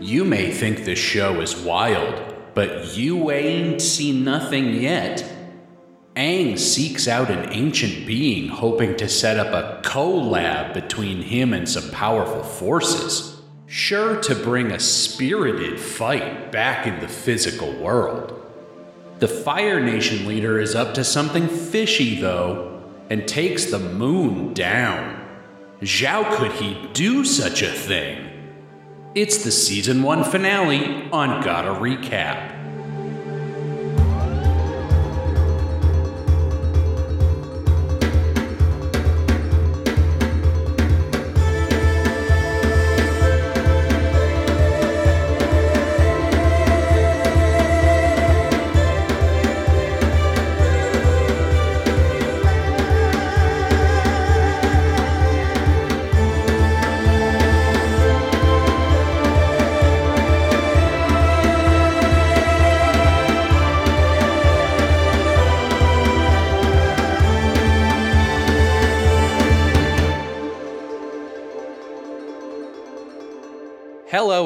You may think this show is wild, but you ain't seen nothing yet. Aang seeks out an ancient being hoping to set up a collab between him and some powerful forces, sure to bring a spirited fight back in the physical world. The Fire Nation leader is up to something fishy, though, and takes the moon down. How could he do such a thing? It's the season one finale on Gotta Recap.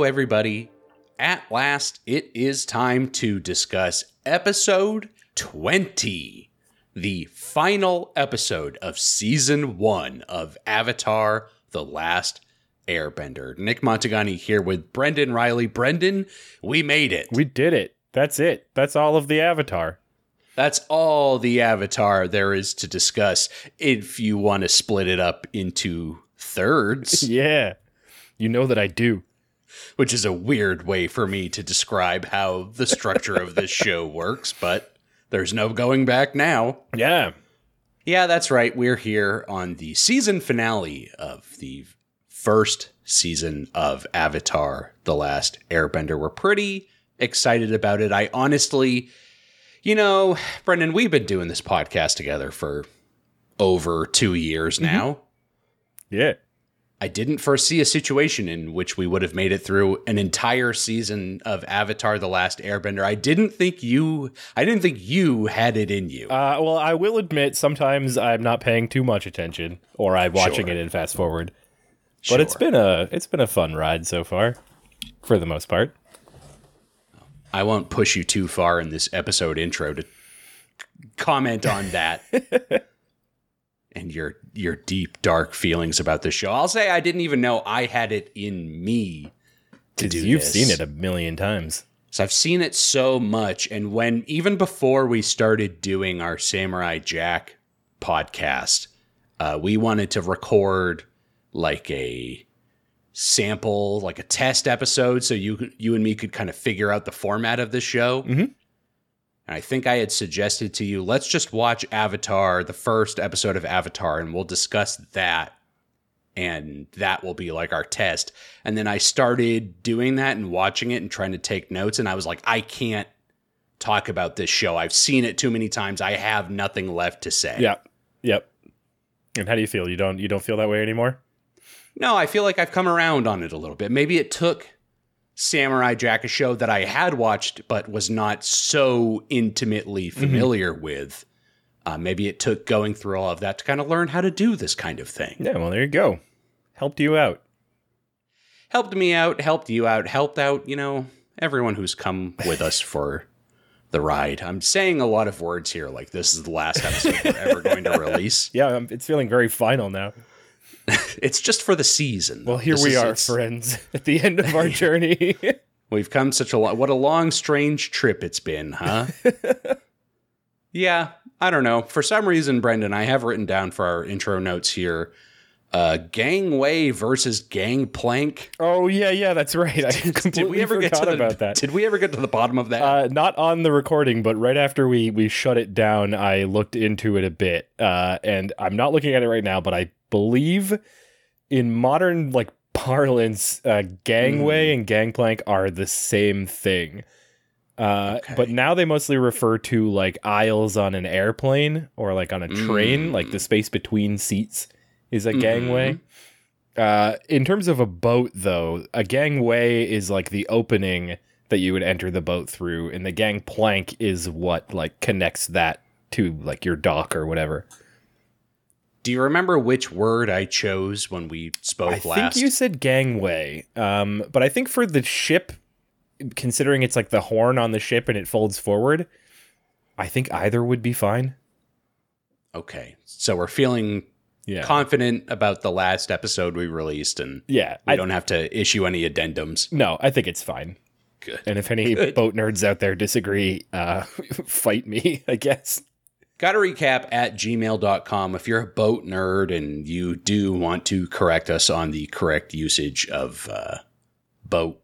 Hello, everybody. At last, it is time to discuss episode 20, the final episode of season one of Avatar The Last Airbender. Nick Montagani here with Brendan Riley. Brendan, we made it. We did it. That's it. That's all of the Avatar. That's all the Avatar there is to discuss if you want to split it up into thirds. Yeah. You know that I do. Which is a weird way for me to describe how the structure of this show works, but there's no going back now. Yeah. Yeah, that's right. We're here on the season finale of the first season of Avatar The Last Airbender. We're pretty excited about it. I honestly, you know, Brendan, we've been doing this podcast together for over two years mm-hmm. now. Yeah. I didn't foresee a situation in which we would have made it through an entire season of Avatar The Last Airbender. I didn't think you I didn't think you had it in you. Uh, well, I will admit sometimes I'm not paying too much attention, or I'm watching Sure. it in fast forward. But it's Sure. been a it's been a fun ride so far, for the most part. I won't push you too far in this episode intro to comment on that. and your your deep dark feelings about the show. I'll say I didn't even know I had it in me to do You've this. seen it a million times. So I've seen it so much. And when, even before we started doing our Samurai Jack podcast, uh, we wanted to record like a sample, like a test episode, so you you and me could kind of figure out the format of the show. Mhm. And I think I had suggested to you, let's just watch Avatar, the first episode of Avatar, and we'll discuss that. And that will be like our test. And then I started doing that and watching it and trying to take notes. And I was like, I can't talk about this show. I've seen it too many times. I have nothing left to say. Yep. Yep. And how do you feel? You don't you don't feel that way anymore? No, I feel like I've come around on it a little bit. Maybe it took Samurai Jack, a show that I had watched but was not so intimately familiar with. Uh, maybe it took going through all of that to kind of learn how to do this kind of thing. Yeah, well there you go. Helped you out. Helped me out, helped you out, helped out, you know, everyone who's come with us for the ride. I'm saying a lot of words here, like this is the last episode we're ever going to release. Yeah, it's feeling very final now. It's just for the season. Well, here This we is- are, friends, at the end of our journey. We've come such a lot. What a long, strange trip it's been, huh? yeah, I don't know. For some reason, Brendan, I have written down for our intro notes here uh, Gangway versus Gangplank. oh yeah, yeah, that's right. I Did we ever get to the, about that. Did we ever get to the bottom of that? Uh, not on the recording, but right after we we shut it down, I looked into it a bit, uh, and I'm not looking at it right now, but I believe in modern like parlance, uh, gangway and gangplank are the same thing. Uh, Okay. But now they mostly refer to like aisles on an airplane or like on a train, Mm. like the space between seats is a gangway. Uh, in terms of a boat, though, a gangway is like the opening that you would enter the boat through, and the gangplank is what like connects that to like your dock or whatever. Do you remember which word I chose when we spoke I last? I think you said gangway. Um, but I think for the ship, considering it's like the horn on the ship and it folds forward, I think either would be fine. okay, so we're feeling Yeah. confident about the last episode we released, and yeah. we I don't have to issue any addendums. No, I think it's fine. Good. And if any Good. boat nerds out there disagree, uh, fight me, I guess. Got to recap at gmail.com. If you're a boat nerd and you do want to correct us on the correct usage of uh, boat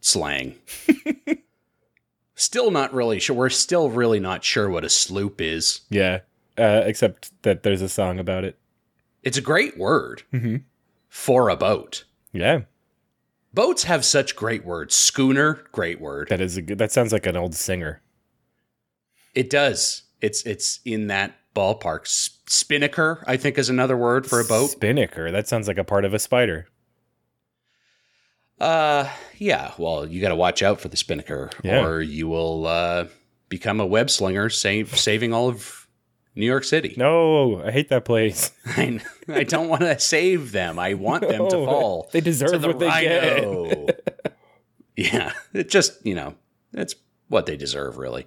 slang, still not really sure. We're still really not sure what a sloop is. Yeah. Uh, except that there's a song about it. It's a great word Mm-hmm. for a boat. Yeah. Boats have such great words. Schooner, great word. That is a good, that sounds like an old singer. It does. It's it's in that ballpark. Spinnaker, I think, is another word for a boat. Spinnaker. That sounds like a part of a spider. Uh, yeah. Well, you got to watch out for the spinnaker, Yeah. or you will uh, become a web slinger, save, saving all of New York City. No, I hate that place. I, I don't want to save them. I want them to fall. They deserve the what they get. yeah, it just you know that's what they deserve, really.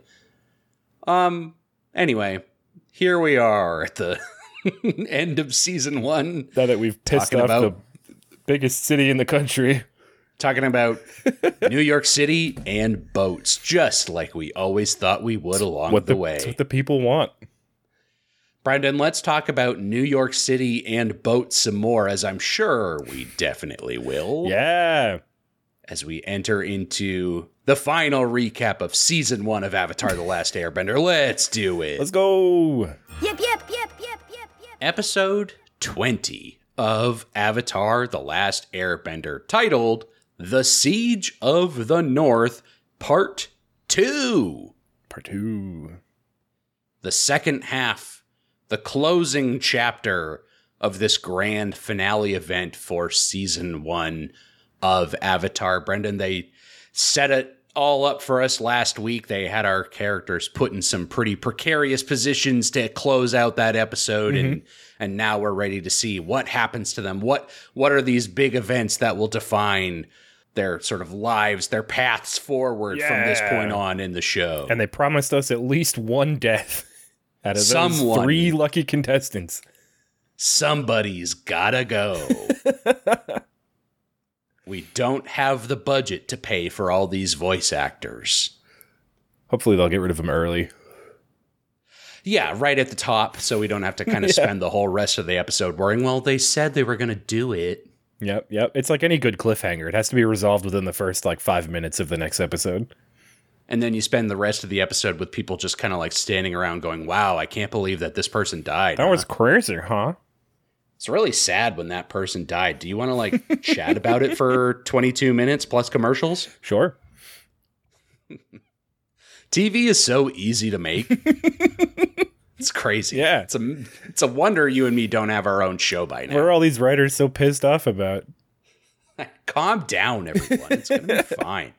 Um. Anyway, here we are at the end of season one. Now that we've pissed off about- the biggest city in the country. talking about New York City and boats, just like we always thought we would along What the, the, way. it's what the people want. Brendan, let's talk about New York City and boats some more, as I'm sure we definitely will. Yeah. As we enter into the final recap of season one of Avatar The Last Airbender. Let's do it. Let's go. Yep, yep, yep, yep, yep, yep. Episode 20 of Avatar The Last Airbender, titled The Siege of the North, Part 2. Part two. the second half, the closing chapter of this grand finale event for season one of Avatar. Brendan, they set it all up for us last week. They had our characters put in some pretty precarious positions to close out that episode and mm-hmm. and now we're ready to see what happens to them. What what are these big events that will define their sort of lives, their paths forward from this point on in the show. And they promised us at least one death out of those Someone. three lucky contestants. somebody's gotta go. we don't have the budget to pay for all these voice actors. Hopefully they'll get rid of them early. Yeah, right at the top, so we don't have to kind of Yeah. spend the whole rest of the episode worrying, well, they said they were going to do it. Yep, yep. It's like any good cliffhanger. It has to be resolved within the first like five minutes of the next episode. And then you spend the rest of the episode with people just kind of like standing around going, wow, I can't believe that this person died. That huh?" was crazy, huh? It's really sad when that person died. Do you want to like chat about it for 22 minutes plus commercials? Sure. TV is so easy to make. it's crazy. Yeah. It's a it's a wonder you and me don't have our own show by now. What are all these writers so pissed off about? Calm down, everyone. It's gonna be fine.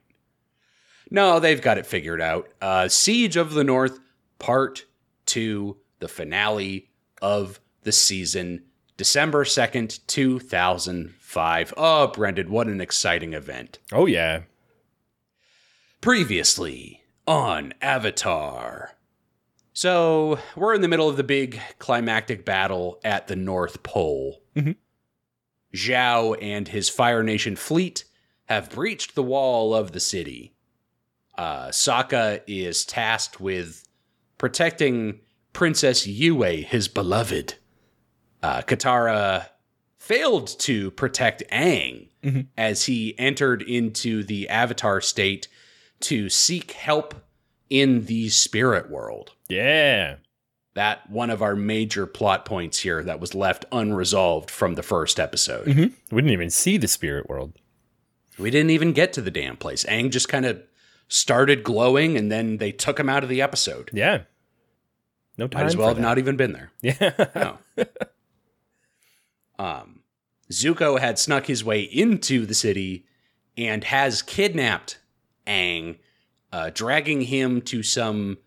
No, they've got it figured out. Uh, Siege of the North, Part Two, the finale of the season, December second, two thousand five. Oh, Brendan, what an exciting event! Oh yeah. Previously on Avatar. So, we're in the middle of the big climactic battle at the North Pole. Mhm. Zhao and his Fire Nation fleet have breached the wall of the city. Uh, Sokka is tasked with protecting Princess Yue, his beloved. Uh, Katara failed to protect Aang Mhm. as he entered into the Avatar state to seek help in the spirit world. Yeah. That one of our major plot points here that was left unresolved from the first episode. Mhm. We didn't even see the spirit world. We didn't even get to the damn place. Aang just kind of started glowing and then they took him out of the episode. Yeah. No time. Might as well have that. not even been there. Yeah. No. um, Zuko had snuck his way into the city and has kidnapped Aang, uh, dragging him to some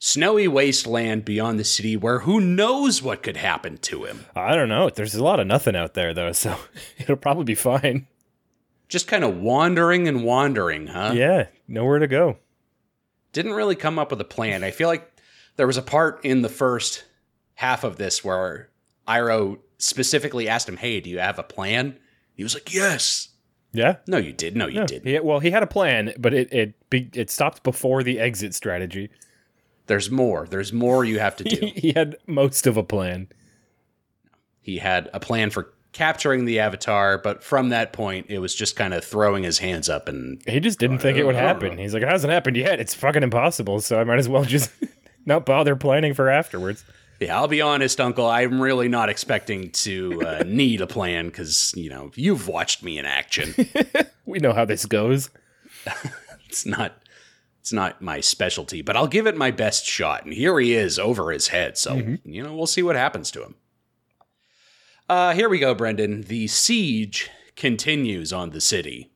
snowy wasteland beyond the city where who knows what could happen to him. I don't know. There's a lot of nothing out there though, so it'll probably be fine. Just kind of wandering and wandering, huh? Yeah, nowhere to go. Didn't really come up with a plan. I feel like there was a part in the first half of this where Iroh specifically asked him, "Hey, do you have a plan?" He was like, "Yes." Yeah. No, you did. No, you Yeah. didn't. He, well, he had a plan, but it it be, it stopped before the exit strategy. There's more. There's more you have to do. he had most of a plan. he had a plan for capturing the Avatar, but from that point, it was just kind of throwing his hands up and He just didn't think it would happen. He's like, it hasn't happened yet. It's fucking impossible. So I might as well just not bother planning for afterwards. Yeah, I'll be honest, Uncle. I'm really not expecting to uh, need a plan because you know you've watched me in action. We know how this goes. it's not, it's not my specialty, but I'll give it my best shot. And here he is over his head, so you know we'll see what happens to him. Uh, here we go, Brendan. The siege continues on the city.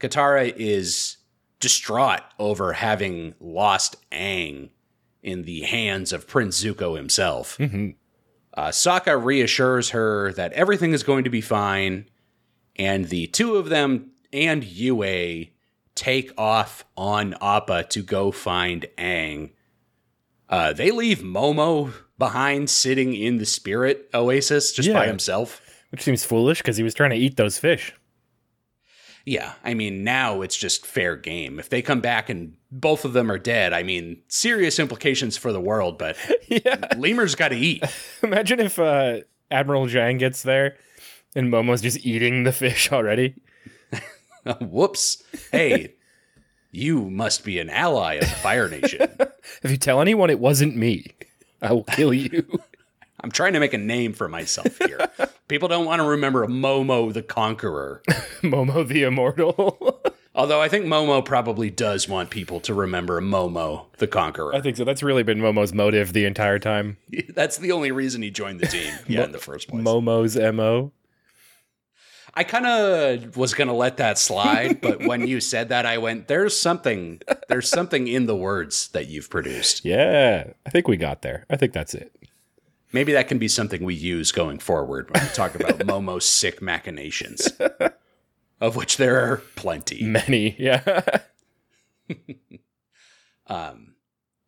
Katara is distraught over having lost Aang in the hands of Prince Zuko himself. Mhm. Uh, Sokka reassures her that everything is going to be fine, and the two of them and Yue take off on Appa to go find Aang. Uh, they leave Momo behind sitting in the spirit oasis just by himself. Which seems foolish because he was trying to eat those fish. Yeah, I mean, now it's just fair game. If they come back and both of them are dead, I mean, serious implications for the world, but yeah. Lemur's got to eat. Imagine if uh, Admiral Zhao gets there and Momo's just eating the fish already. Whoops. Hey, you must be an ally of the Fire Nation. If you tell anyone it wasn't me, I will kill you. I'm trying to make a name for myself here. People don't want to remember Momo the Conqueror. Momo the Immortal. Although I think Momo probably does want people to remember Momo the Conqueror. I think so. That's really been Momo's motive the entire time. That's the only reason he joined the team. Yeah, in the first place. Momo's MO. I kind of was going to let that slide, but when you said that, I went, there's something, there's something in the words that you've produced. Yeah, I think we got there. I think that's it. Maybe that can be something we use going forward when we talk about Momo's sick machinations, of which there are plenty. Many. Yeah. Um,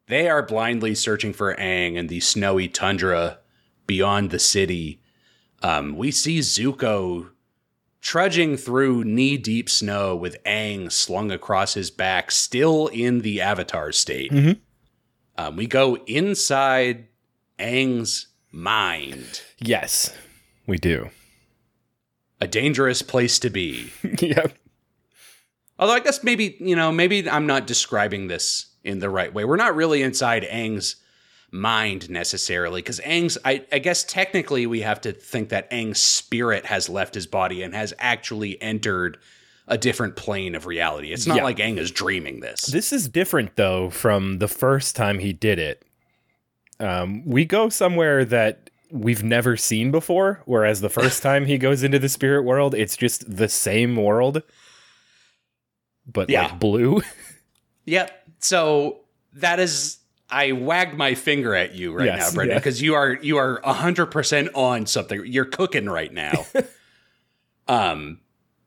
they are blindly searching for Aang in the snowy tundra beyond the city. Um, we see Zuko trudging through knee deep snow with Aang slung across his back, still in the Avatar state. Mhm. Um, we go inside Aang's mind, yes, we do. a dangerous place to be. yep. Although I guess maybe, you know, maybe I'm not describing this in the right way. We're not really inside Aang's mind necessarily, because Aang's, I, I guess technically we have to think that Aang's spirit has left his body and has actually entered a different plane of reality. It's not Yeah. like Aang is dreaming this. This is different though from the first time he did it. Um, we go somewhere that we've never seen before, whereas the first time he goes into the spirit world, it's just the same world, but Yeah. like blue. Yep. So that is I wagged my finger at you right Yes, now, Brendan, yeah. because you are you are hundred percent on something. You're cooking right now. um,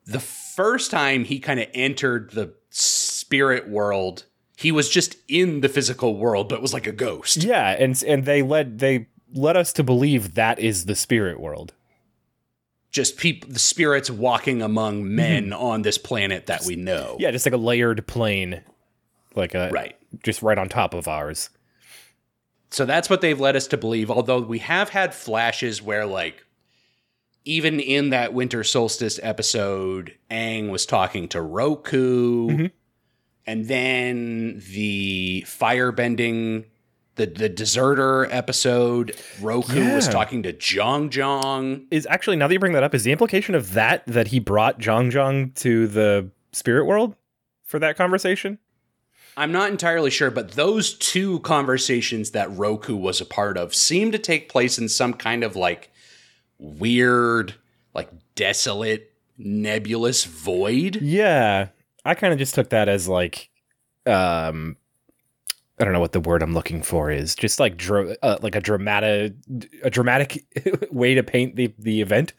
the first time he kind of entered the spirit world, he was just in the physical world, but was like a ghost. yeah, and and they led they led us to believe that is the spirit world. Just people, the spirits walking among men on this planet that we know. Yeah, just like a layered plane, like a Right. just right on top of ours. So that's what they've led us to believe. Although we have had flashes where, like, even in that winter solstice episode, Aang was talking to Roku, Mhm. and then the firebending, the the deserter episode, Roku was talking to Jeong Jeong. Is actually now that you bring that up, is the implication of that that he brought Jeong Jeong to the spirit world for that conversation? I'm not entirely sure, but those two conversations that Roku was a part of seem to take place in some kind of like weird, like desolate, nebulous void. Yeah, I kind of just took that as like, um, I don't know what the word I'm looking for is. Just like dra- uh, like a dramatic a dramatic way to paint the the event,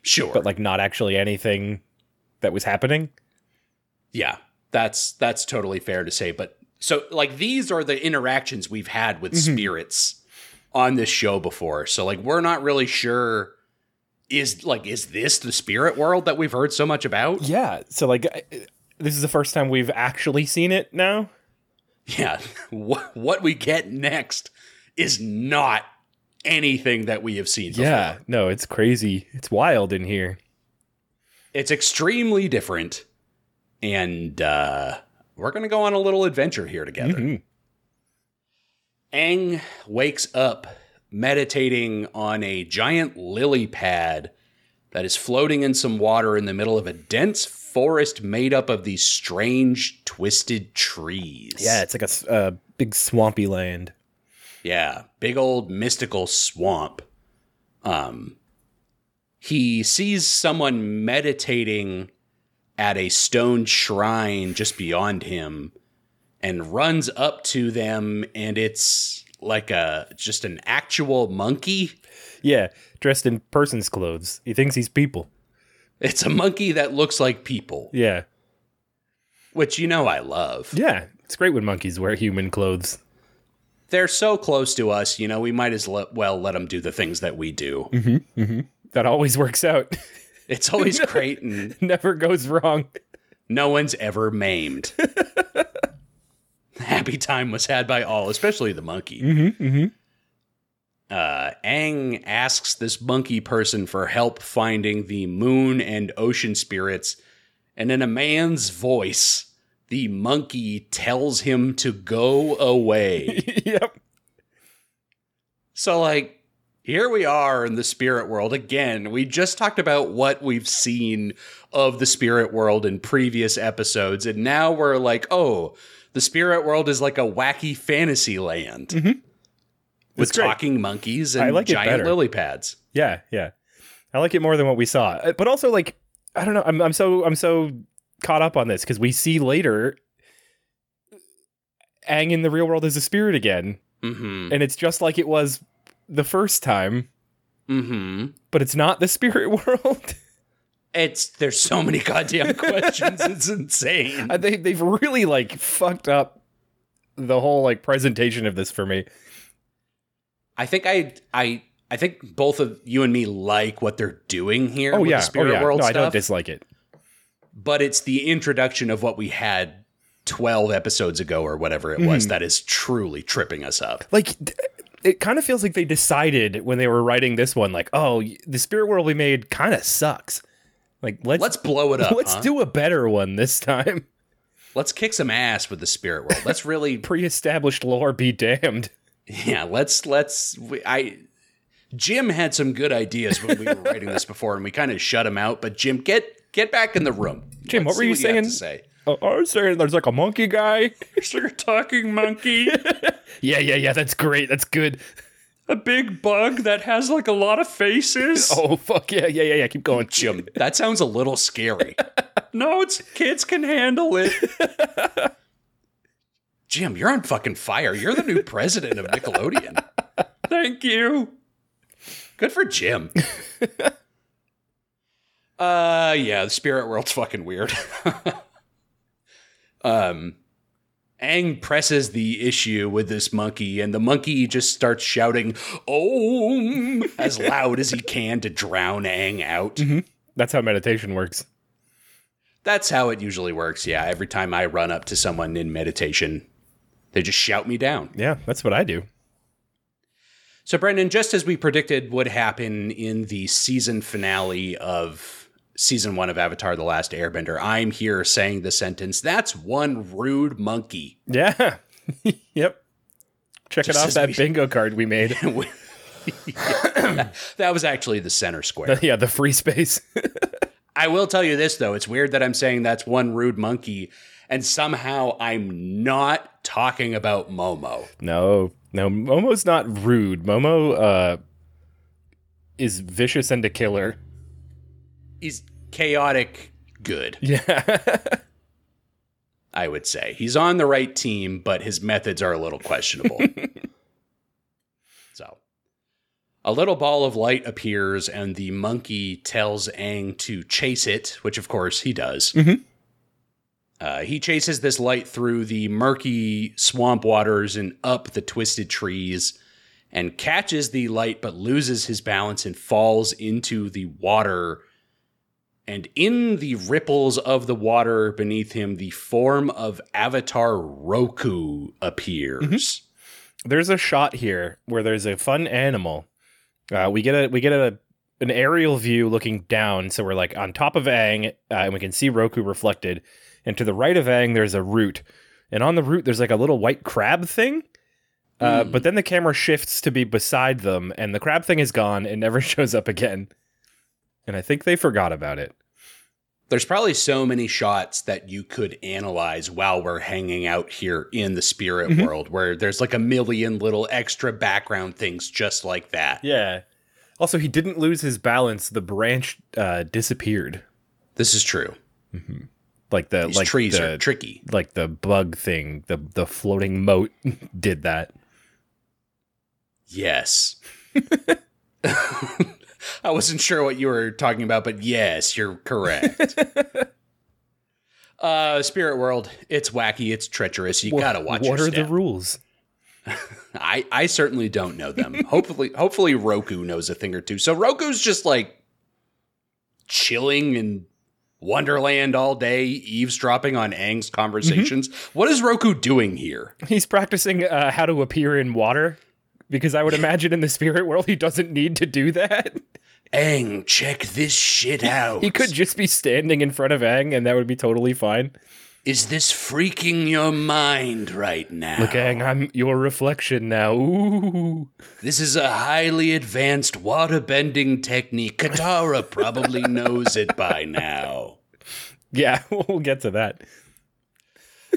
Sure. but like not actually anything that was happening. Yeah, that's that's totally fair to say. But so like these are the interactions we've had with mm-hmm. spirits on this show before. So like we're not really sure is like is this the spirit world that we've heard so much about? Yeah. So like this is the first time we've actually seen it now. Yeah. what what we get next is not anything that we have seen before. Yeah. No, it's crazy. It's wild in here. It's extremely different. And uh we're gonna go on a little adventure here together. Mhm. Aang wakes up meditating on a giant lily pad that is floating in some water in the middle of a dense forest made up of these strange, twisted trees. Yeah, it's like a big swampy land. Yeah, big old mystical swamp. Um he sees someone meditating at a stone shrine just beyond him and runs up to them and it's like a just an actual monkey. Yeah, dressed in person's clothes. He thinks he's people. It's a monkey that looks like people, Yeah. which you know I love. Yeah. It's great when monkeys wear human clothes. They're so close to us, you know, we might as well let them do the things that we do. Mm-hmm, mm-hmm. That always works out. It's always great and Never goes wrong. no one's ever maimed. Happy time was had by all, especially the monkey. Mm-hmm, mm-hmm. Uh, Aang asks this monkey person for help finding the moon and ocean spirits, and in a man's voice, the monkey tells him to go away. yep. so, like, here we are in the spirit world again. We just talked about what we've seen of the spirit world in previous episodes, and now we're like, oh, the spirit world is like a wacky fantasy land with It's great. talking monkeys and like giant lily pads. Yeah, yeah. I like it more than what we saw. Uh, But also like I don't know, I'm I'm so I'm so caught up on this cuz we see later Aang in the real world is a spirit again, Mm-hmm. and it's just like it was the first time, Mm-hmm. but it's not the spirit world. It's there's so many goddamn questions. It's insane. They they've really like fucked up the whole like presentation of this for me. I think I I I think both of you and me like what they're doing here. Oh with yeah, the spirit oh yeah. world no, I don't stuff. dislike it. but it's the introduction of what we had 12 episodes ago or whatever it Mm-hmm. was that is truly tripping us up. like it kind of feels like they decided when they were writing this one like oh the spirit world we made kind of sucks like let's Let's blow it up. let's huh? do a better one this time Let's kick some ass with the spirit world. Let's really pre-established lore be damned yeah, let's let's we, I Jim had some good ideas when we were writing this before and we kind of shut him out, but Jim get get back in the room. Jim, Let's what were you saying? say? Oh, I was saying there's like a monkey guy You're talking monkey. yeah yeah yeah that's great that's good a big bug that has like a lot of faces. oh fuck yeah yeah yeah yeah keep going Jim, that sounds a little scary. no, it's kids can handle it. Jim, you're on fucking fire. You're the new president of Nickelodeon. Thank you. Good for Jim. uh yeah, the spirit world's fucking weird. Um Aang presses the issue with this monkey, and the monkey just starts shouting "Om" as loud as he can to drown Aang out. that's how meditation works That's how it usually works. Yeah, every time I run up to someone in meditation, they just shout me down. yeah that's what i do So, Brendan, just as we predicted would happen in the season finale of season one of Avatar The Last Airbender, I'm here saying the sentence that's one rude monkey. yeah yep check Just it off that we- bingo card we made Yeah, that was actually the center square. yeah the free space I will tell you this, though. It's weird that I'm saying that's one rude monkey, and somehow I'm not talking about Momo. No, no, Momo's not rude. Momo uh is vicious and a killer. He's chaotic good. Yeah. I would say. He's on the right team, but his methods are a little questionable. so, a little ball of light appears, and the monkey tells Aang to chase it, which of course he does. Mhm. Uh, he chases this light through the murky swamp waters and up the twisted trees and catches the light but loses his balance and falls into the water. And in the ripples of the water beneath him, the form of Avatar Roku appears. There's a shot here where there's a fun animal. Uh, we get a we get a an aerial view looking down, so we're like on top of Aang, uh, and we can see Roku reflected. And to the right of Aang, there's a root, and on the root there's like a little white crab thing. Uh, Hmm. But then the camera shifts to be beside them, and the crab thing is gone and never shows up again. And I think they forgot about it. There's probably so many shots that you could analyze while we're hanging out here in the spirit Mhm. world, where there's like a million little extra background things just like that. Yeah. Also, he didn't lose his balance. The branch uh, disappeared. This is true. Like the These like trees the, are tricky. like the bug thing, the the floating moat did that. Yes. I wasn't sure what you were talking about, but yes, you're correct. uh Spirit World, it's wacky, it's treacherous. You Wha- gotta watch What are the rules? I, I certainly don't know them. hopefully hopefully Roku knows a thing or two. So Roku's just like chilling in Wonderland all day, eavesdropping on Aang's conversations. What is Roku doing here? He's practicing uh, how to appear in water because I would imagine in the spirit world he doesn't need to do that. Aang, check this shit out. He could just be standing in front of Aang and that would be totally fine. Is this freaking your mind right now? Look, Aang, I'm your reflection now. Ooh. This is a highly advanced water bending technique. Katara probably knows it by now. Yeah, we'll get to that.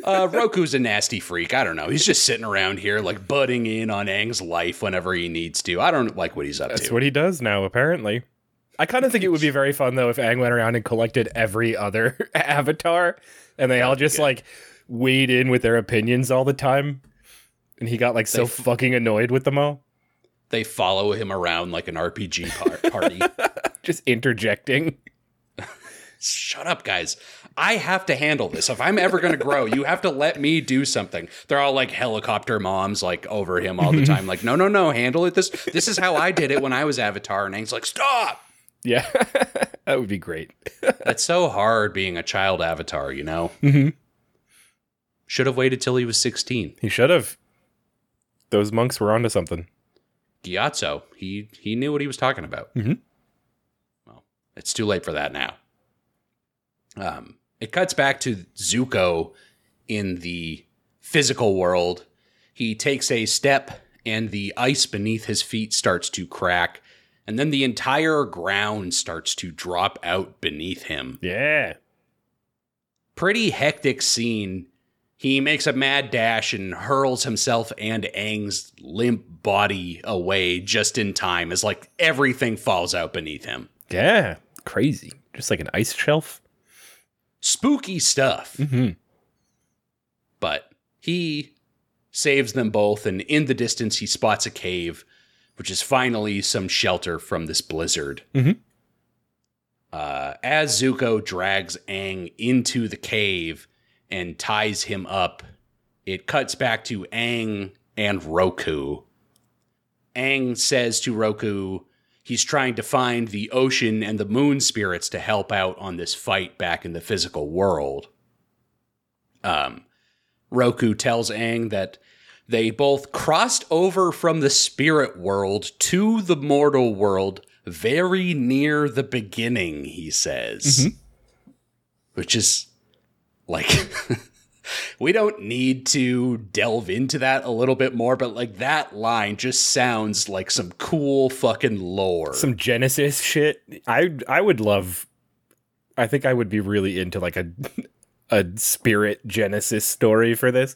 Uh, Roku's a nasty freak. I don't know. He's just sitting around here, like butting in on Aang's life whenever he needs to. I don't like what he's up That's to. That's what he does now, apparently. I kind of think it would be very fun though if Aang went around and collected every other avatar, and they all just like weighed in with their opinions all the time, and he got like so f- fucking annoyed with them all, they follow him around like an RPG par- party. just interjecting. Shut up, guys. I have to handle this. If I'm ever going to grow, you have to let me do something. They're all like helicopter moms, like over him all the time. Like, no, no, no, handle it. This, this is how I did it when I was Avatar. And Aang's like, stop. Yeah, that would be great. It's so hard being a child Avatar, you know. Mhm. Should have waited till he was 16. He should have. Those monks were onto something. Gyatso, he he knew what he was talking about. Mhm. Well, it's too late for that now. Um, it cuts back to Zuko in the physical world. He takes a step, and the ice beneath his feet starts to crack, and then the entire ground starts to drop out beneath him. Yeah, Pretty hectic scene. He makes a mad dash and hurls himself and Aang's limp body away just in time as like everything falls out beneath him. yeah, crazy. Just like an ice shelf. Spooky stuff. Mm-hmm. But he saves them both, and in the distance, he spots a cave, which is finally some shelter from this blizzard. Mhm. Uh, as Zuko drags Aang into the cave and ties him up, it cuts back to Aang and Roku. Aang says to Roku, he's trying to find the ocean and the moon spirits to help out on this fight back in the physical world. Um, Roku tells Aang that they both crossed over from the spirit world to the mortal world very near the beginning, he says. Which is like, we don't need to delve into that a little bit more, but like that line just sounds like some cool fucking lore. Some Genesis shit. I I would love. I think I would be really into like a a spirit Genesis story for this.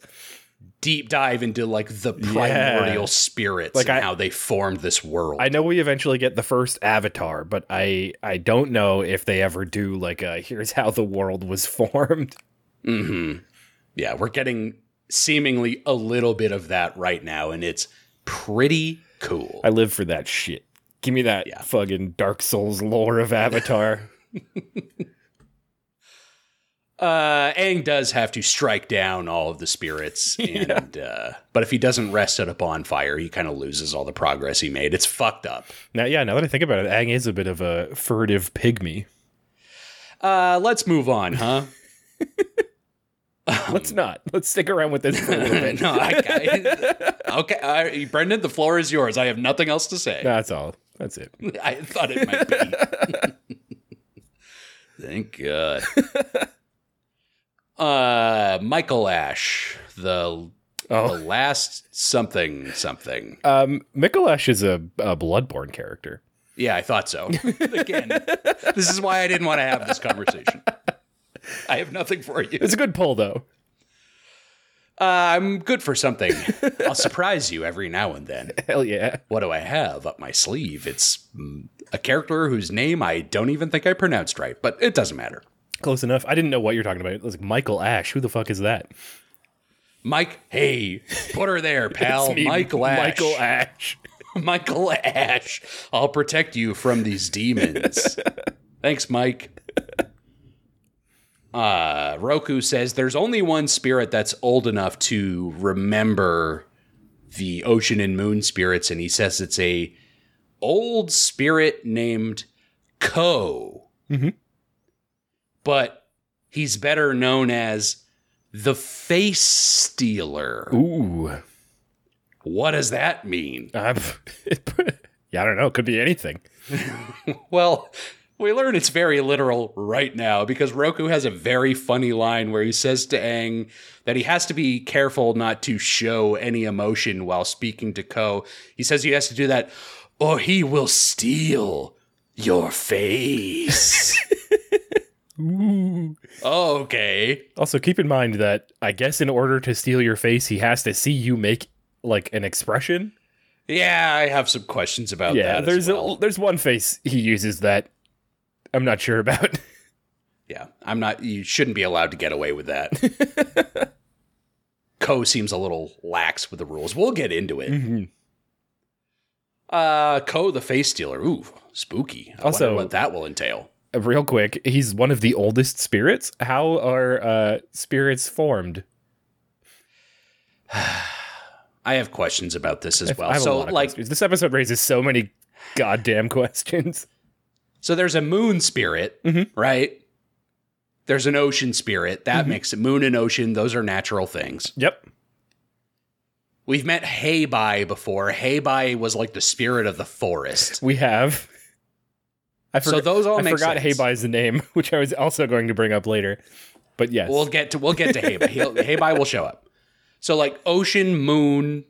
deep dive into like the primordial spirits Like, and I- how they formed this world. I know we eventually get the first Avatar, but I I don't know if they ever do like a here's how the world was formed. hmm Yeah, we're getting seemingly a little bit of that right now, and it's pretty cool. I live for that shit. Give me that Yeah. fucking Dark Souls lore of Avatar. Uh, Aang does have to strike down all of the spirits, and uh, but if he doesn't rest at a bonfire, he kind of loses all the progress he made. It's fucked up. now, yeah, now that I think about it, Aang is a bit of a furtive pygmy. Uh, let's move on, huh? Let's not. Let's stick around with this for a little bit. no, I, I, okay, I, Brendan, the floor is yours. I have nothing else to say. That's all. That's it. I thought it might be. Thank God. uh, Michael Ash, the the Oh, last something something. um, Michael Ash is a, a Bloodborne character. Yeah, I thought so. Again, this is why I didn't want to have this conversation. I have nothing for you. It's a good pull, though. Uh, I'm good for something. I'll surprise you every now and then. Hell yeah. What do I have up my sleeve? It's mm, a character whose name I don't even think I pronounced right, but it doesn't matter. Close enough. I didn't know what you're talking about. It was like Michael Ash. Who the fuck is that? Mike, hey, put her there, pal. It's me, Michael Ash. Michael Ash. Michael Ash. I'll protect you from these demons. Thanks, Mike. Uh, Roku says there's only one spirit that's old enough to remember the ocean and moon spirits, and he says it's a old spirit named Ko. Mhm. But he's better known as the Face Stealer. Ooh. What does that mean? Yeah, I don't know. It Could be anything. Well, we learn it's very literal right now because Roku has a very funny line where he says to Aang that he has to be careful not to show any emotion while speaking to Ko. He says he has to do that or he will steal your face. Ooh. okay. Also, keep in mind that I guess in order to steal your face, he has to see you make like an expression. Yeah, I have some questions about yeah, that. there's as well. a, there's one face he uses that I'm not sure about. Yeah, I'm not. You shouldn't be allowed to get away with that. Ko seems a little lax with the rules. We'll get into it. Mhm. Uh, Ko the face stealer. Ooh, spooky. I Also- what that will entail. Uh, Real quick, he's one of the oldest spirits. How are uh, spirits formed? I have questions about this as well. I have a So, lot of like, questions. this episode raises so many goddamn questions. So there's a moon spirit, Mhm. right? There's an ocean spirit. Mm-hmm. That makes it moon and ocean. Those are natural things. Yep. We've met Heibai before. Heibai was like the spirit of the forest. We have. I So forgot, those all I forgot sense. Heibai's the name, which I was also going to bring up later. But yes. We'll get to we'll get to Heibai. He'll, show up. So like ocean, moon,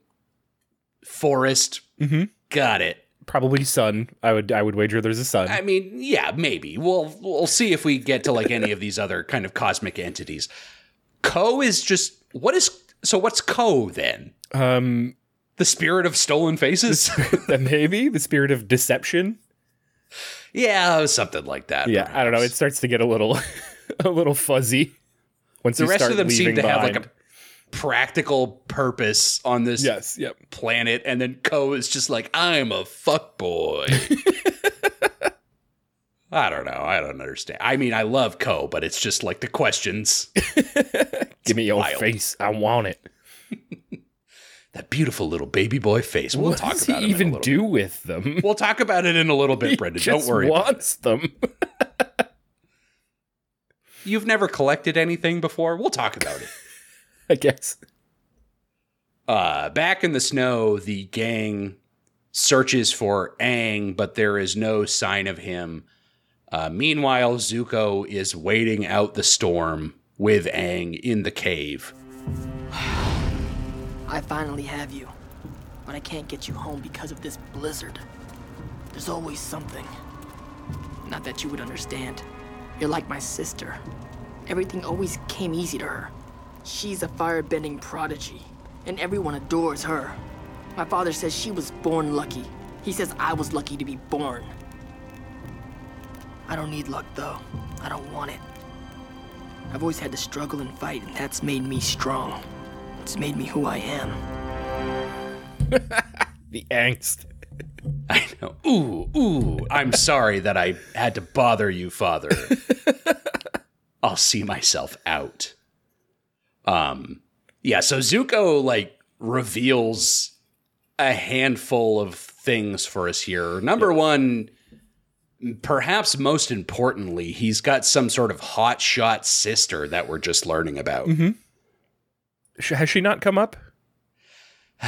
forest. Mhm. Got it. Probably sun. I would I would wager there's a sun. I mean, yeah, maybe. We'll we'll see if we get to like any of these other kind of cosmic entities. Ko is just what is so what's Ko then? um The spirit of stolen faces? maybe the spirit of deception. yeah, something like that. Yeah, I don't know. It starts to get a little a little fuzzy once the rest of them seem to have like a practical purpose on this yes, yep. planet, and then Ko is just like, I'm a fuck boy. I don't know. I don't understand. I mean, I love Ko, but it's just like the questions. Give me your wild. face. I want it. That beautiful little baby boy face. We'll what talk does about he him in a even do with them? We'll talk about it in a little bit, Brendan. Don't worry. wants them. You've never collected anything before? We'll talk about it. I guess. Uh, back in the snow, the gang searches for Aang, but there is no sign of him. Uh, meanwhile, Zuko is waiting out the storm with Aang in the cave. I finally have you. But I can't get you home because of this blizzard. There's always something. Not that you would understand. You're like my sister. Everything always came easy to her. She's a firebending prodigy, and everyone adores her. My father says she was born lucky. He says I was lucky to be born. I don't need luck, though. I don't want it. I've always had to struggle and fight, and that's made me strong. It's made me who I am. The angst. I know. Ooh, ooh. I'm sorry that I had to bother you, father. I'll see myself out. Um, yeah. So Zuko like reveals a handful of things for us here. Number one, perhaps most importantly, he's got some sort of hot shot sister that we're just learning about. Sh- Has she not come up?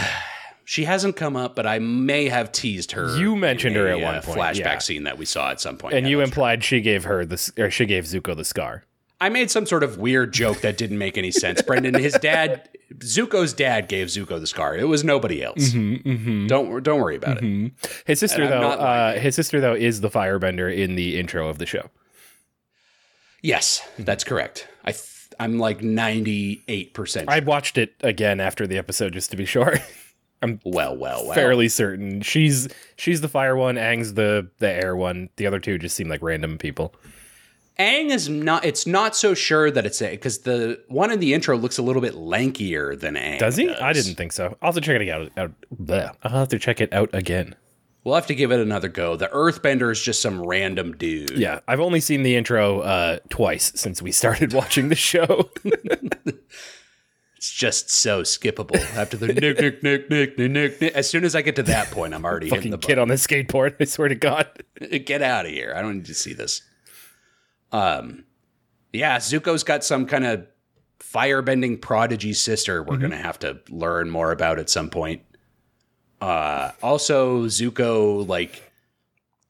She hasn't come up, but I may have teased her. You mentioned in her a, at one uh, point, Flashback yeah. scene that we saw at some point. And Yeah, you true. implied she gave her the or she gave Zuko the scar. I made some sort of weird joke that didn't make any sense. Brendan, his dad, Zuko's dad, gave Zuko the scar. It was nobody else. Mm-hmm, Don't don't worry about it. His sister And though, uh, his sister though is the firebender in the intro of the show. Yes, that's correct. I th- I'm like ninety eight percent. I watched it again after the episode just to be sure. I'm well, well, well. Fairly certain she's she's the fire one, Aang's the the air one. The other two just seem like random people. Aang is not. It's not so sure that it's a because the one in the intro looks a little bit lankier than Aang. Does he? I didn't think so. I'll have to check it out. out bleh. I'll have to check it out again. We'll have to give it another go. The Earthbender is just some random dude. Yeah, I've only seen the intro uh, twice since we started watching the show. It's just so skippable. After the nick, nick, nick, nick, nick, nick, nick. As soon as I get to that point, I'm already hitting Fucking the kid on the skateboard. I swear to God. Get out of here. I don't need to see this. Um, yeah, Zuko's got some kind of firebending prodigy sister we're going to have to learn more about at some point. Uh, also, Zuko, like,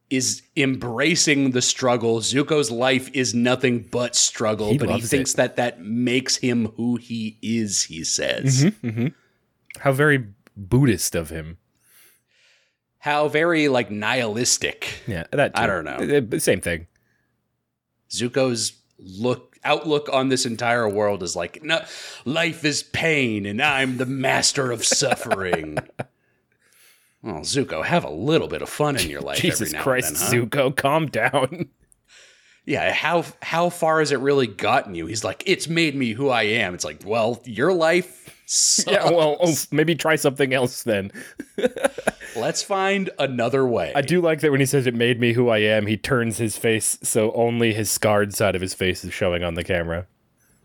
is embracing the struggle. Zuko's life is nothing but struggle, He but he thinks it. that that makes him who he is, he says. How very Buddhist of him. How very, like, nihilistic. Yeah, that. I don't know. Uh, Same thing. Zuko's look outlook on this entire world is like, no, life is pain, and I'm the master of suffering. well, Zuko, have a little bit of fun in your life Jesus every now Christ, and then, huh? Zuko, calm down. Yeah, how how far has it really gotten you? He's like, it's made me who I am. It's like, well, your life. Sucks. yeah, well, oh, maybe try something else then. let's find another way. I do like that when he says it made me who I am, he turns his face so only his scarred side of his face is showing on the camera.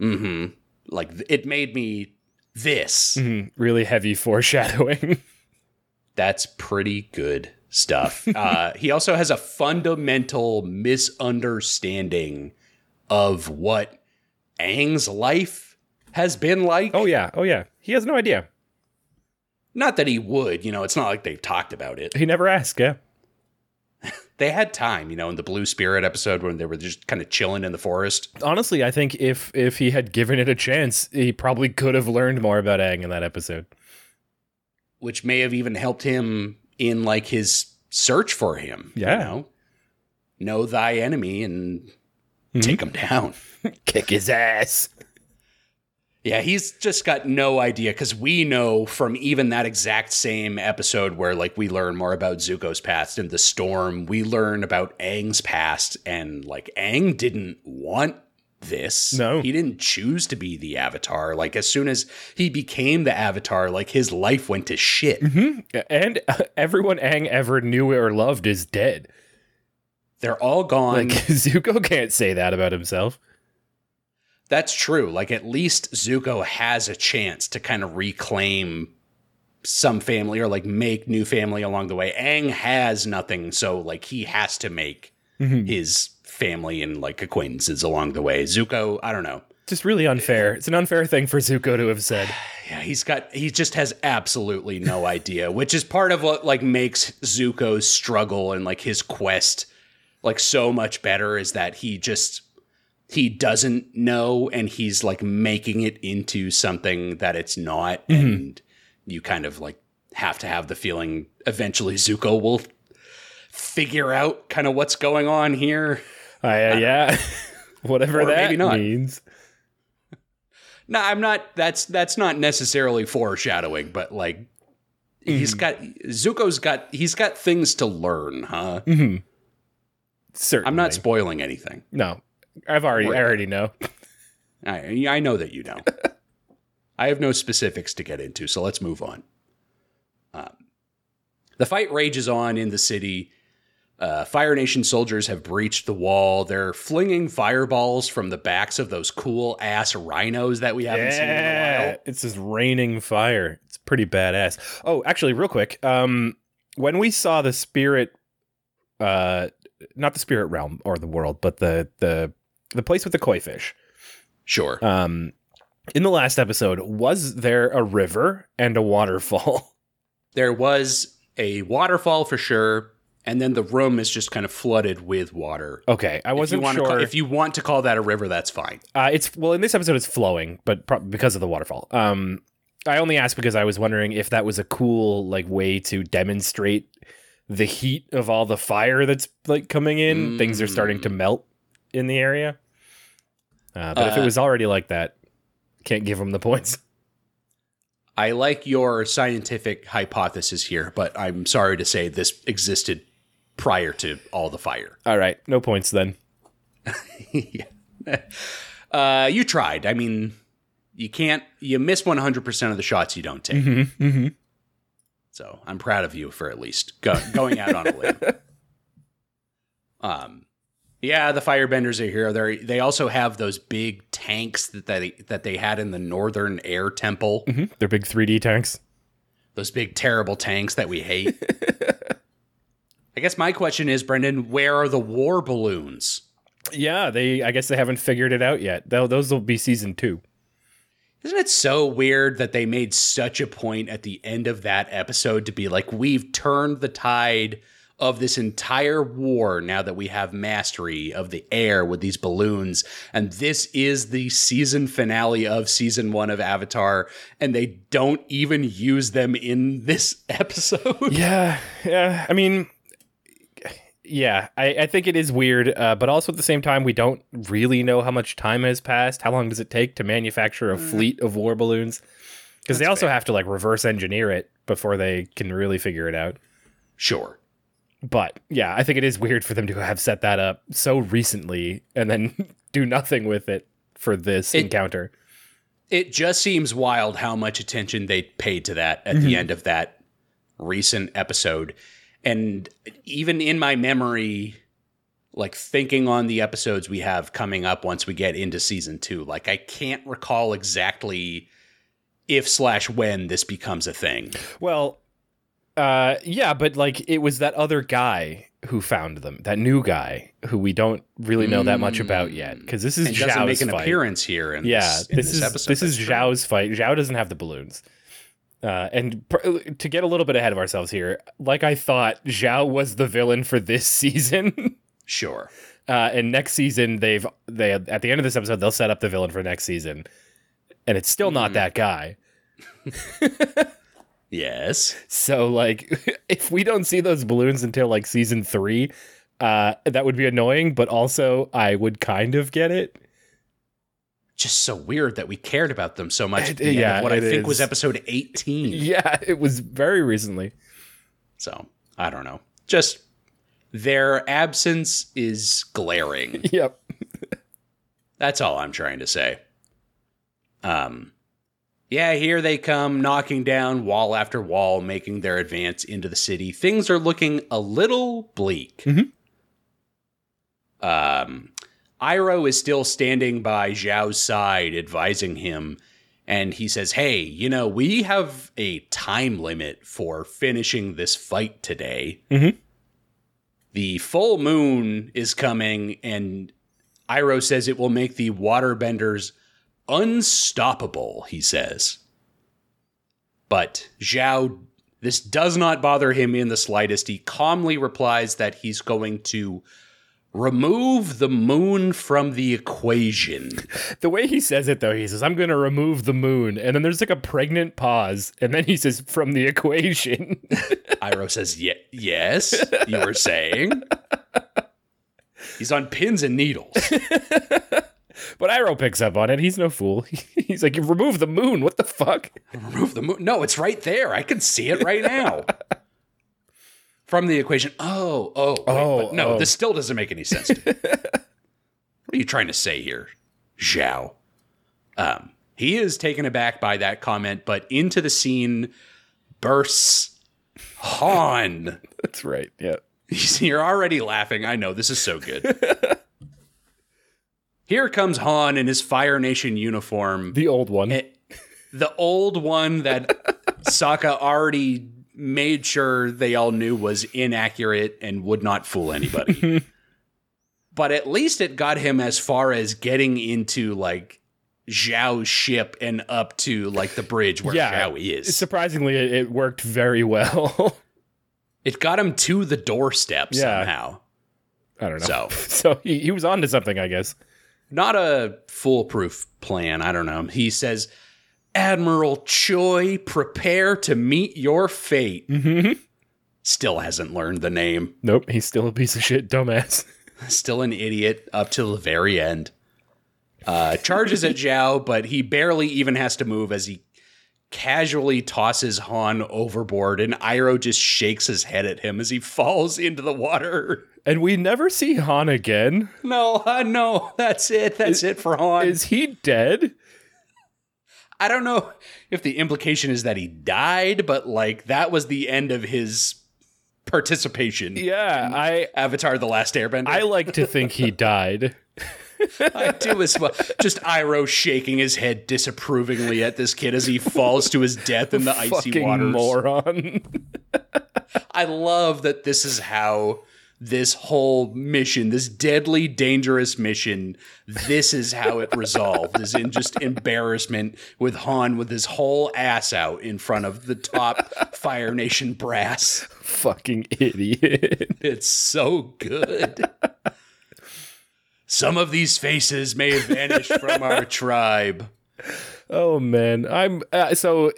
Mm-hmm. like it made me this. Mm, really heavy foreshadowing. That's pretty good stuff. uh, he also has a fundamental misunderstanding of what Aang's life has been like. oh yeah, oh yeah. He has no idea. Not that he would, you know, it's not like they've talked about it. He never asked, yeah. They had time, you know, in the Blue Spirit episode when they were just kind of chilling in the forest. Honestly, I think if if he had given it a chance, he probably could have learned more about Aang in that episode. which may have even helped him in like his search for him. Yeah. You know? Know thy enemy and Mm-hmm. take him down. Kick his ass. Yeah, he's just got no idea because we know from even that exact same episode where like we learn more about Zuko's past in the storm, we learn about Aang's past, and like Aang didn't want this. No. He didn't choose to be the avatar. Like as soon as he became the avatar, like his life went to shit. And uh, everyone Aang ever knew or loved is dead. They're all gone. Like Zuko can't say that about himself. That's true. Like at least Zuko has a chance to kind of reclaim some family or like make new family along the way. Aang has nothing, so like he has to make mm-hmm. his family and like acquaintances along the way. Zuko, I don't know. Just really unfair. It's an unfair thing for Zuko to have said. Yeah, he's got he just has absolutely no idea, which is part of what like makes Zuko's struggle and like his quest like so much better is that he just he doesn't know and he's like making it into something that it's not and you kind of like have to have the feeling eventually Zuko will figure out kind of what's going on here. Uh, yeah, whatever Or that maybe not. means. No, I'm not. That's that's not necessarily foreshadowing, but like he's got Zuko's got he's got things to learn, huh? Mm-hmm. Certainly, I'm not spoiling anything. No, I've already, I already know. I, I know that you don't. I have no specifics to get into, so let's move on. Um, the fight rages on in the city. Uh, Fire Nation soldiers have breached the wall. They're flinging fireballs from the backs of those cool ass rhinos that we haven't seen in a while. It's just raining fire. It's pretty badass. Oh, actually, real quick. Um, when we saw the spirit, uh, not the spirit realm or the world, but the the the place with the koi fish. Sure. Um, in the last episode, was there a river and a waterfall? there was a waterfall for sure, and then the room is just kind of flooded with water. Okay, I wasn't to sure. call, if you want to call that a river, that's fine. Uh, it's well in this episode it's flowing, but pro- because of the waterfall. Um, I only asked because I was wondering if that was a cool like way to demonstrate the heat of all the fire that's like coming in. Things are starting to melt in the area. Uh, but if it Uh, was already like that, can't give them the points. I like your scientific hypothesis here, but I'm sorry to say this existed prior to all the fire. All right, no points then. Uh, you tried. I mean, you can't. You miss 100% of the shots you don't take. Mm-hmm. So I'm proud of you for at least go, going out on a limb. Um, yeah, the firebenders are here. They they also have those big tanks that they that they had in the Northern Air Temple. Mm-hmm. They're big 3D tanks. Those big terrible tanks that we hate. I guess my question is, Brendan, where are the war balloons? Yeah, they. I guess they haven't figured it out yet. Tho- Those will be season two. Isn't it so weird that they made such a point at the end of that episode to be like, we've turned the tide of this entire war now that we have mastery of the air with these balloons. And this is the season finale of season one of Avatar. And they don't even use them in this episode. Yeah, yeah. I mean, yeah, I, I think it is weird, uh, but also at the same time, we don't really know how much time has passed. How long does it take to manufacture a fleet of war balloons? Because they also fair. have to like reverse engineer it before they can really figure it out. Sure. But yeah, I think it is weird for them to have set that up so recently and then do nothing with it for this It- encounter. It just seems wild how much attention they paid to that at the mm-hmm. end of that recent episode. And even in my memory, like thinking on the episodes we have coming up once we get into season two, like I can't recall exactly if slash when this becomes a thing. Well, uh, yeah, but like it was that other guy who found them, that new guy who we don't really know that much about yet, because this is And doesn't Zhao's make an fight. appearance here in Yeah, this, this, this is episode. this is true. Zhao's fight. Zhao doesn't have the balloons. Uh, and pr- to get a little bit ahead of ourselves here, like I thought, Zhao was the villain for this season. Sure. Uh, and next season, they've they at the end of this episode, they'll set up the villain for next season, and it's still Hmm. not that guy. Yes. So like, if we don't see those balloons until like season three, uh, that would be annoying. But also, I would kind of get it. Just so weird that we cared about them so much It- yeah, what I think was episode 18. Yeah, it was very recently. So I don't know. Just their absence is glaring. Yep. That's all I'm trying to say. Um, yeah, here they come, knocking down wall after wall, making their advance into the city. Things are looking a little bleak. Mhm. Um, Iroh is still standing by Zhao's side, advising him. And he says, Hey, you know, we have a time limit for finishing this fight today. Mhm. The full moon is coming, and Iroh says it will make the waterbenders unstoppable, he says. But Zhao, this does not bother him in the slightest. He calmly replies that he's going to remove the moon from the equation. The way he says it, though, he says, I'm going to remove the moon. And then there's like a pregnant pause. And then he says, from the equation. Iroh says, Ye- Yes, you were saying. He's on pins and needles. But Iroh picks up on it. He's no fool. He's like, you remove the moon. What the fuck? Remove the moon. No, it's right there. I can see it right now. From the equation. Oh, oh, wait, Oh, but no, oh. this still doesn't make any sense to me. what are you trying to say here, Zhao? Um, he is taken aback by that comment, but into the scene bursts Hahn. That's right. Yeah. You're already laughing. I know this is so good. Here comes Hahn in his Fire Nation uniform. The old one. Eh, the old one that Sokka already made sure they all knew was inaccurate and would not fool anybody. but at least it got him as far as getting into like Zhao's ship and up to like the bridge where Yeah. Zhao is. Surprisingly, it, it worked very well. it got him to the doorstep Yeah. somehow. I don't know. So So he, he was on to something, I guess. Not a foolproof plan. I don't know. He says, Admiral Choi, prepare to meet your fate. Mm-hmm. Still hasn't learned the name. Nope, he's still a piece of shit dumbass. Still an idiot up till the very end. Uh, charges at Zhao, but he barely even has to move as he casually tosses Hahn overboard, and Iroh just shakes his head at him as he falls into the water. And we never see Hahn again. No, uh, no, that's it. That's it for Hahn. Is he dead? I don't know if the implication is that he died, but like that was the end of his participation. Yeah, I Avatar: The Last Airbender. I like to think he died. I do as well. Just Iroh shaking his head disapprovingly at this kid as he falls to his death in the icy Fucking waters. moron. I love that this is how this whole mission, this deadly, dangerous mission, this is how it resolved, is in just embarrassment with Hahn with his whole ass out in front of the top Fire Nation brass. Fucking idiot. It's so good. Some of these faces may have vanished from our tribe. Oh man, I'm uh, so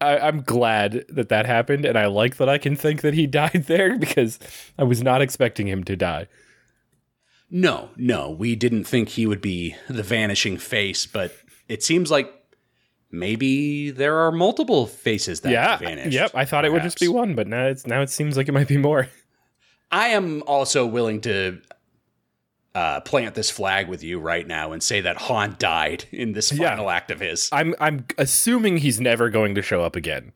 I, I'm glad that that happened, and I like that I can think that he died there because I was not expecting him to die. No, no, we didn't think he would be the vanishing face, but it seems like maybe there are multiple faces that yeah, vanished. yep. I thought it would just be one, but now it's now it seems like it might be more. I am also willing to uh, plant this flag with you right now and say that Hahn died in this Yeah. final act of his. I'm I'm assuming he's never going to show up again,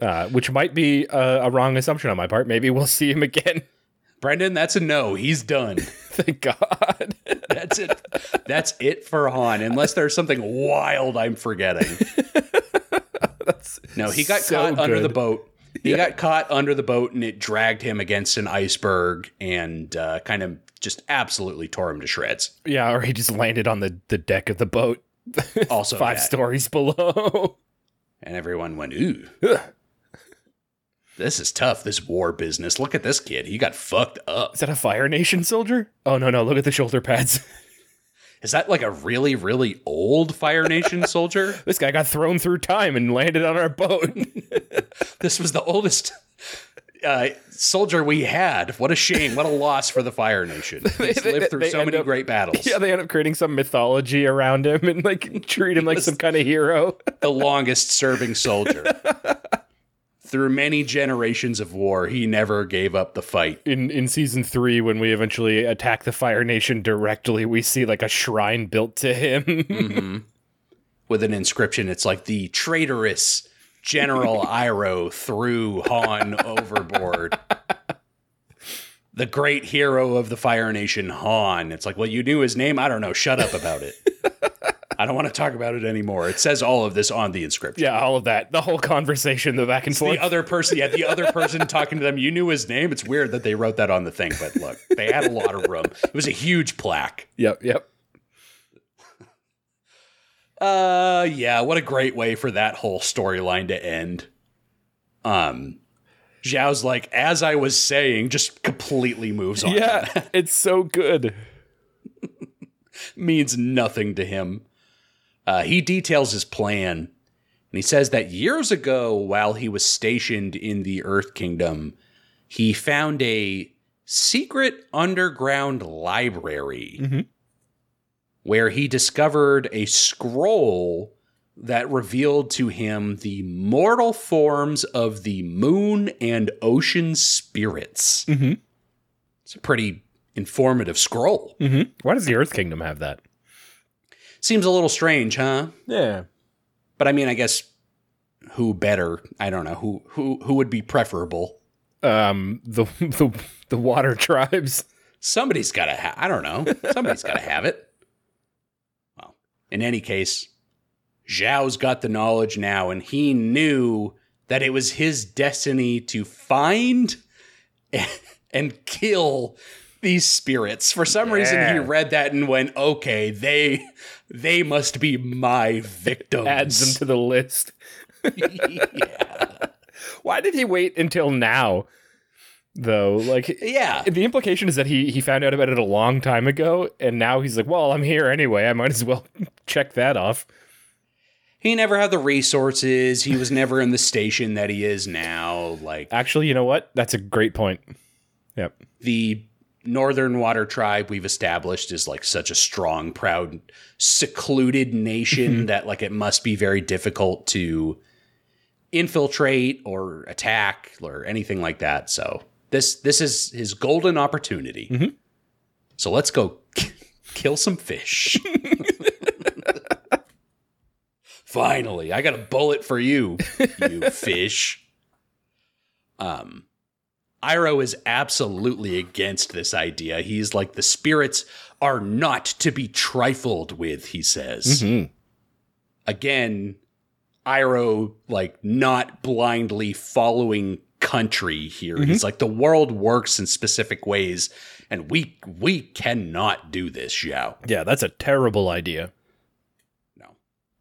uh, which might be a, a wrong assumption on my part. Maybe we'll see him again. Brendan, that's a no. He's done. Thank God. That's it. That's it for Hahn, unless there's something wild I'm forgetting. no, he got so caught under the boat. He got caught under the boat, and it dragged him against an iceberg and uh, kind of just absolutely tore him to shreds. yeah, or he just landed on the the deck of the boat, Also, five that. stories below. and everyone went, "Ooh, this is tough. This war business. Look at this kid. He got fucked up. Is that a Fire Nation soldier? Oh no, no! Look at the shoulder pads. Is that like a really, really old Fire Nation soldier? this guy got thrown through time and landed on our boat. This was the oldest." Uh, soldier we had. What a shame. What a loss for the Fire Nation. He's they- lived through they so many up- great battles. yeah, they end up creating some mythology around him and like treat him like some kind of hero. the longest serving soldier. Through many generations of war, he never gave up the fight. in in season three when we eventually attack the Fire Nation directly, we see like a shrine built to him. with an inscription. It's like the traitorous General Iroh threw Hahn overboard. The great hero of the Fire Nation, Hahn. It's like, well, you knew his name. I don't know. Shut up about it. I don't want to talk about it anymore. It says all of this on the inscription. yeah, all of that, the whole conversation, the back and forth. The other person, yeah, the other person talking to them, you knew his name. It's weird that they wrote that on the thing, but look, they had a lot of room. It was a huge plaque. yep, yep. Uh, yeah, what a great way for that whole storyline to end. Um, Zhao's like, as I was saying, just completely moves on. Yeah, it's so good. means nothing to him. Uh, he details his plan, and he says that years ago, while he was stationed in the Earth Kingdom, he found a secret underground library where he discovered a scroll that revealed to him the mortal forms of the moon and ocean spirits. Mhm. It's a pretty informative scroll. hmm Why does the Earth Kingdom have that? Seems a little strange, huh? Yeah. But I mean, I guess who better? I don't know who who who would be preferable. Um the the the water tribes. Somebody's got to have. I don't know. Somebody's got to have it. In any case, Zhao's got the knowledge now, and he knew that it was his destiny to find and kill these spirits. For some reason, he read that and went, "Okay, they they must be my victims." Adds them to the list. yeah. Why did he wait until now? Though, like yeah. the implication is that he he found out about it a long time ago, and now he's like, "Well, I'm here anyway. I might as well check that off." He never had the resources. He was never in the station that he is now. Like Actually, you know what? That's a great point. Yep. the Northern Water Tribe we've established is like such a strong, proud, secluded nation mm-hmm. that like it must be very difficult to infiltrate or attack or anything like that. So this this is his golden opportunity. So let's go kill some fish. Finally, I got a bullet for you, you fish. Um, Iroh is absolutely against this idea. He's like, the spirits are not to be trifled with, he says. Mhm. Again, Iroh, like, not blindly following country here. Mm-hmm. He's like, the world works in specific ways, and we we cannot do this, Zhao. Yeah, that's a terrible idea. No.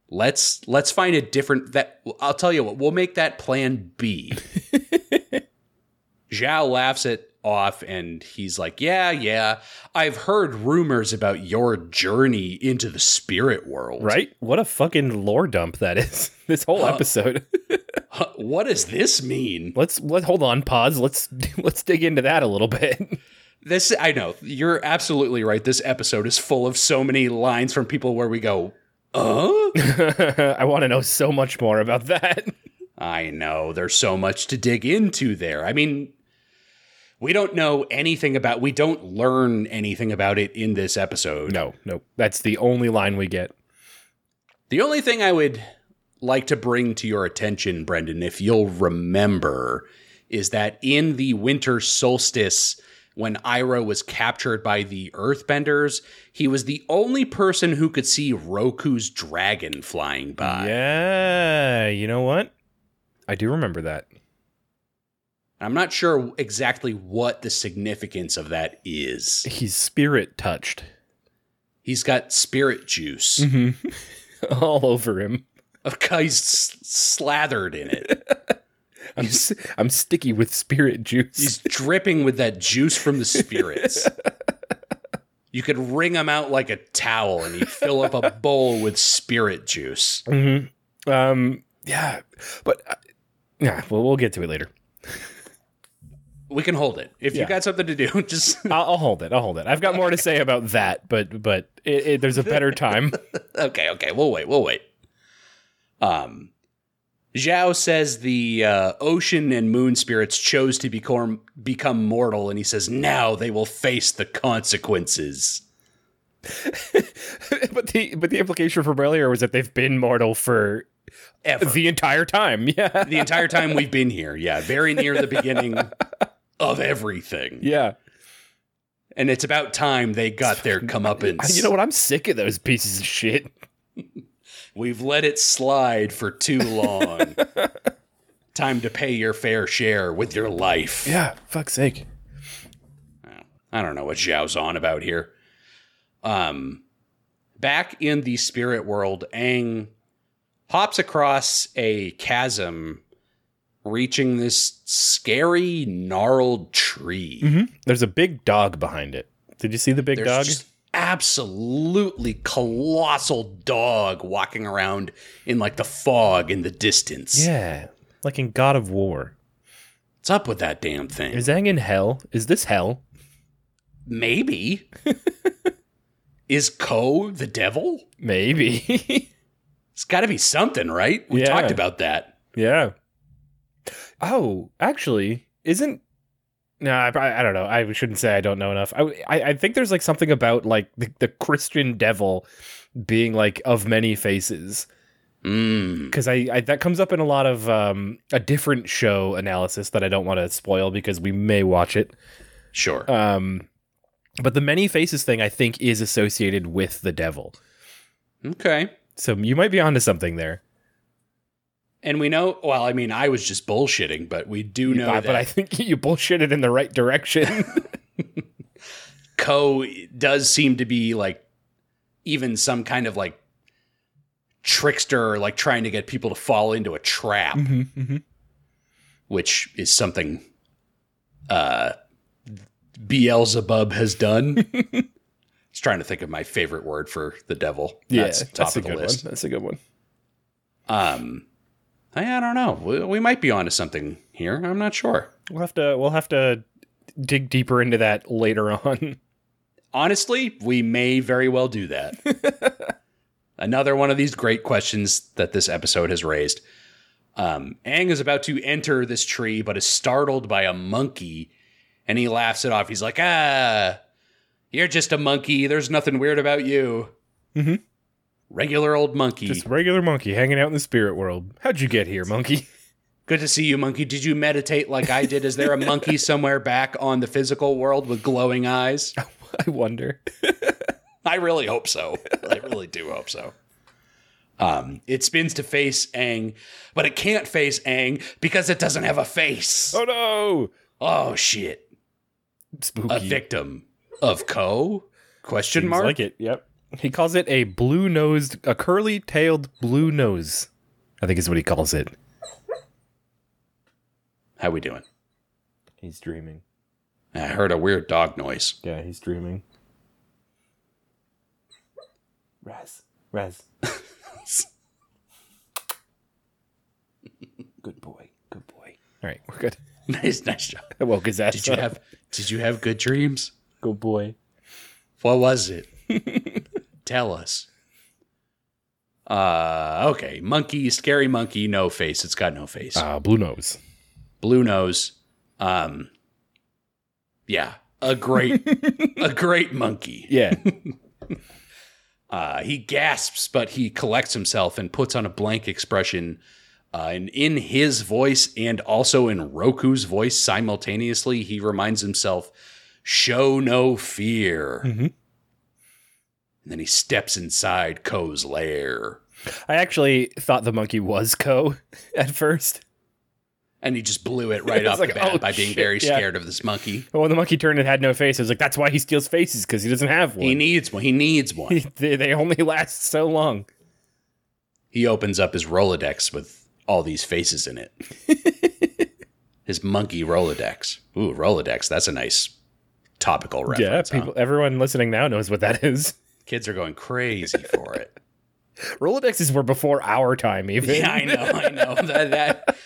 Let's let's find a different that I'll tell you what, we'll make that plan B. Zhao laughs it off and he's like, "Yeah, yeah. I've heard rumors about your journey into the spirit world." Right? What a fucking lore dump that is. This whole episode. Huh, What does this mean? let's let hold on, pause. Let's let's dig into that a little bit. This I know. You're absolutely right. This episode is full of so many lines from people where we go, "Uh?" I want to know so much more about that. I know there's so much to dig into there. I mean, we don't know anything about we don't learn anything about it in this episode. No, no. That's the only line we get. The only thing I would like to bring to your attention, Brendan, if you'll remember, is that in the winter solstice when Iroh was captured by the Earthbenders, he was the only person who could see Roku's dragon flying by. yeah, you know what? I do remember that. I'm not sure exactly what the significance of that is. He's spirit touched. He's got spirit juice. Mm-hmm. All over him. He's s- slathered in it. I'm I'm sticky with spirit juice. He's dripping with that juice from the spirits. You could wring him out like a towel and he'd fill up a bowl with spirit juice. Mm-hmm. Um, yeah, but uh, yeah, well, we'll get to it later. We can hold it. If you got something to do, just I'll, I'll hold it. I'll hold it. I've got more to say about that, but but it, it, there's a better time. okay, okay, we'll wait, we'll wait. Um, Zhao says the uh, ocean and moon spirits chose to become become mortal, and he says now they will face the consequences. but the but the implication from earlier was that they've been mortal for Ever the entire time. Yeah, the entire time we've been here, yeah, very near the beginning of everything, yeah. and it's about time they got their comeuppance. You know what? I'm sick of those pieces of shit. We've let it slide for too long. time to pay your fair share with your life. Yeah, fuck's sake. I don't know what Zhao's on about here. Um, back in the spirit world, Aang hops across a chasm, reaching this scary, gnarled tree. Mm-hmm. There's a big dog behind it. Did you see the big dog? There's dog? just absolutely colossal dog walking around in like the fog in the distance. yeah, like in God of War. What's up with that damn thing? Is Aang in hell? Is this hell? Maybe. Is Ko the devil? Maybe. It's got to be something, right? We Yeah. talked about that. yeah. Oh, actually, isn't No, I, I I don't know. I shouldn't say I don't know enough. I, I, I think there's like something about like the, the Christian devil being like of many faces Mm. because I, I that comes up in a lot of um, a different show analysis that I don't want to spoil because we may watch it. Sure. Um, but the many faces thing I think is associated with the devil, okay. so you might be onto something there. And we know, well, I mean, I was just bullshitting, but we do know Uh, that but I think you bullshitted in the right direction. Ko does seem to be like even some kind of like trickster, like trying to get people to fall into a trap, mm-hmm. which is something uh, Beelzebub has done. Just trying to think of my favorite word for the devil. Yeah, that's that's, top a of the good list. one. That's a good one. Um, I, I don't know. We, we might be onto something here. I'm not sure. We'll have to we'll have to dig deeper into that later on. Honestly, we may very well do that. Another one of these great questions that this episode has raised. Um, Aang is about to enter this tree, but is startled by a monkey, and he laughs it off. He's like, "Ah, you're just a monkey. There's nothing weird about you. Mhm. Regular old monkey. Just regular monkey hanging out in the spirit world. How'd you get here, monkey? Good to see you, monkey. Did you meditate like I did? Is there a monkey somewhere back on the physical world with glowing eyes? I wonder. I really hope so. I really do hope so. Um, it spins to face Aang, but it can't face Aang because it doesn't have a face. Oh no! Oh shit! Spooky. A victim of Ko? Question Seems mark. like it. Yep. He calls it a blue-nosed, a curly-tailed blue nose. I think is what he calls it. How we doing? He's dreaming. I heard a weird dog noise. Yeah, he's dreaming. Raz, Raz. good boy, good boy. All right, we're good. nice, nice job. I woke his ass Did you up. have Did you have good dreams? good boy? What was it? Tell us. Uh, okay. Monkey, scary monkey, no face. It's got no face. Ah, blue nose. Blue nose. Um, yeah, a great, a great monkey. Yeah. Uh, he gasps, but he collects himself and puts on a blank expression. Uh, and in his voice and also in Roku's voice simultaneously, he reminds himself, "Show no fear." Mhm. And then he steps inside Ko's lair, I actually thought the monkey was Ko at first. and he just blew it right off like, the bat oh, by being shit, very yeah. scared of this monkey. But when the monkey turned and had no face, I was like, that's why he steals faces because he doesn't have one. He needs one. He needs one. they, they only last so long. he opens up his Rolodex with all these faces in it. his monkey Rolodex. Ooh, Rolodex. That's a nice topical Yeah, reference. huh? everyone listening now knows what that is. Kids are going crazy for it. Rolodexes were before our time, even. yeah, I know. I know. That, that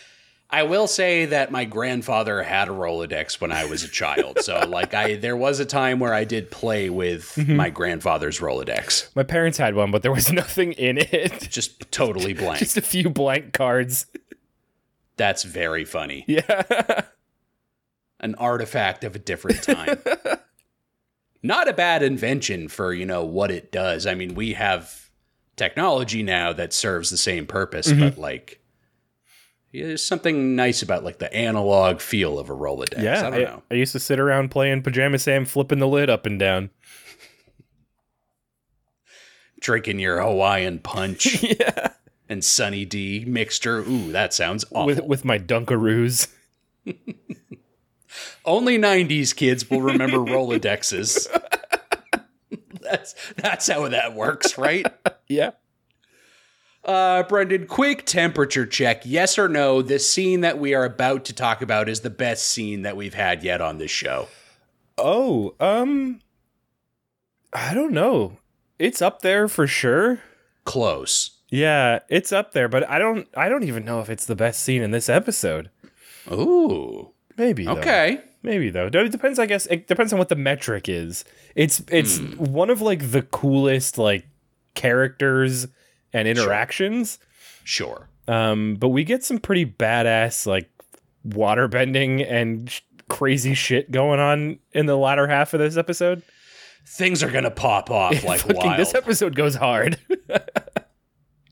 I will say that my grandfather had a Rolodex when I was a child. So, like, I there was a time where I did play with Mm-hmm. my grandfather's Rolodex. My parents had one, but there was nothing in it. Just totally blank. Just a few blank cards. That's very funny. Yeah. an artifact of a different time. Not a bad invention for, you know, what it does. I mean, we have technology now that serves the same purpose, Mm-hmm. but like yeah, there's something nice about like the analog feel of a Rolodex. yeah. I don't know. I used to sit around playing Pajama Sam, flipping the lid up and down. Drinking your Hawaiian punch yeah. and Sunny D mixture. Ooh, that sounds awful. With, with my Dunkaroos. Only 90s kids will remember Rolodexes. that's that's how that works, right? Yeah. Uh, Brendan, quick temperature check. Yes or no, this scene that we are about to talk about is the best scene that we've had yet on this show. Oh, um, I don't know. It's up there for sure. Close. Yeah, it's up there, but I don't. I don't even know if it's the best scene in this episode. Ooh. Maybe. though. Maybe though. It depends. I guess it depends on what the metric is. It's it's one of like the coolest like characters and interactions. Sure. Um, but we get some pretty badass like water bending and sh- crazy shit going on in the latter half of this episode. Things are gonna pop off like Fucking- wild. this episode goes hard.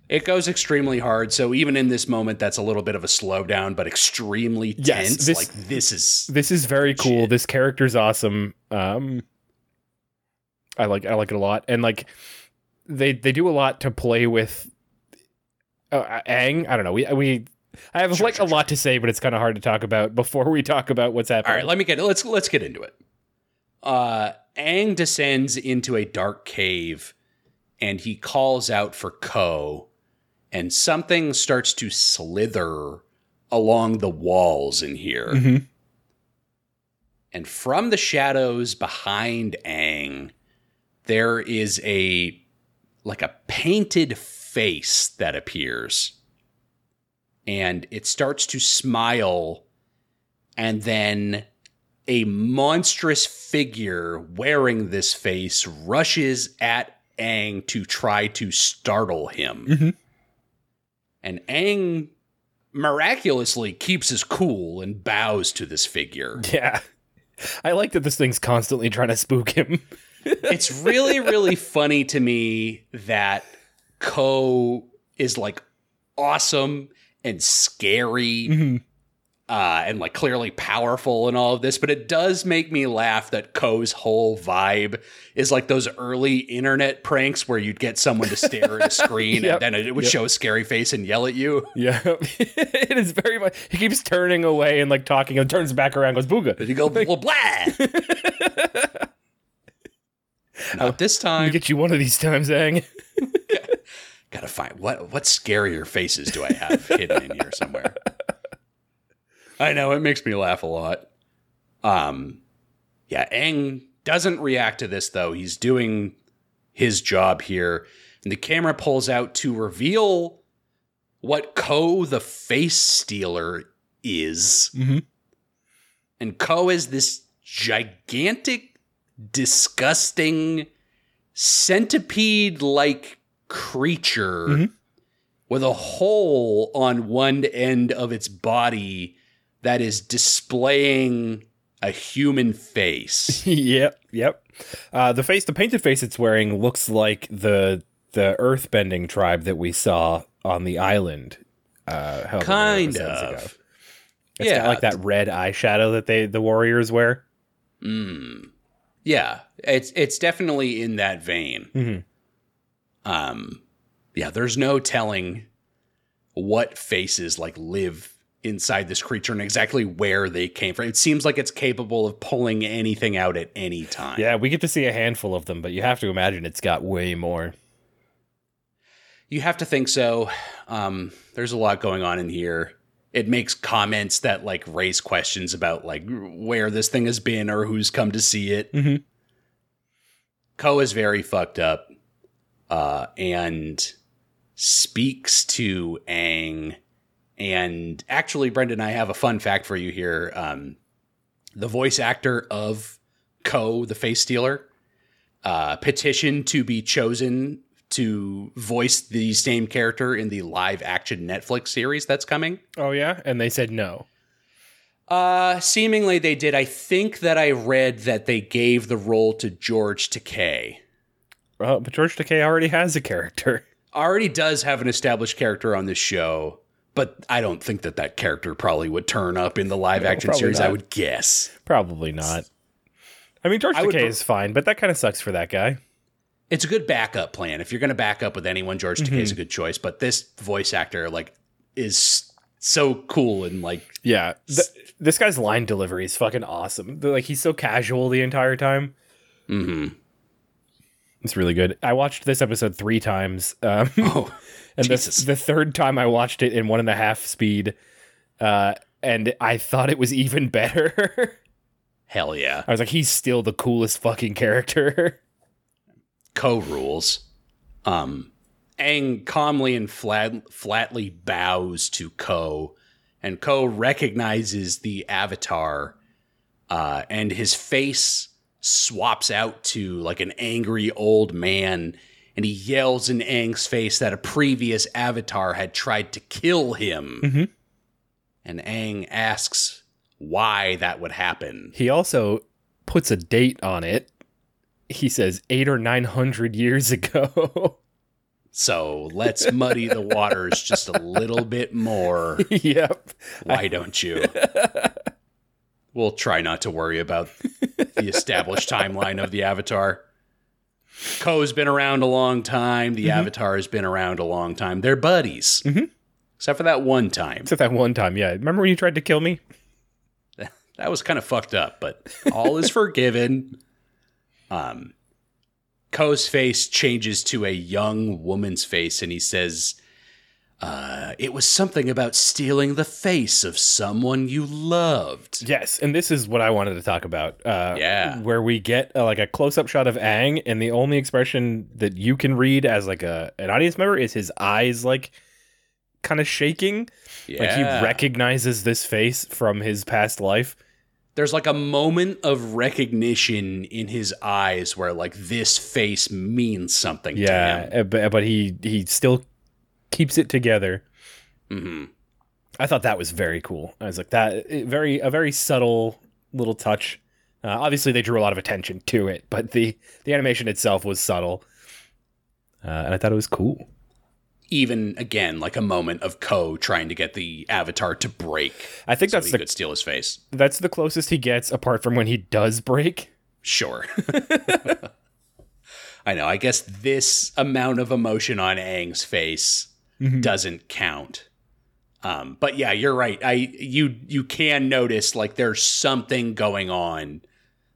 It goes extremely hard. So even in this moment, that's a little bit of a slowdown, but extremely Yes, tense. this- like this is this is very cool. This character's awesome. Um, I like I like it a lot, and like they they do a lot to play with. Uh, Aang, I don't know. We we I have Sure, like sure, a lot to say, but it's kind of hard to talk about before we talk about what's happening. All right, Let me get let's let's get into it. Uh, Aang descends into a dark cave, and he calls out for Ko, and something starts to slither along the walls in here. Mhm. And from the shadows behind Aang, there is a like a painted face that appears. And it starts to smile, and then a monstrous figure wearing this face rushes at Aang to try to startle him. Mhm. And Aang miraculously keeps his cool and bows to this figure. Yeah, I like that this thing's constantly trying to spook him. it's really really funny to me that Ko is like awesome and scary Mhm. Uh, and like clearly powerful and all of this, but it does make me laugh that Ko's whole vibe is like those early internet pranks where you'd get someone to stare at a screen Yep. and then it would Yep. show a scary face and yell at you. Yeah, it is very much. He keeps turning away and like talking, and turns back around, and goes booga. And you go blah blah. Not this Let me time. get you one of these times, Aang. Gotta find what what scarier faces do I have hidden in here somewhere? I know it makes me laugh a lot. Um, yeah, Aang doesn't react to this though. He's doing his job here, and the camera pulls out to reveal what Ko the Face Stealer is. Mhm. And Ko is this gigantic, disgusting, centipede like creature Mhm. with a hole on one end of its body that is displaying a human face. yep, yep. Uh, the face, the painted face it's wearing, looks like the the earthbending tribe that we saw on the island. Uh, kind of. It's got like that red eyeshadow that they the warriors wear. Mm. Yeah, it's it's definitely in that vein. Mhm. Um, yeah, there's no telling what faces like live inside this creature and exactly where they came from. It seems like it's capable of pulling anything out at any time. Yeah, we get to see a handful of them, but you have to imagine it's got way more. You have to think so. Um, there's a lot going on in here. It makes comments that like raise questions about like where this thing has been or who's come to see it. Mhm. Ko is very fucked up, uh, and speaks to Aang. And actually, Brendan, I have a fun fact for you here. Um, the voice actor of Ko, the face stealer, uh, petitioned to be chosen to voice the same character in the live action Netflix series that's coming. Oh yeah, and they said no. Uh, seemingly they did. I think that I read that they gave the role to George Takei. Well, but George Takei already has a character. Already does have an established character on this show, but I don't think that that character probably would turn up in the live No, action series. I would guess. Probably not. I mean, George I Takei is fine, but that kind of sucks for that guy. It's a good backup plan. If you're going to back up with anyone, George Takei is a good choice. But this voice actor, like, is so cool and like Yeah, th- this guy's line delivery is fucking awesome. Like he's so casual the entire time. mhm. It's really good. I watched this episode three times, um, oh and the, the third time I watched it in one and a half speed, uh, and I thought it was even better. hell yeah. I was like, he's still the coolest fucking character. Ko rules. Um, Aang calmly and flat, flatly bows to Ko, and Ko recognizes the avatar, uh, and his face swaps out to like an angry old man, and he yells in Aang's face that a previous avatar had tried to kill him. Mhm. And Aang asks, why that would happen. He also puts a date on it. He says eight or nine hundred years ago. So let's muddy the waters just a little bit more. yep. Why don't you? We'll try not to worry about the established timeline of the Avatar. Ko's been around a long time. The Avatar has been around a long time. They're buddies. Mhm. Except for that one time. Except that one time, yeah. Remember when you tried to kill me? That was kind of fucked up, but all is forgiven. Um, Ko's face changes to a young woman's face, and he says, uh, "It was something about stealing the face of someone you loved." Yes, and this is what I wanted to talk about. Uh, Yeah. where we get uh, like a close-up shot of Aang, and the only expression that you can read as like a an audience member is his eyes, like kind of shaking, like he recognizes this face from his past life. There's like a moment of recognition in his eyes where like this face means something Yeah, to uh, but, but he he still keeps it together. him. hmm I thought that was very cool. I was like that it- very a very subtle little touch. Uh, obviously, they drew a lot of attention to it, but the the animation itself was subtle, uh, and I thought it was cool. Even again, like a moment of Ko trying to get the avatar to break I think so that's he the could steal his face. that's the closest he gets, apart from when he does break. Sure. I know. I guess this amount of emotion on Aang's face doesn't count. Um, but yeah, you're right. I you you can notice like there's something going on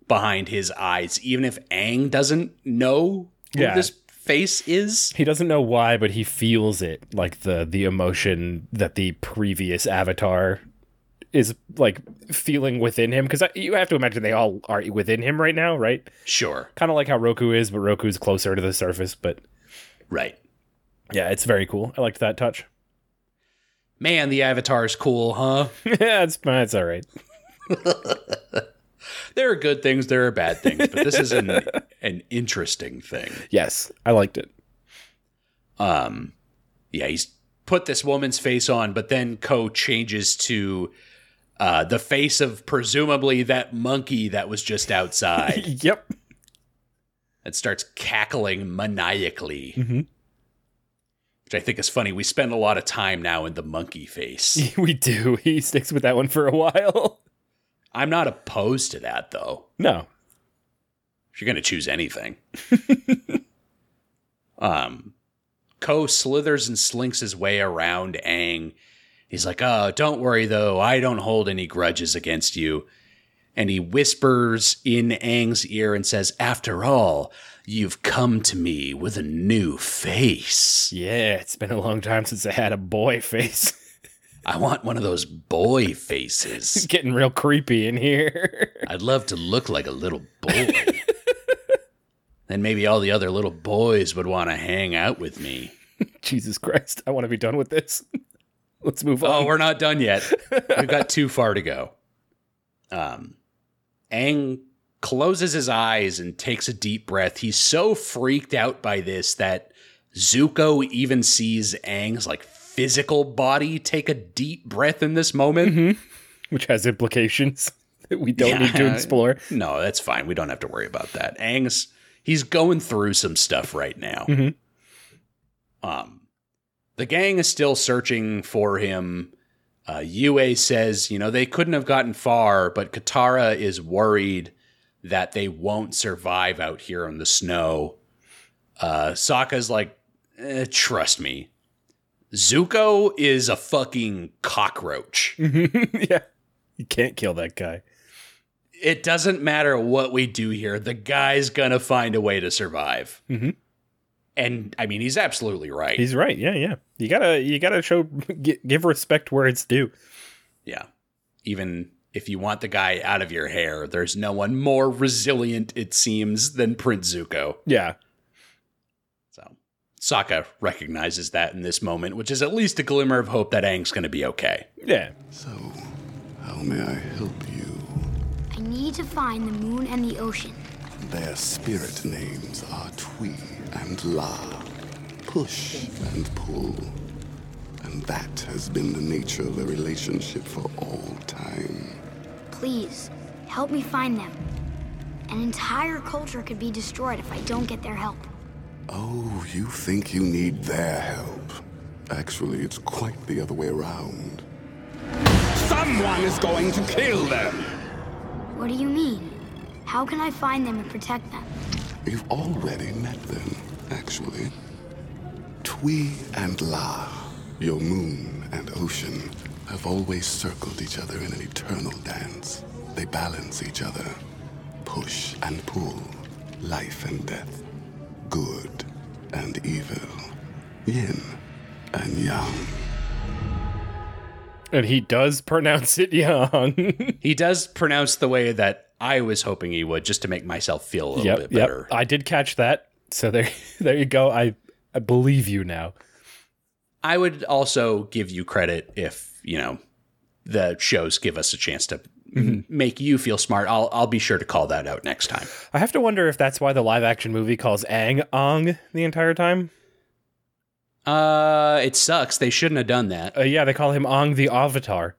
behind his eyes, even if Aang doesn't know who Yeah. this face is. He doesn't know why, but he feels it, like the the emotion that the previous Avatar is like feeling within him. Because you have to imagine they all are within him right now, right? Sure. Kind of like how Roku is, but Roku's closer to the surface. But Right. Yeah, it's very cool. I liked that touch. Man, the avatar's cool, huh? yeah, it's it's all right. There are good things, there are bad things, but this is an an interesting thing. Yes, I liked it. um yeah he's put this woman's face on but then ko changes to uh the face of presumably that monkey that was just outside yep. and starts cackling maniacally Mhm. Which i think is funny we spend a lot of time now in the monkey face we do. He sticks with that one for a while. i'm not opposed to that though No. if you're gonna choose anything um ko slithers and slinks his way around Aang. He's like, "Oh, don't worry though. I don't hold any grudges against you." And he whispers in Aang's ear and says, "After all, you've come to me with a new face. Yeah, it's been a long time since I had a boy face. I want one of those boy faces. it's getting real creepy in here. I'd love to look like a little boy. then maybe all the other little boys would want to hang out with me." Jesus Christ, I want to be done with this. Let's move on. Oh, we're not done yet. We've got too far to go. Um, Aang closes his eyes and takes a deep breath. He's so freaked out by this that Zuko even sees Aang's like physical body take a deep breath in this moment. Which has implications that we don't need to explore. No, that's fine. We don't have to worry about that. Aang's he's going through some stuff right now. Mhm. Um, the gang is still searching for him. Uh, Yue says, you know, they couldn't have gotten far, but Katara is worried that they won't survive out here in the snow. Uh, Sokka's like, eh, trust me. Zuko is a fucking cockroach. yeah. You can't kill that guy. it doesn't matter what we do here. The guy's gonna find a way to survive. Mhm. And I mean, he's absolutely right. He's right. Yeah, yeah. You gotta, you gotta show, give respect where it's due. yeah. Even if you want the guy out of your hair, there's no one more resilient, it seems, than Prince Zuko. Yeah. So Sokka recognizes that in this moment, which is at least a glimmer of hope that Aang's gonna be okay. Yeah. So, how may I help you? I need to find the moon and the ocean. Their spirit names are Tui and La. Push and pull. And that has been the nature of their relationship for all time. Please, help me find them. An entire culture could be destroyed if I don't get their help. Oh, you think you need their help. Actually, it's quite the other way around. Someone is going to kill them! What do you mean? How can I find them and protect them? You've already met them, actually. Tui and La, your moon and ocean, have always circled each other in an eternal dance. They balance each other, push and pull, life and death, good and evil, yin and yang. And he does pronounce it young. He does pronounce the way that I was hoping he would, just to make myself feel a little yep, bit yep. better. I did catch that. So there, there you go. I, I believe you now. I would also give you credit if, you know, the shows give us a chance to m- make you feel smart. I'll I'll be sure to call that out next time. I have to wonder if that's why the live action movie calls Aang Ong the entire time. Uh it sucks. They shouldn't have done that. Uh, yeah, they call him Ong the Avatar.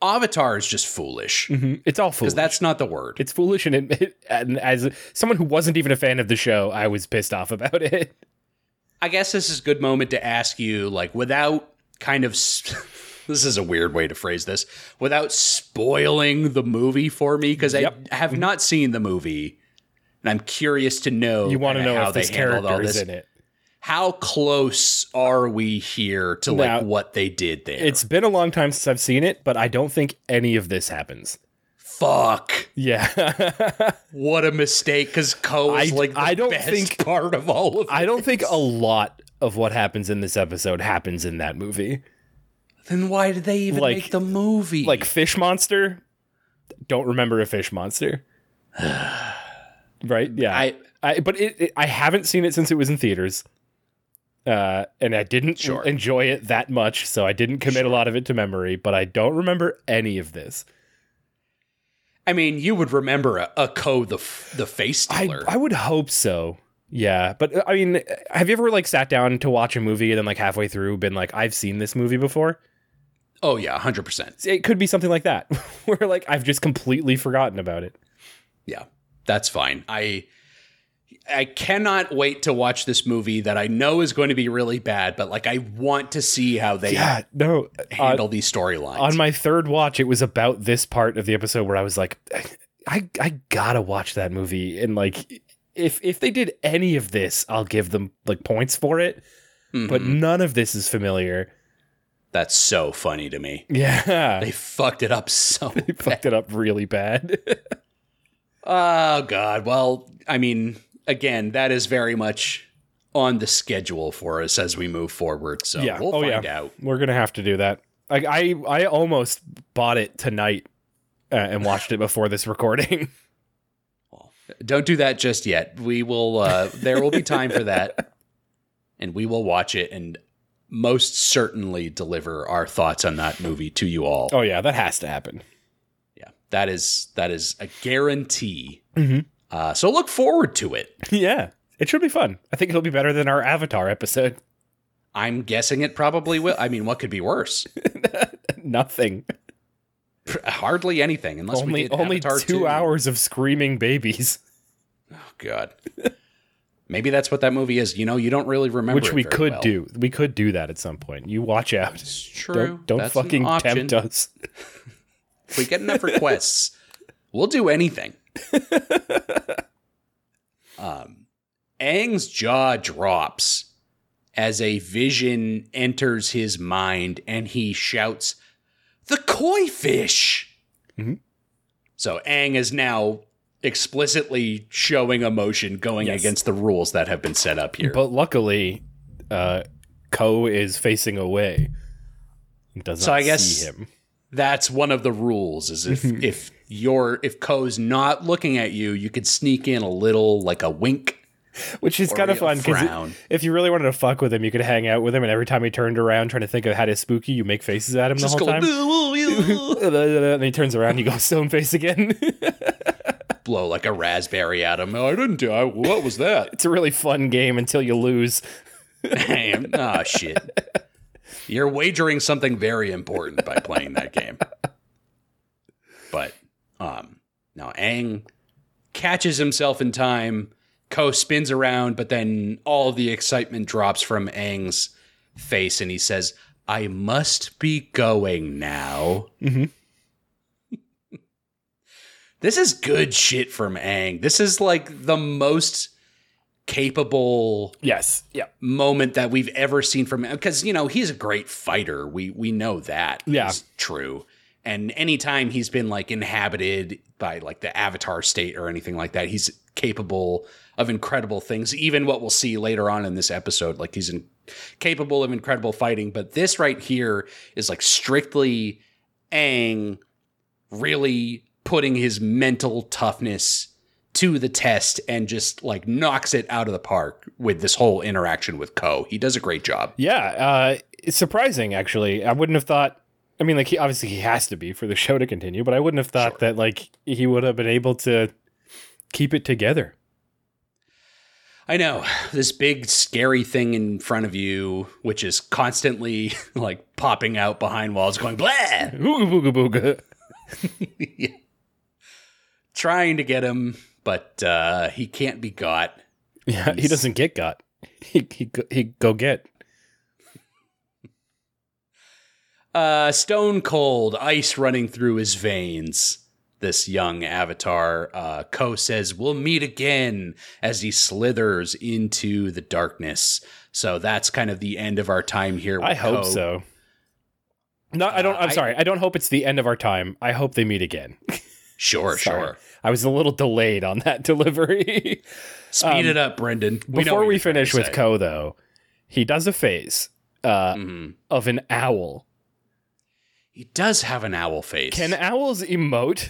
Avatar is just foolish. hmm It's all foolish. Because that's not the word. it's foolish, and, it, and as someone who wasn't even a fan of the show, I was pissed off about it. I guess this is a good moment to ask you, like, without kind of. this is a weird way to phrase this. Without spoiling the movie for me, because Yep. I have not seen the movie, and I'm curious to know. You want to know how if they this handled all character is this. in it. How close are we here to like what they did there? It's been a long time since I've seen it, but I don't think any of this happens. Fuck. Yeah. What a mistake! Because Ko is I- like the I don't best think- part of all of. I don't think a lot of what happens in this episode happens in that movie. Then why did they even Like- make the movie? Like Fish Monster, don't remember a Fish Monster. right? Yeah. I- I but it, it, I haven't seen it since it was in theaters. Uh, and I didn't Sure. enjoy it that much, so I didn't commit a lot of it to memory. But I don't remember any of this. I mean, you would remember a, a Ko the f- the face I stealer. I would hope so. Yeah, but uh, I mean, have you ever like sat down to watch a movie and then like halfway through been like, I've seen this movie before? oh yeah, hundred percent. It could be something like that, where like I've just completely forgotten about it. Yeah, that's fine. I I cannot wait to watch this movie that I know is going to be really bad, but like I want to see how they Yeah, no. handle these storylines. on my third watch, it was about this part of the episode where I was like, I I gotta watch that movie, and like if if they did any of this, I'll give them like points for it. But Mhm. none of this is familiar. that's so funny to me. Yeah, They fucked it up so. they fucked it up really bad. oh god. Well, I mean, again, that is very much on the schedule for us as we move forward. So yeah, we'll oh find yeah, out. we're gonna have to do that. Like I I almost bought it tonight uh, and watched it before this recording. Don't do that just yet. We will. Uh, there will be time for that, and we will watch it and most certainly deliver our thoughts on that movie to you all. oh yeah, that has to happen. Yeah, that is that is a guarantee. Mhm. Uh, so look forward to it. Yeah, it should be fun. I think it'll be better than our Avatar episode. I'm guessing it probably will. I mean, what could be worse? Nothing. Hardly anything, unless we only did only Avatar two 2. hours of screaming babies, Oh God. Maybe that's what that movie is. You know, you don't really remember. which it we could well. do. We could do that at some point. You watch out. It's true. Don't don't fucking tempt us. If we get enough requests, we'll do anything. um, Aang's jaw drops as a vision enters his mind and he shouts, The koi fish! Mhm. So Aang is now explicitly showing emotion going Yes. against the rules that have been set up here. But luckily, uh, Ko is facing away. Does not So I guess- see him. That's one of the rules is if Mm-hmm. if you're if Ko's not looking at you, you could sneak in a little like a wink Which is kind of fun because if you really wanted to fuck with him, you could hang out with him, and every time he turned around trying to think of how to spooky, you make faces at him Just the whole time. and then he turns around, you go stone face again. blow like a raspberry at him. Oh, I didn't do. I, what was that? it's a really fun game until you lose. Damn. Oh shit. You're wagering something very important by playing that game. Um, now Aang catches himself in time. Ko spins around, but then all the excitement drops from Aang's face, and he says, "I must be going now." Mhm. this is good shit from Aang. This is like the most capable Yes. Yeah. moment that we've ever seen from him because you know he's a great fighter we we know that Yeah. true and anytime he's been like inhabited by like the avatar state or anything like that he's capable of incredible things even what we'll see later on in this episode like he's in, capable of incredible fighting but this right here is like strictly Aang really putting his mental toughness to the test and just like knocks it out of the park with this whole interaction with Ko. He does a great job. Yeah. Uh, it's surprising, actually. I wouldn't have thought. I mean, like, he obviously he has to be for the show to continue, but I wouldn't have thought that like he would have been able to keep it together. I know this big scary thing in front of you, which is constantly like popping out behind walls, going blah, Ooga booga booga. trying to get him, but uh, he can't be got. Yeah, he doesn't get got. He he go- he go get. Uh, stone cold, ice running through his veins. This young avatar, uh, Ko says, "We'll meet again." As he slithers into the darkness. So that's kind of the end of our time here. I hope Ko. so. No, I don't. Uh, I'm I- sorry. I don't hope it's the end of our time. I hope they meet again. Sure, sure. I was a little delayed on that delivery. Speed Um, it up, Brendan. We Before we you're trying to finish with. Ko, though, he does a phase uh, Mhm. of an owl. He does have an owl face. Can owls emote?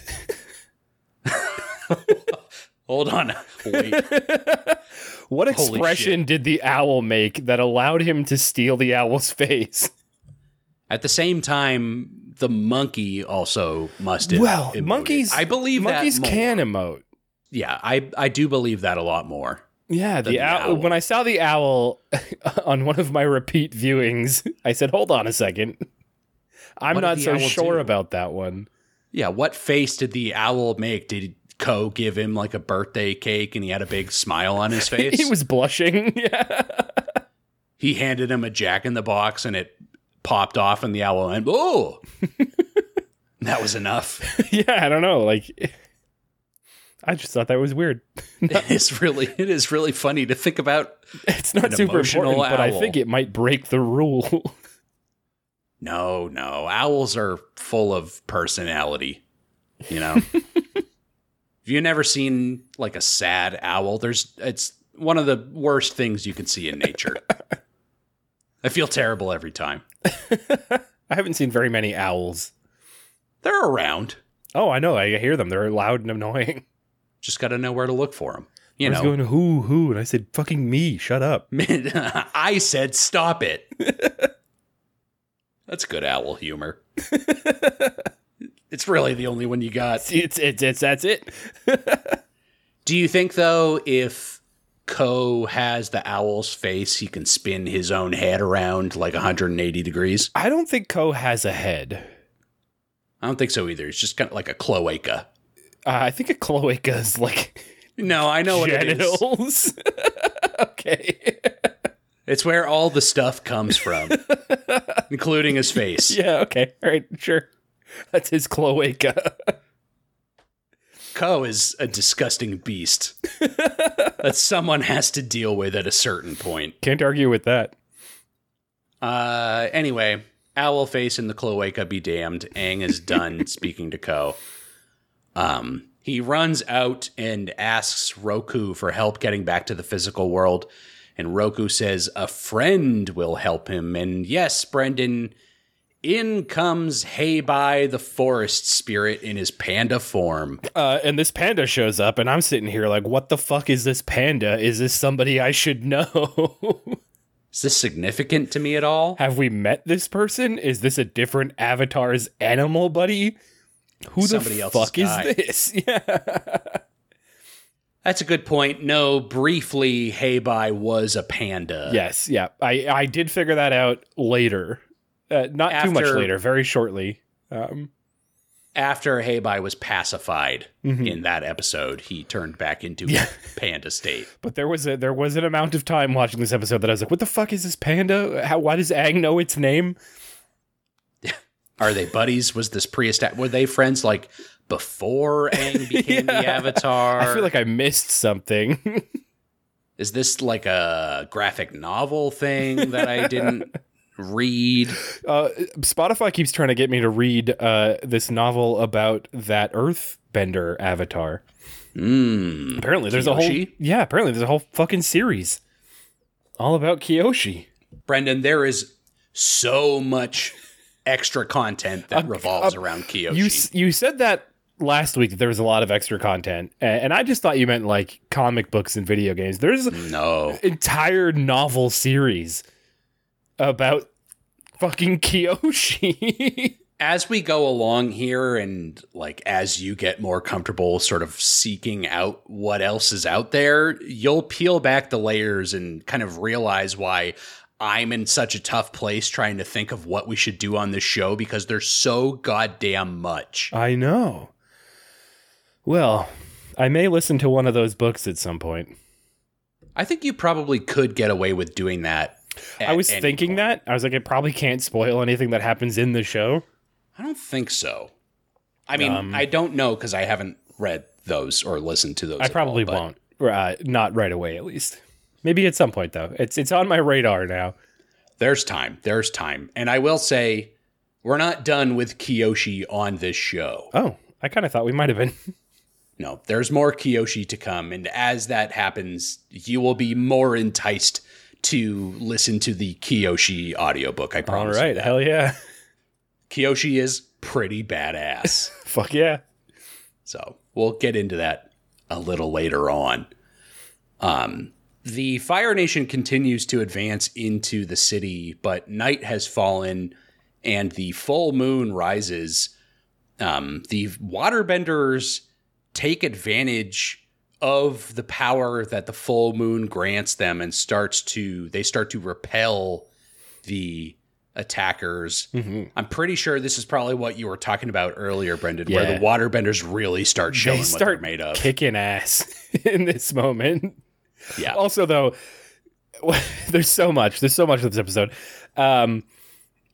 Hold on. Wait. What Holy expression did the owl make that allowed him to steal the owl's face? At the same time, the monkey also must have. Well, emoted. monkeys. I believe monkeys can emote. Yeah, I I do believe that a lot more. Yeah, the, the owl, owl. When I saw the owl on one of my repeat viewings, I said, "Hold on a second. I'm What not so sure do? about that one." Yeah, what face did the owl make? Did Ko give him like a birthday cake and he had a big smile on his face? he was blushing. Yeah. he handed him a jack in the box and it popped off and the owl went, "Oh." that was enough. yeah, I don't know. Like, I just thought that was weird. it's really it is really funny to think about. It's not super important, but I think it might break the rule. No, no. Owls are full of personality. You know? Have you never seen like a sad owl? There's it's one of the worst things you can see in nature. I feel terrible every time. I haven't seen very many owls. They're around. Oh, I know. I hear them. They're loud and annoying. Just got to know where to look for them. You I was know, going who who, and I said fucking me. Shut up. I said stop it. That's good owl humor. it's really the only one you got. It's it's it's that's it. Do you think though, if Ko has the owl's face, he can spin his own head around like 180 degrees? I don't think Ko has a head. I don't think so either. It's just kind of like a cloaca. Uh, I think a cloaca is like No, I know what it is. okay. It's where all the stuff comes from, including his face. Yeah. Okay. All right. Sure. That's his cloaca. Ko is a disgusting beast that someone has to deal with at a certain point. Can't argue with that. Uh, anyway, owl face and the cloaca be damned. Aang is done speaking to Ko. Um, he runs out and asks Roku for help getting back to the physical world. And Roku says a friend will help him. And yes, Brendan, in comes Heibai the forest spirit in his panda form. Uh, and this panda shows up, and I'm sitting here like, what the fuck is this panda? Is this somebody I should know? Is this significant to me at all? Have we met this person? Is this a different avatar's animal buddy? Who Somebody the fuck is guy. this? Yeah. That's a good point. No, briefly, Heibai was a panda. yes, yeah. I I did figure that out later. Uh, not too much later, very shortly. Um, after Heibai was pacified in that episode, he turned back into a panda state. But there was a there was an amount of time watching this episode that I was like, "What the fuck is this panda? How? Why does Aang know its name?" Are they buddies? Was this pre-established? Were they friends like before Aang became the Avatar? I feel like I missed something. Is this like a graphic novel thing that I didn't read? uh, Spotify keeps trying to get me to read uh, this novel about that Earthbender Avatar. Mm. Apparently, there's a whole yeah. Apparently, there's a whole fucking series all about Kyoshi. Brendan, there is so much extra content that revolves around Kyoshi. You you said that last week that there was a lot of extra content, and I just thought you meant like comic books and video games. There's no. entire novel series about fucking Kyoshi. as we go along here and like as you get more comfortable sort of seeking out what else is out there you'll peel back the layers and kind of realize why i'm in such a tough place trying to think of what we should do on this show because there's so goddamn much I know. Well, I may listen to one of those books at some point. i think you probably could get away with doing that I was thinking point. that. I was like, it probably can't spoil anything that happens in the show. i don't think so i mean Um, i don't know because i haven't read those or listened to those I probably all, won't. Uh, not right away, at least. Maybe at some point, though. It's it's on my radar now. There's time. There's time. And I will say, we're not done with Kyoshi on this show. Oh, I kind of thought we might have been. No, there's more Kyoshi to come. And as that happens, you will be more enticed to listen to the Kyoshi audiobook. I promise. you right, hell yeah, Kyoshi is pretty badass. fuck yeah. So we'll get into that a little later on. Um, the Fire Nation continues to advance into the city, but night has fallen and the full moon rises. Um, the waterbenders take advantage of the power that the full moon grants them and starts to they start to repel the attackers. I'm pretty sure this is probably what you were talking about earlier, Brendan, where Yeah. the waterbenders really start showing They what they're made of. kicking ass in this moment. yeah. Also, though, there's so much. There's so much of this episode. Um,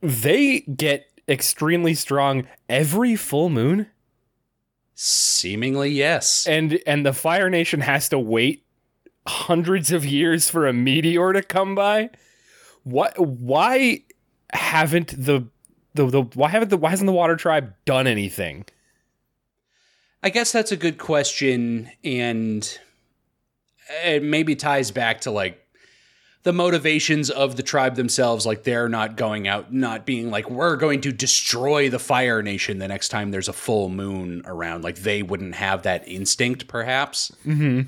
they get extremely strong every full moon, Seemingly, yes. and and the Fire Nation has to wait hundreds of years for a meteor to come by. What? Why haven't the the, the why haven't the why hasn't the Water Tribe done anything? I guess that's a good question, and it maybe ties back to like the motivations of the tribe themselves. Like they're not going out, not being like, we're going to destroy the Fire Nation the next time there's a full moon around. Like they wouldn't have that instinct, perhaps. Mm-hmm.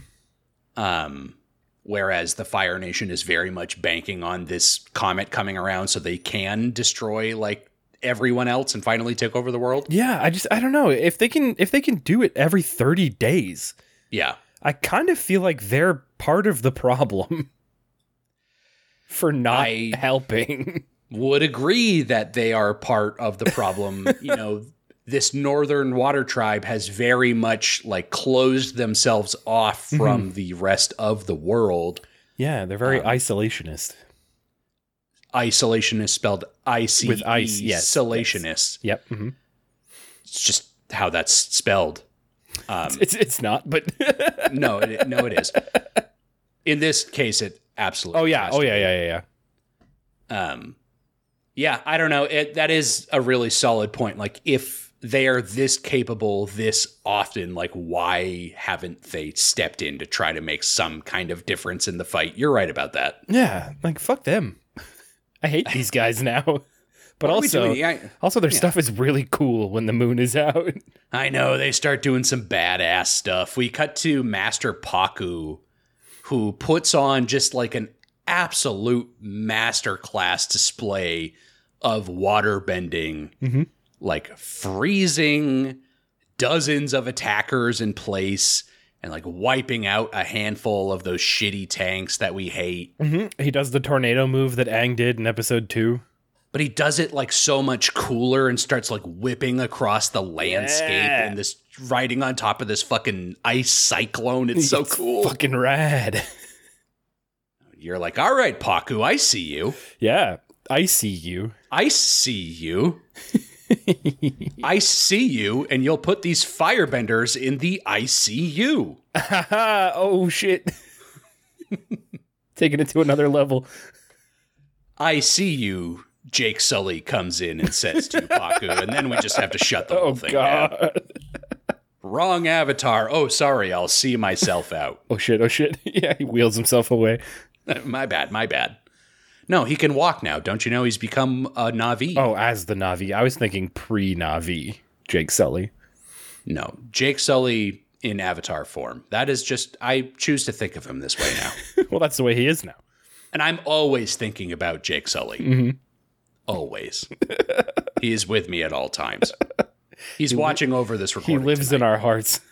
Um, whereas the Fire Nation is very much banking on this comet coming around so they can destroy like everyone else and finally take over the world. Yeah, I just I don't know if they can if they can do it every thirty days. Yeah. I kind of feel like they're part of the problem for not I- helping. would agree that they are part of the problem. you know, this northern water tribe has very much like closed themselves off from the rest of the world. Yeah, they're very isolationist. Isolationist spelled I C With ice, yes, Isolationist. Yep. hmm It's just how that's spelled. Um, It's it's not, but no, it, no, it is. In this case, it absolutely. oh yeah, oh yeah, yeah, yeah, yeah. um yeah i don't know it that is a really solid point like if they are this capable this often like why haven't they stepped in to try to make some kind of difference in the fight you're right about that Yeah, like fuck them. I hate these guys now. But What also? Yeah, also their stuff is really cool when the moon is out. i know they start doing some badass stuff we cut to master Pakku who puts on just like an absolute masterclass display of water bending Mhm. like freezing dozens of attackers in place and like wiping out a handful of those shitty tanks that we hate. He does the tornado move that Aang did in episode two. But he does it like so much cooler and starts like whipping across the landscape Yeah. and this riding on top of this fucking ice cyclone. It's so cool. Fucking rad. You're like, all right, Pakku, I see you. yeah. I see you. I see you. I see you, and you'll put these firebenders in the ICU. oh shit. Taking it to another level. I see you. Jake Sully comes in and says to Pakku, and then we just have to shut the Oh whole thing down. god. Wrong avatar. Oh, sorry. I'll see myself out. Oh shit, oh shit. yeah, he wheels himself away. my bad. My bad. No, he can walk now. Don't you know he's become a Navi? Oh, as the Navi. I was thinking pre Navi, Jake Sully. No, Jake Sully in avatar form. That is just, I choose to think of him this way now. well, that's the way he is now. and I'm always thinking about Jake Sully. Mm-hmm. Always. he is with me at all times. He's watching over this recording. He lives in our hearts.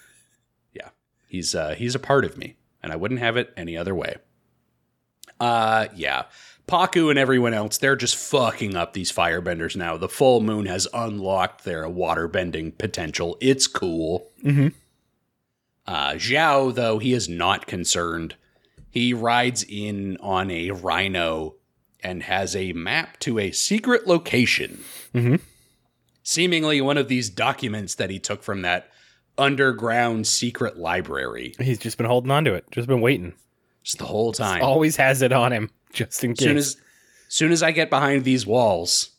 Yeah. He's uh he's a part of me, and I wouldn't have it any other way. Uh yeah. Pakku and everyone else, they're just fucking up these firebenders now. The full moon has unlocked their waterbending potential. It's cool. Mm-hmm. Uh Zhao, though, he is not concerned. He rides in on a rhino and has a map to a secret location. Mhm. Seemingly one of these documents that he took from that underground secret library He's just been holding on to it. Just been waiting. just the whole time. Always has it on him, just in case. soon as soon as I get behind these walls,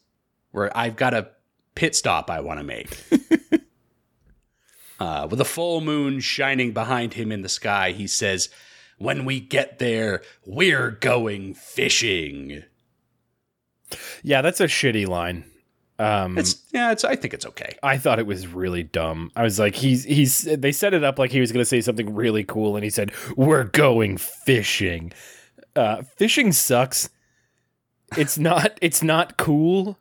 where I've got a pit stop I want to make. uh, with a full moon shining behind him in the sky, he says, "When we get there, we're going fishing." Yeah, that's a shitty line. Um, It's yeah, it's. I think it's okay. I thought it was really dumb. I was like, he's he's. They set it up like he was going to say something really cool, and he said, "We're going fishing." Uh, fishing sucks. It's not. It's not cool.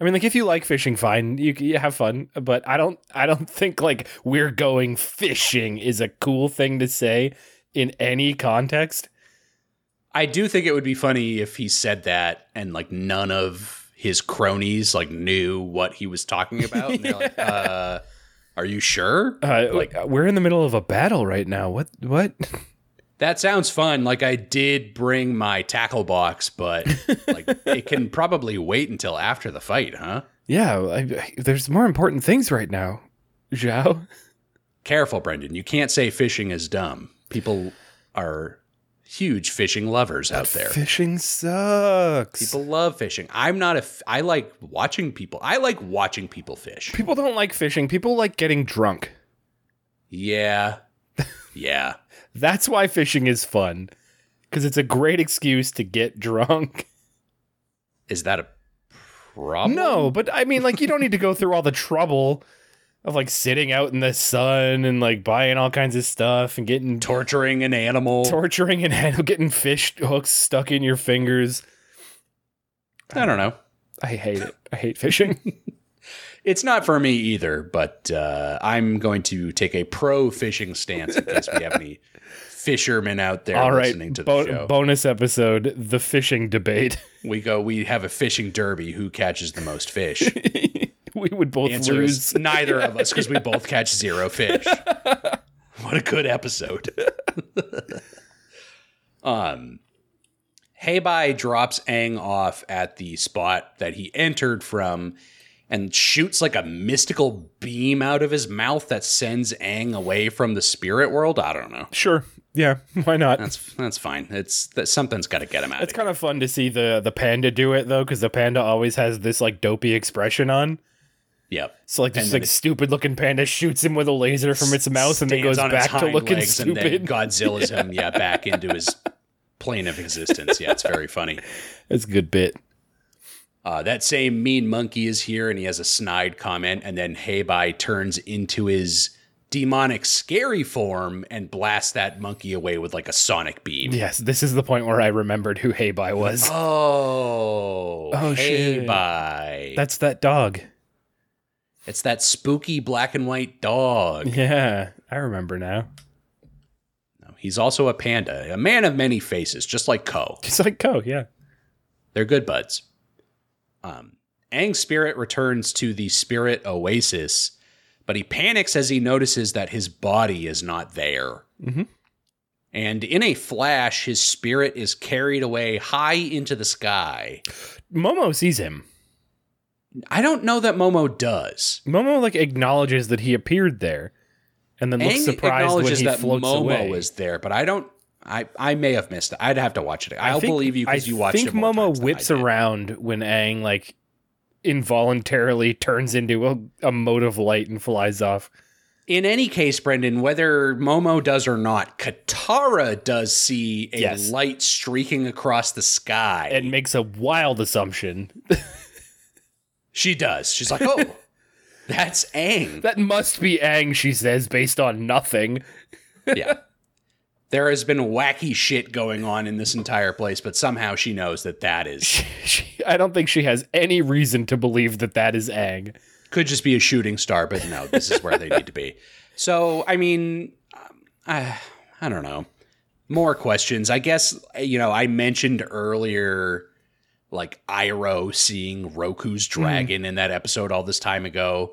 I mean, like if you like fishing, fine, you, you have fun. But I don't. I don't think like we're going fishing is a cool thing to say in any context. I do think it would be funny if he said that and like none of his cronies like knew what he was talking about. And they're like, uh, "Are you sure?" Uh, like we're in the middle of a battle right now. What? What? That sounds fun. Like I did bring my tackle box, but like it can probably wait until after the fight, huh? yeah, I, I- there's more important things right now. Zhao. Careful, Brendan. You can't say fishing is dumb. People are huge fishing lovers out there. Fishing sucks. People love fishing. I'm not a. F- I like watching people. I like watching people fish. People don't like fishing. People like getting drunk. Yeah, yeah. That's why fishing is fun. Because it's a great excuse to get drunk. Is that a problem? No, but I mean, like, you don't need to go through all the trouble of like sitting out in the sun and like buying all kinds of stuff and getting Torturing an animal. torturing and getting fish hooks stuck in your fingers. I don't know. I hate it. I hate fishing. It's not for me either, but uh, I'm going to take a pro fishing stance in case we have any fishermen out there all right, listening to the show. bonus episode: the fishing debate. we go. We have a fishing derby. Who catches the most fish? we would both Answer lose. is neither of us because we both catch zero fish. what a good episode. um, Heibai drops Aang off at the spot that he entered from and shoots like a mystical beam out of his mouth that sends Aang away from the spirit world. I don't know. Sure. Yeah. Why not? That's that's fine. It's that something's got to get him out. It's of kind of fun to see the the panda do it though, because the panda always has this like dopey expression on. Yep. So like this like stupid looking panda shoots him with a laser from its mouth and then goes back to looking legs and then stupid. Godzilla's him, yeah, back into his plane of existence. Yeah, it's very funny. That's a good bit. Uh, that same mean monkey is here, and he has a snide comment, and then Heibai turns into his demonic scary form and blasts that monkey away with like a sonic beam. Yes, this is the point where I remembered who Heibai was. Oh, Oh, shit. Heibai. That's that dog. It's that spooky black and white dog. Yeah, I remember now. He's also a panda, a man of many faces, just like Ko. Just like Ko, yeah. They're good buds. Um, Aang's spirit returns to the spirit oasis, but he panics as he notices that his body is not there. Mhm. And in a flash, his spirit is carried away high into the sky. Momo sees him. I don't know that Momo does. Momo like acknowledges that he appeared there, and then looks Aang surprised when he that floats Momo away. was there, but I don't. I, I may have missed it. I'd have to watch it. I I'll think- believe you because I you watched think it. more Momo times than I whips around when Aang like involuntarily turns into a, a mote of light and flies off. In any case, Brendan, whether Momo does or not, Katara does see a Yes. light streaking across the sky. and makes a wild assumption. she does. She's like, "Oh, that's Aang." That must be Aang, she says, based on nothing. yeah. There has been wacky shit going on in this entire place, but somehow she knows that that is She, I don't think she has any reason to believe that that is Aang. could just be a shooting star, but no, this is where they need to be. So, I mean, um, I, I don't know. More questions. I guess, you know, I mentioned earlier, like Iroh seeing Roku's Hmm. dragon in that episode all this time ago.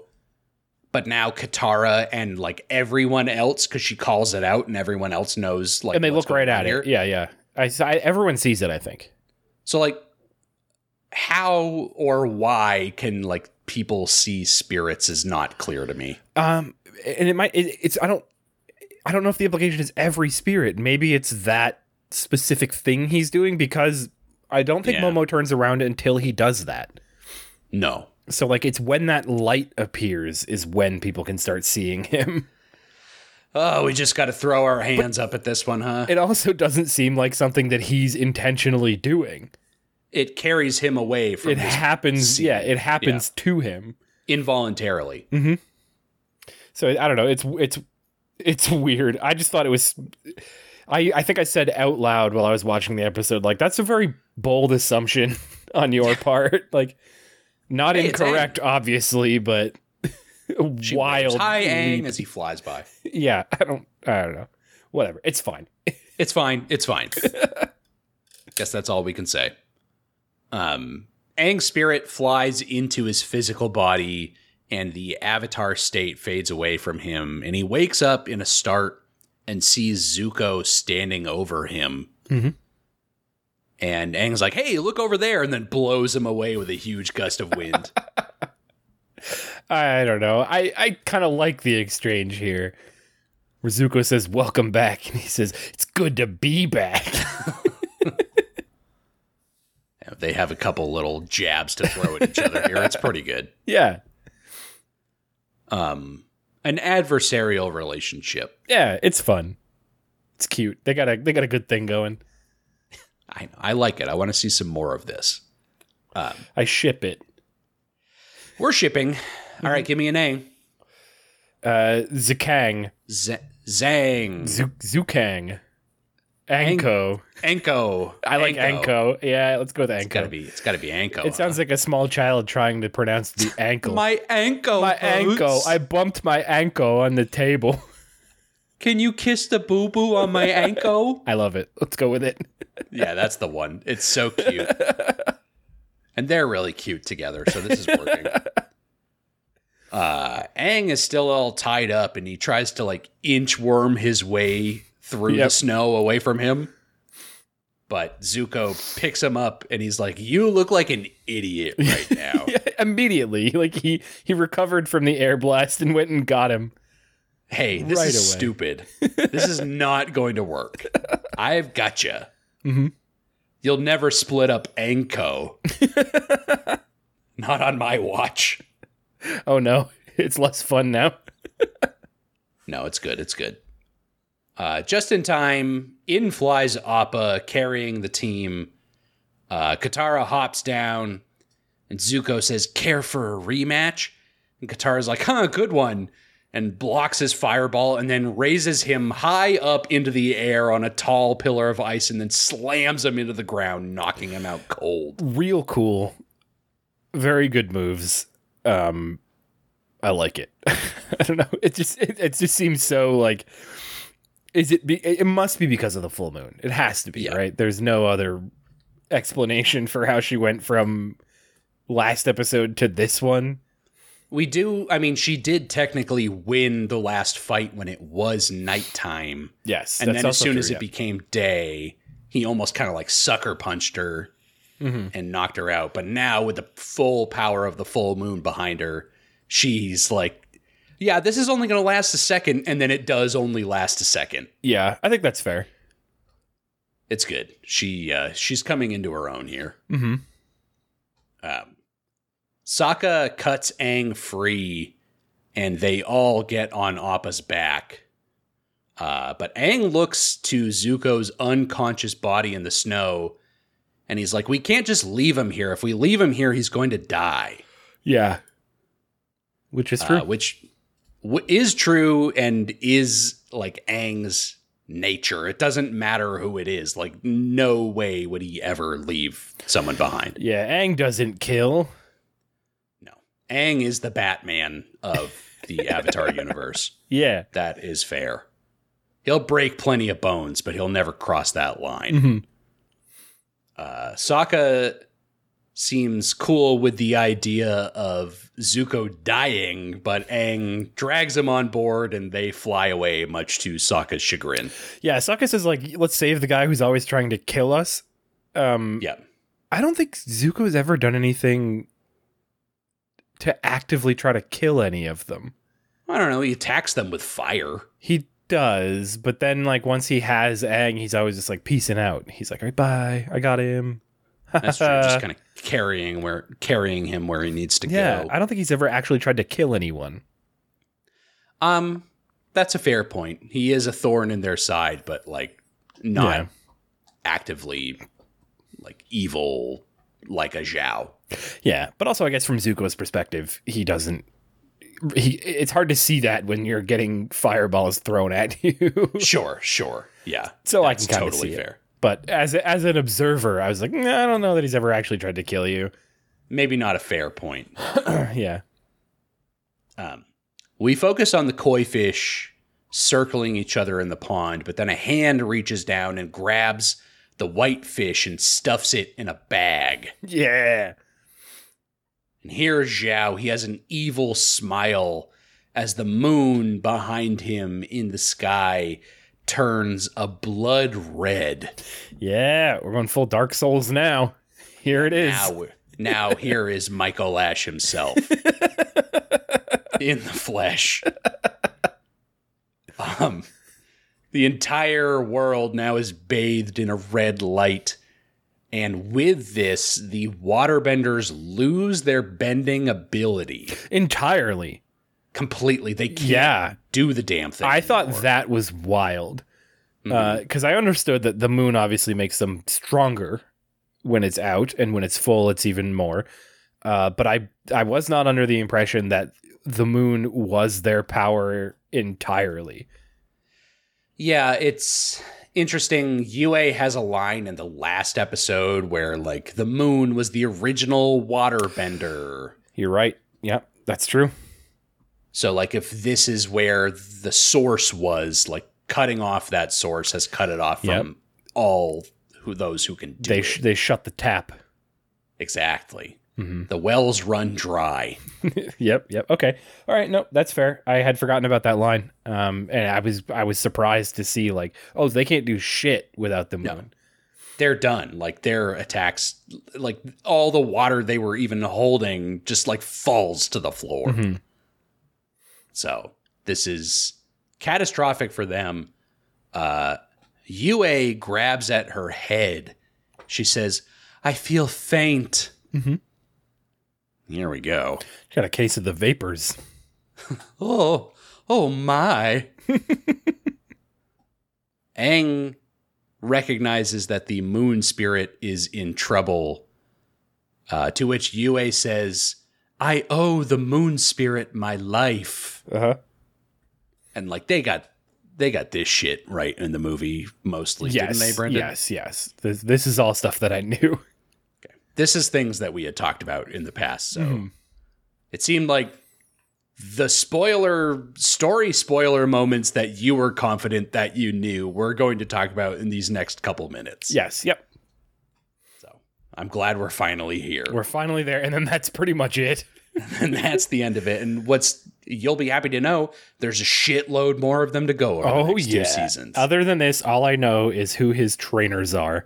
But now Katara and like everyone else, because she calls it out and everyone else knows, like, and they look right at here. it. Yeah, yeah. I, I, everyone sees it, I think. So like how or why can like people see spirits is not clear to me. Um, and it might, it, it's, I don't, I don't know if the implication is every spirit. Maybe it's that specific thing he's doing because I don't think Yeah. Momo turns around until he does that. No. So like it's when that light appears is when people can start seeing him. Oh, we just got to throw our hands up at this one, huh? It also doesn't seem like something that he's intentionally doing. It carries him away from It happens, scene. yeah, it happens to him. involuntarily. Mm-hmm. So I don't know. It's it's it's weird. I just thought it was. I I think I said out loud while I was watching the episode, like that's a very bold assumption on your part. Like not Hey, incorrect, obviously, but She wild. Hi, Aang, as he flies by. Yeah, I don't. I don't know. Whatever. It's fine. It's fine. It's fine. I guess that's all we can say. Um, Aang's spirit flies into his physical body, and the avatar state fades away from him, and he wakes up in a start and sees Zuko standing over him. Mhm. And Aang's like, "Hey, look over there!" and then blows him away with a huge gust of wind. I don't know. I, I kind of like the exchange here. Where Zuko says, Welcome back. And he says, It's good to be back. they have a couple little jabs to throw at each other here. It's pretty good. yeah. Um, an adversarial relationship. Yeah. It's fun. It's cute. They got a they got a good thing going. I I like it. I want to see some more of this. I ship it. We're shipping. All right, give me a name. Uh Zikang. Z- Zang. Zu- Zukang. Anko. Anko. I like Anko. Yeah, let's go with Anko. It's gotta Anko. be. It's gotta be Anko. It sounds like a small child trying to pronounce the ankle. my Anko. my ankle. boots. I bumped my ankle on the table. Can you kiss the boo boo on my Anko? I love it. Let's go with it. yeah, that's the one. It's so cute. and they're really cute together, so this is working. Uh, Aang is still all tied up, and he tries to like inchworm his way through the snow away from him. But Zuko picks him up, and he's like, "You look like an idiot right now." Immediately. Like he he recovered from the air blast and went and got him. Hey, this Right is away. stupid. this is not going to work. I've got you. Mhm. You'll never split up Anko. not on my watch. Oh no, it's less fun now. No, it's good. It's good. Uh, just in time, in flies Appa carrying the team. Uh, Katara hops down, and Zuko says, "Care for a rematch?" And Katara's like, "Huh, good one," and blocks his fireball, and then raises him high up into the air on a tall pillar of ice, and then slams him into the ground, knocking him out cold. Real cool. Very good moves. Um I like it. I don't know. It just it, it just seems so like is it be, it must be because of the full moon. It has to be, Yeah. right? There's no other explanation for how she went from last episode to this one. We do. I mean, she did technically win the last fight when it was nighttime. Yes, and then as soon true, as yeah. it became day, he almost kind of like sucker punched her Mm-hmm. and knocked her out. But now, with the full power of the full moon behind her, she's like, "Yeah, this is only going to last a second, and then it does only last a second. yeah, I think that's fair. It's good. She uh, she's coming into her own here. Mm-hmm. Um, Sokka cuts Aang free, and they all get on Appa's back. Uh, but Aang looks to Zuko's unconscious body in the snow, and he's like, "We can't just leave him here. If we leave him here, he's going to die." Yeah, which is true. Uh, which w- is true and is like Aang's nature. It doesn't matter who it is. Like, no way would he ever leave someone behind. yeah, Aang doesn't kill. No. Aang is the Batman of the Avatar universe. Yeah, That is fair. He'll break plenty of bones, but he'll never cross that line. Mhm. Uh, Sokka seems cool with the idea of Zuko dying, but Aang drags him on board and they fly away, much to Sokka's chagrin. yeah. Sokka says like, let's save the guy who's always trying to kill us. Um, Yeah. I don't think Zuko has ever done anything to actively try to kill any of them. I don't know. He attacks them with fire. He does, but then like once he has Aang, he's always just like peacing out. He's like, all right, bye, I got him. That's true. Just kind of carrying where carrying him where he needs to Yeah, go. I don't think he's ever actually tried to kill anyone. Um, that's a fair point. He is a thorn in their side, but like not Yeah. actively like evil like a Zhao. Yeah, but also I guess from Zuko's perspective, he doesn't. He it's hard to see that when you're getting fireballs thrown at you. Sure, sure. Yeah. so I can kind of totally see fair. it. But as as an observer, I was like, nah, I don't know that he's ever actually tried to kill you. Maybe not a fair point. yeah, Um, we focus on the koi fish circling each other in the pond, but then a hand reaches down and grabs the white fish and stuffs it in a bag. yeah, And here's Zhao. He has an evil smile as the moon behind him in the sky turns a blood red. yeah. We're going full Dark Souls now. Here it is. Now, now here is Michael Ash himself in the flesh. Um, the entire world now is bathed in a red light. And with this, the waterbenders lose their bending ability Entirely. Completely. They can't Yeah. do the damn thing. I thought that was wild because I understood that the moon obviously makes them stronger when it's out, and when it's full, it's even more. Uh, but I I was not under the impression that the moon was their power entirely. Yeah, it's interesting. Yue has a line in the last episode where, like, the moon was the original waterbender. You're right. Yeah, that's true. So, like, if this is where the source was, like, cutting off that source has cut it off Yep. from all who those who can do They it. sh- they shut the tap. exactly. Mhm. The wells run dry. yep, yep. Okay. All right, no, that's fair. I had forgotten about that line. Um and I was I was surprised to see like, oh, they can't do shit without the moon. They're done. Like their attacks, like all the water they were even holding, just like falls to the floor. Mhm. So this is catastrophic for them. Uh, Yue grabs at her head. She says, "I feel faint." Mhm. Here we go. Got a case of the vapors. Oh, oh my. Aang recognizes that the moon spirit is in trouble. Uh, to which Yue says, I owe the moon spirit my life. Uh-huh. And like they got they got this shit right in the movie mostly, Yes. didn't they, Brendan? Yes, yes. This, this is all stuff that I knew. This is things that we had talked about in the past. So Mhm. it seemed like the spoiler story spoiler moments that you were confident that you knew we're going to talk about in these next couple minutes. Yes, yep. I'm glad we're finally here. We're finally there, and then that's pretty much it. and that's the end of it. And what's you'll be happy to know there's a shitload more of them to go over the Oh yeah. two seasons. Other than this, all I know is who his trainers are.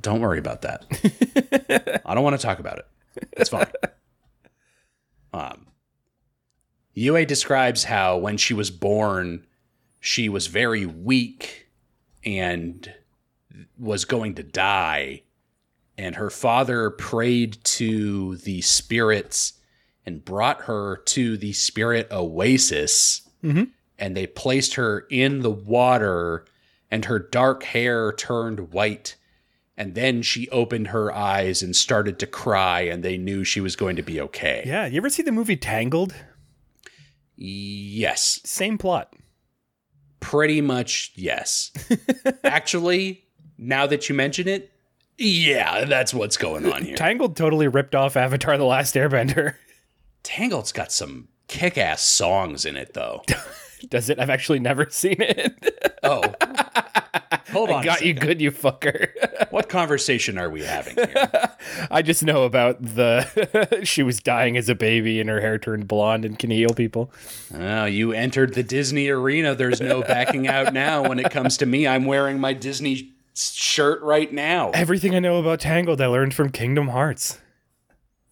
Don't worry about that. I don't want to talk about it. It's fine. Um, Yue describes how when she was born, she was very weak and was going to die. And her father prayed to the spirits and brought her to the spirit oasis. Mhm. And they placed her in the water, and her dark hair turned white. And then she opened her eyes and started to cry, and they knew she was going to be okay. Yeah, you ever see the movie Tangled? Yes, Same plot. pretty much yes. Actually, now that you mention it, yeah, that's what's going on here. Tangled totally ripped off Avatar: The Last Airbender. Tangled's got some kick-ass songs in it, though. Does it? I've actually never seen it. Oh, hold on. I got you good, you fucker. What conversation are we having here? I just know about the she was dying as a baby and her hair turned blonde and can heal people. Oh, you entered the Disney arena. There's no backing out now. When it comes to me, I'm wearing my Disney shirt right now. Everything I know about Tangled I learned from Kingdom Hearts.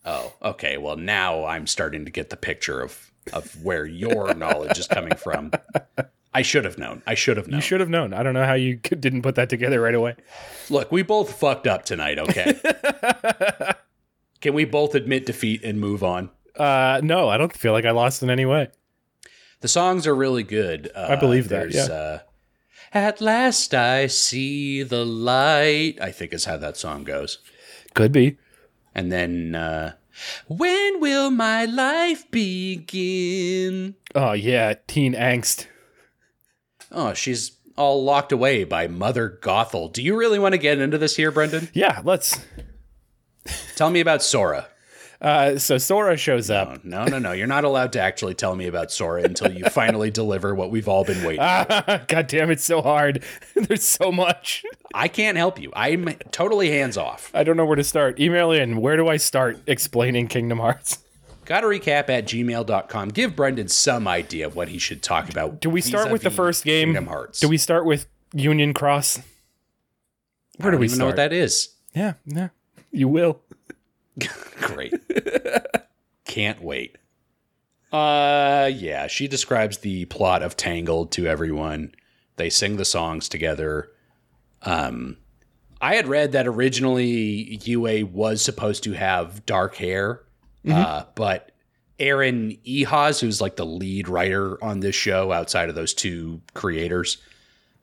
Oh, okay. Well, now I'm starting to get the picture of of where your knowledge is coming from. I should have known. I should have known. You should have known. I don't know how you didn't put that together right away. Look, we both fucked up tonight, okay? Can we both admit defeat and move on? Uh, no, I don't feel like I lost in any way. The songs are really good. Uh, I believe that, there's, yeah. Uh, At last I see the light, I think is how that song goes. Could be. And then, uh, when will my life begin? Oh yeah, teen angst. Oh, she's all locked away by Mother Gothel. Do you really want to get into this here, Brendan? Yeah, let's. Tell me about Sora. Uh, so Sora shows up. No, no, no. You're not allowed to actually tell me about Sora until you finally deliver what we've all been waiting. for. God damn, it's so hard. There's so much. I can't help you. I'm totally hands off. I don't know where to start. Email in. Where do I start explaining Kingdom Hearts? Got to recap at gmail.com. Give Brendan some idea of what he should talk about. Do we start with the first game? Kingdom Hearts. Do we start with Union Cross? Where I do we even start? know what that is. Yeah, yeah. You will. Great. Can't wait. Uh yeah, she describes the plot of Tangled to everyone. They sing the songs together. Um I had read that originally Yue was supposed to have dark hair, uh, but Aaron Ehasz, who's like the lead writer on this show outside of those two creators,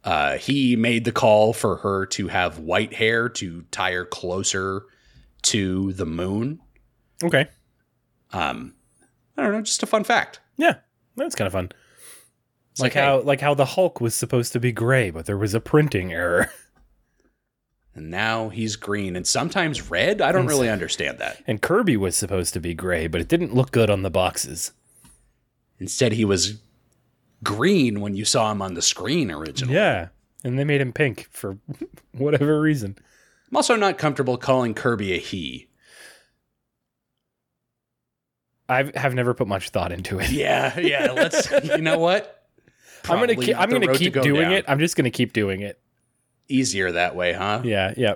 uh, he made the call for her to have white hair to tie her closer to the moon. Okay. Um, I don't know, just a fun fact. Yeah, that's kind of fun. It's Like how like how the Hulk was supposed to be gray, but there was a printing error. and now he's green and sometimes red. I don't really understand that. And Kirby was supposed to be gray, but it didn't look good on the boxes. Instead, he was green when you saw him on the screen originally. Yeah. And they made him pink for whatever reason. I'm also not comfortable calling Kirby a he. I have never put much thought into it. Yeah, yeah. Let's. you know what? I'm gonna keep, I'm gonna keep go doing down. it. I'm just gonna keep doing it. Easier that way, huh? Yeah, yeah.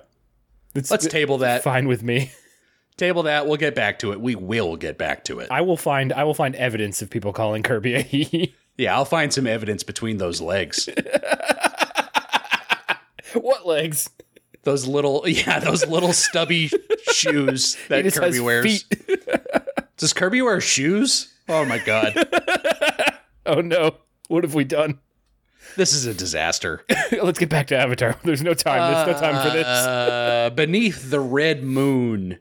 Let's table that. fine with me. Table that. We'll get back to it. We will get back to it. I will find I will find evidence of people calling Kirby a he. Yeah, I'll find some evidence between those legs. what legs? Those little, yeah, those little stubby shoes that Kirby wears. Does Kirby wear shoes? Oh my god, Oh no. What have we done? this is a disaster. Let's get back to Avatar. There's no time. There's no time for this. Uh, beneath the red moon,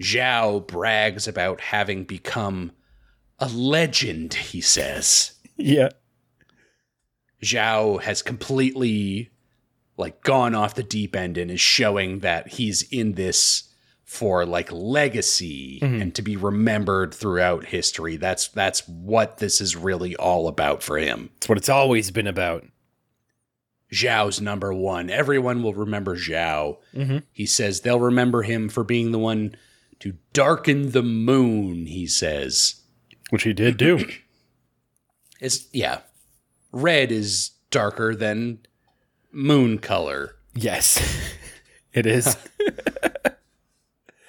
Zhao brags about having become a legend. He says. Yeah. Zhao has completely like gone off the deep end and is showing that he's in this for like legacy mm-hmm. and to be remembered throughout history. That's that's what this is really all about for him. It's what it's always been about. Zhao's number one. Everyone will remember Zhao. Mm-hmm. He says they'll remember him for being the one to darken the moon, he says. Which he did do. It's, yeah. Red is darker than moon color. yes, it is.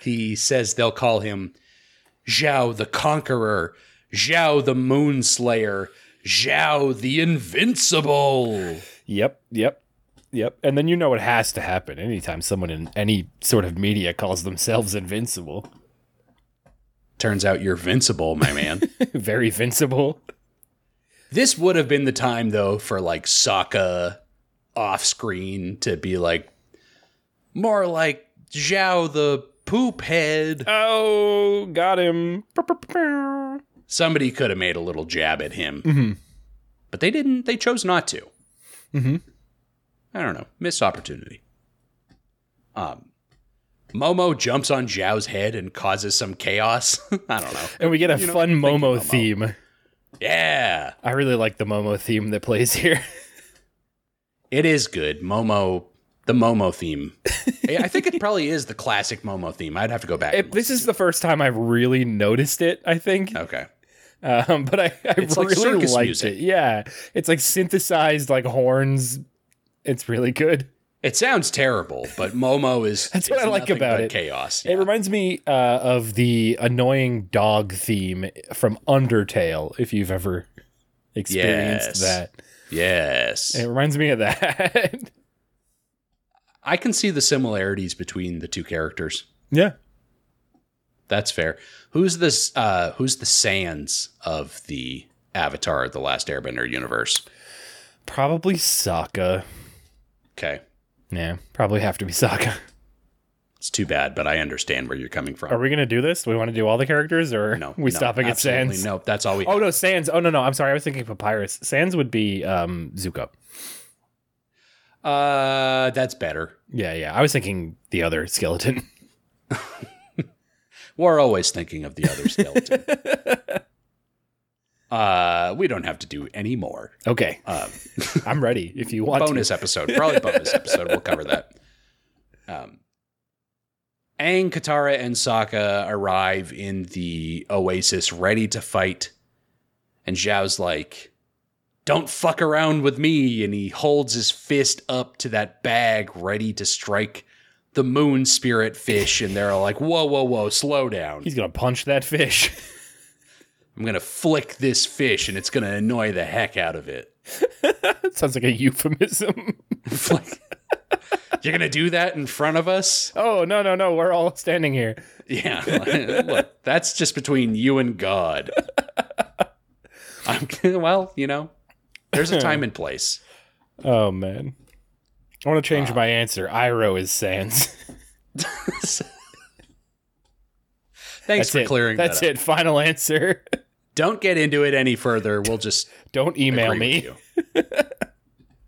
He says they'll call him Zhao the Conqueror, Zhao the Moonslayer, Zhao the Invincible. Yep, yep, yep. And then you know it has to happen anytime someone in any sort of media calls themselves invincible. Turns out you're vincible, my man. Very vincible. this would have been the time, though, for like Sokka off screen to be like more like Zhao the Poop Head. Oh, got him. Somebody could have made a little jab at him, but they didn't. They chose not to. Mhm. I don't know. Missed opportunity. Um, Momo jumps on Zhao's head and causes some chaos. I don't know. And we get a You fun you, Momo, Momo. theme. Yeah, I really like the Momo theme that plays here. it is good. Momo, the Momo theme. I think it probably is the classic Momo theme. I'd have to go back. It- this is the first time I've really noticed it, I think. okay. Um, but I, I It's like really circus liked music. it. Yeah. It's like synthesized like horns. It's really good. It sounds terrible, but Momo is. That's what is I like about it. Chaos. It reminds me uh, of the annoying dog theme from Undertale, if you've ever experienced Yes. that. Yes. It reminds me of that. I can see the similarities between the two characters. yeah. That's fair. Who's this uh who's the Sans of the Avatar the Last Airbender universe? Probably Sokka. Okay. Yeah, probably have to be Sokka. It's too bad, but I understand where you're coming from. Are we gonna do this? Do we want to do all the characters, or no, we no, stopping at Sans? No, that's all we Oh no, Sans. Oh no, no. I'm sorry. I was thinking Papyrus. Sans would be um, Zuko. Uh that's better. Yeah, yeah. I was thinking the other skeleton. We're always thinking of the other skeleton. uh we don't have to do any more. okay, Um I'm ready. If you want bonus episode, probably bonus episode. We'll cover that. Um, Aang, Katara, and Sokka arrive in the oasis, ready to fight. And Zhao's like, "Don't fuck around with me," and he holds his fist up to that bag, ready to strike the moon spirit fish. And they're all like, "Whoa, whoa, whoa, slow down! He's gonna punch that fish. I'm gonna flick this fish, and it's gonna annoy the heck out of it." sounds like a euphemism. Like, You're gonna do that in front of us? oh no, no, no. We're all standing here. Yeah, like, look, that's just between you and God. I'm well, you know, there's a time and place. Oh man. I want to change my answer. Iroh is Sans. Thanks That's for it. clearing That's that up. it. Final answer. Don't get into it any further. We'll just Don't email agree me. with you.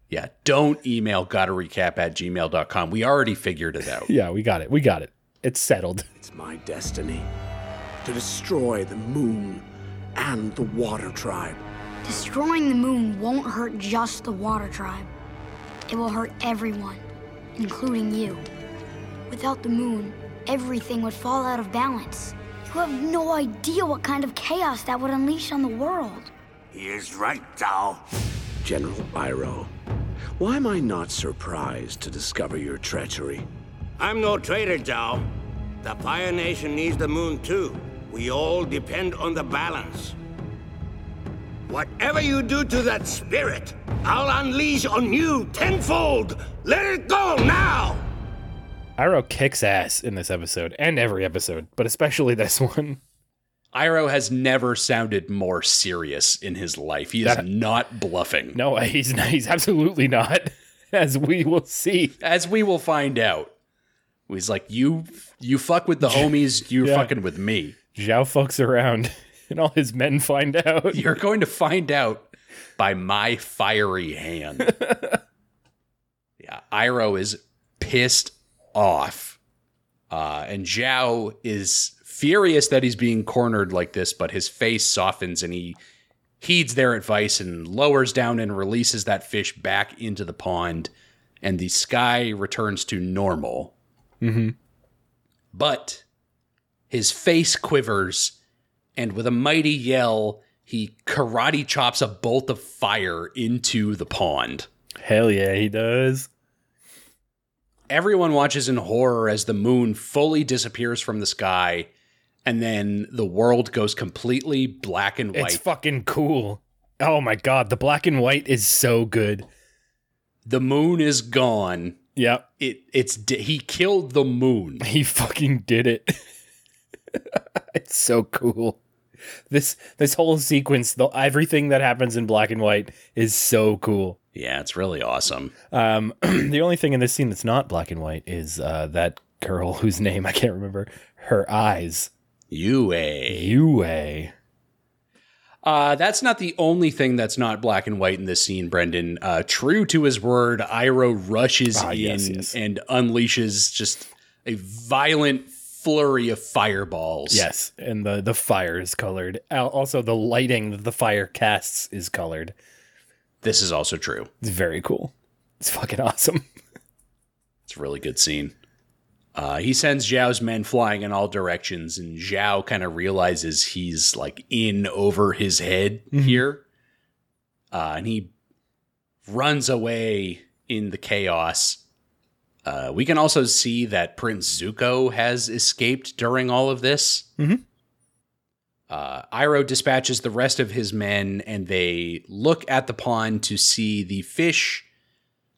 yeah, don't email gotta recap at gmail.com. We already figured it out. Yeah, we got it. We got it. It's settled. It's my destiny to destroy the moon and the water tribe. Destroying the moon won't hurt just the water tribe. It will hurt everyone, including you. Without the moon, everything would fall out of balance. You have no idea what kind of chaos that would unleash on the world. He is right, Zhao. General Iroh, why am I not surprised to discover your treachery? I'm no traitor, Zhao. The Fire Nation needs the moon too. We all depend on the balance. Whatever you do to that spirit, I'll unleash on you tenfold. Let it go now! Iroh kicks ass in this episode and every episode, but especially this one. Iroh has never sounded more serious in his life. He is That- not bluffing. No, he's not, he's absolutely not, as we will see. As we will find out. He's like, you you fuck with the homies, you're Yeah. fucking with me. Zhao fucks around, and all his men find out. You're going to find out by my fiery hand. yeah, Iroh is pissed off. Uh, and Zhao is furious that he's being cornered like this, but his face softens and he heeds their advice and lowers down and releases that fish back into the pond, and the sky returns to normal. Mm-hmm. But his face quivers, and with a mighty yell, he karate chops a bolt of fire into the pond. Hell yeah, he does. Everyone watches in horror as the moon fully disappears from the sky, and then the world goes completely black and white. It's fucking cool. Oh my god, the black and white is so good. the moon is gone. Yep, It it's he killed the moon. he fucking did it. it's so cool. This this whole sequence, the everything that happens in black and white is so cool. Yeah, it's really awesome. Um, the only thing in this scene that's not black and white is uh, that girl whose name I can't remember. Her eyes. Yue. Yue. Uh, that's not the only thing that's not black and white in this scene, Brendan. Uh, true to his word, Iroh rushes Ah, in yes, yes. and unleashes just a violent flurry of fireballs. Yes, and the the fire is colored. Also, the lighting that the fire casts is colored. This is also true. It's very cool. It's fucking awesome. It's a really good scene. Uh, he sends Zhao's men flying in all directions, and Zhao kind of realizes he's like in over his head here. Uh, and he runs away in the chaos. Uh, we can also see that Prince Zuko has escaped during all of this. Mhm. Uh, Iroh dispatches the rest of his men, and they look at the pond to see the fish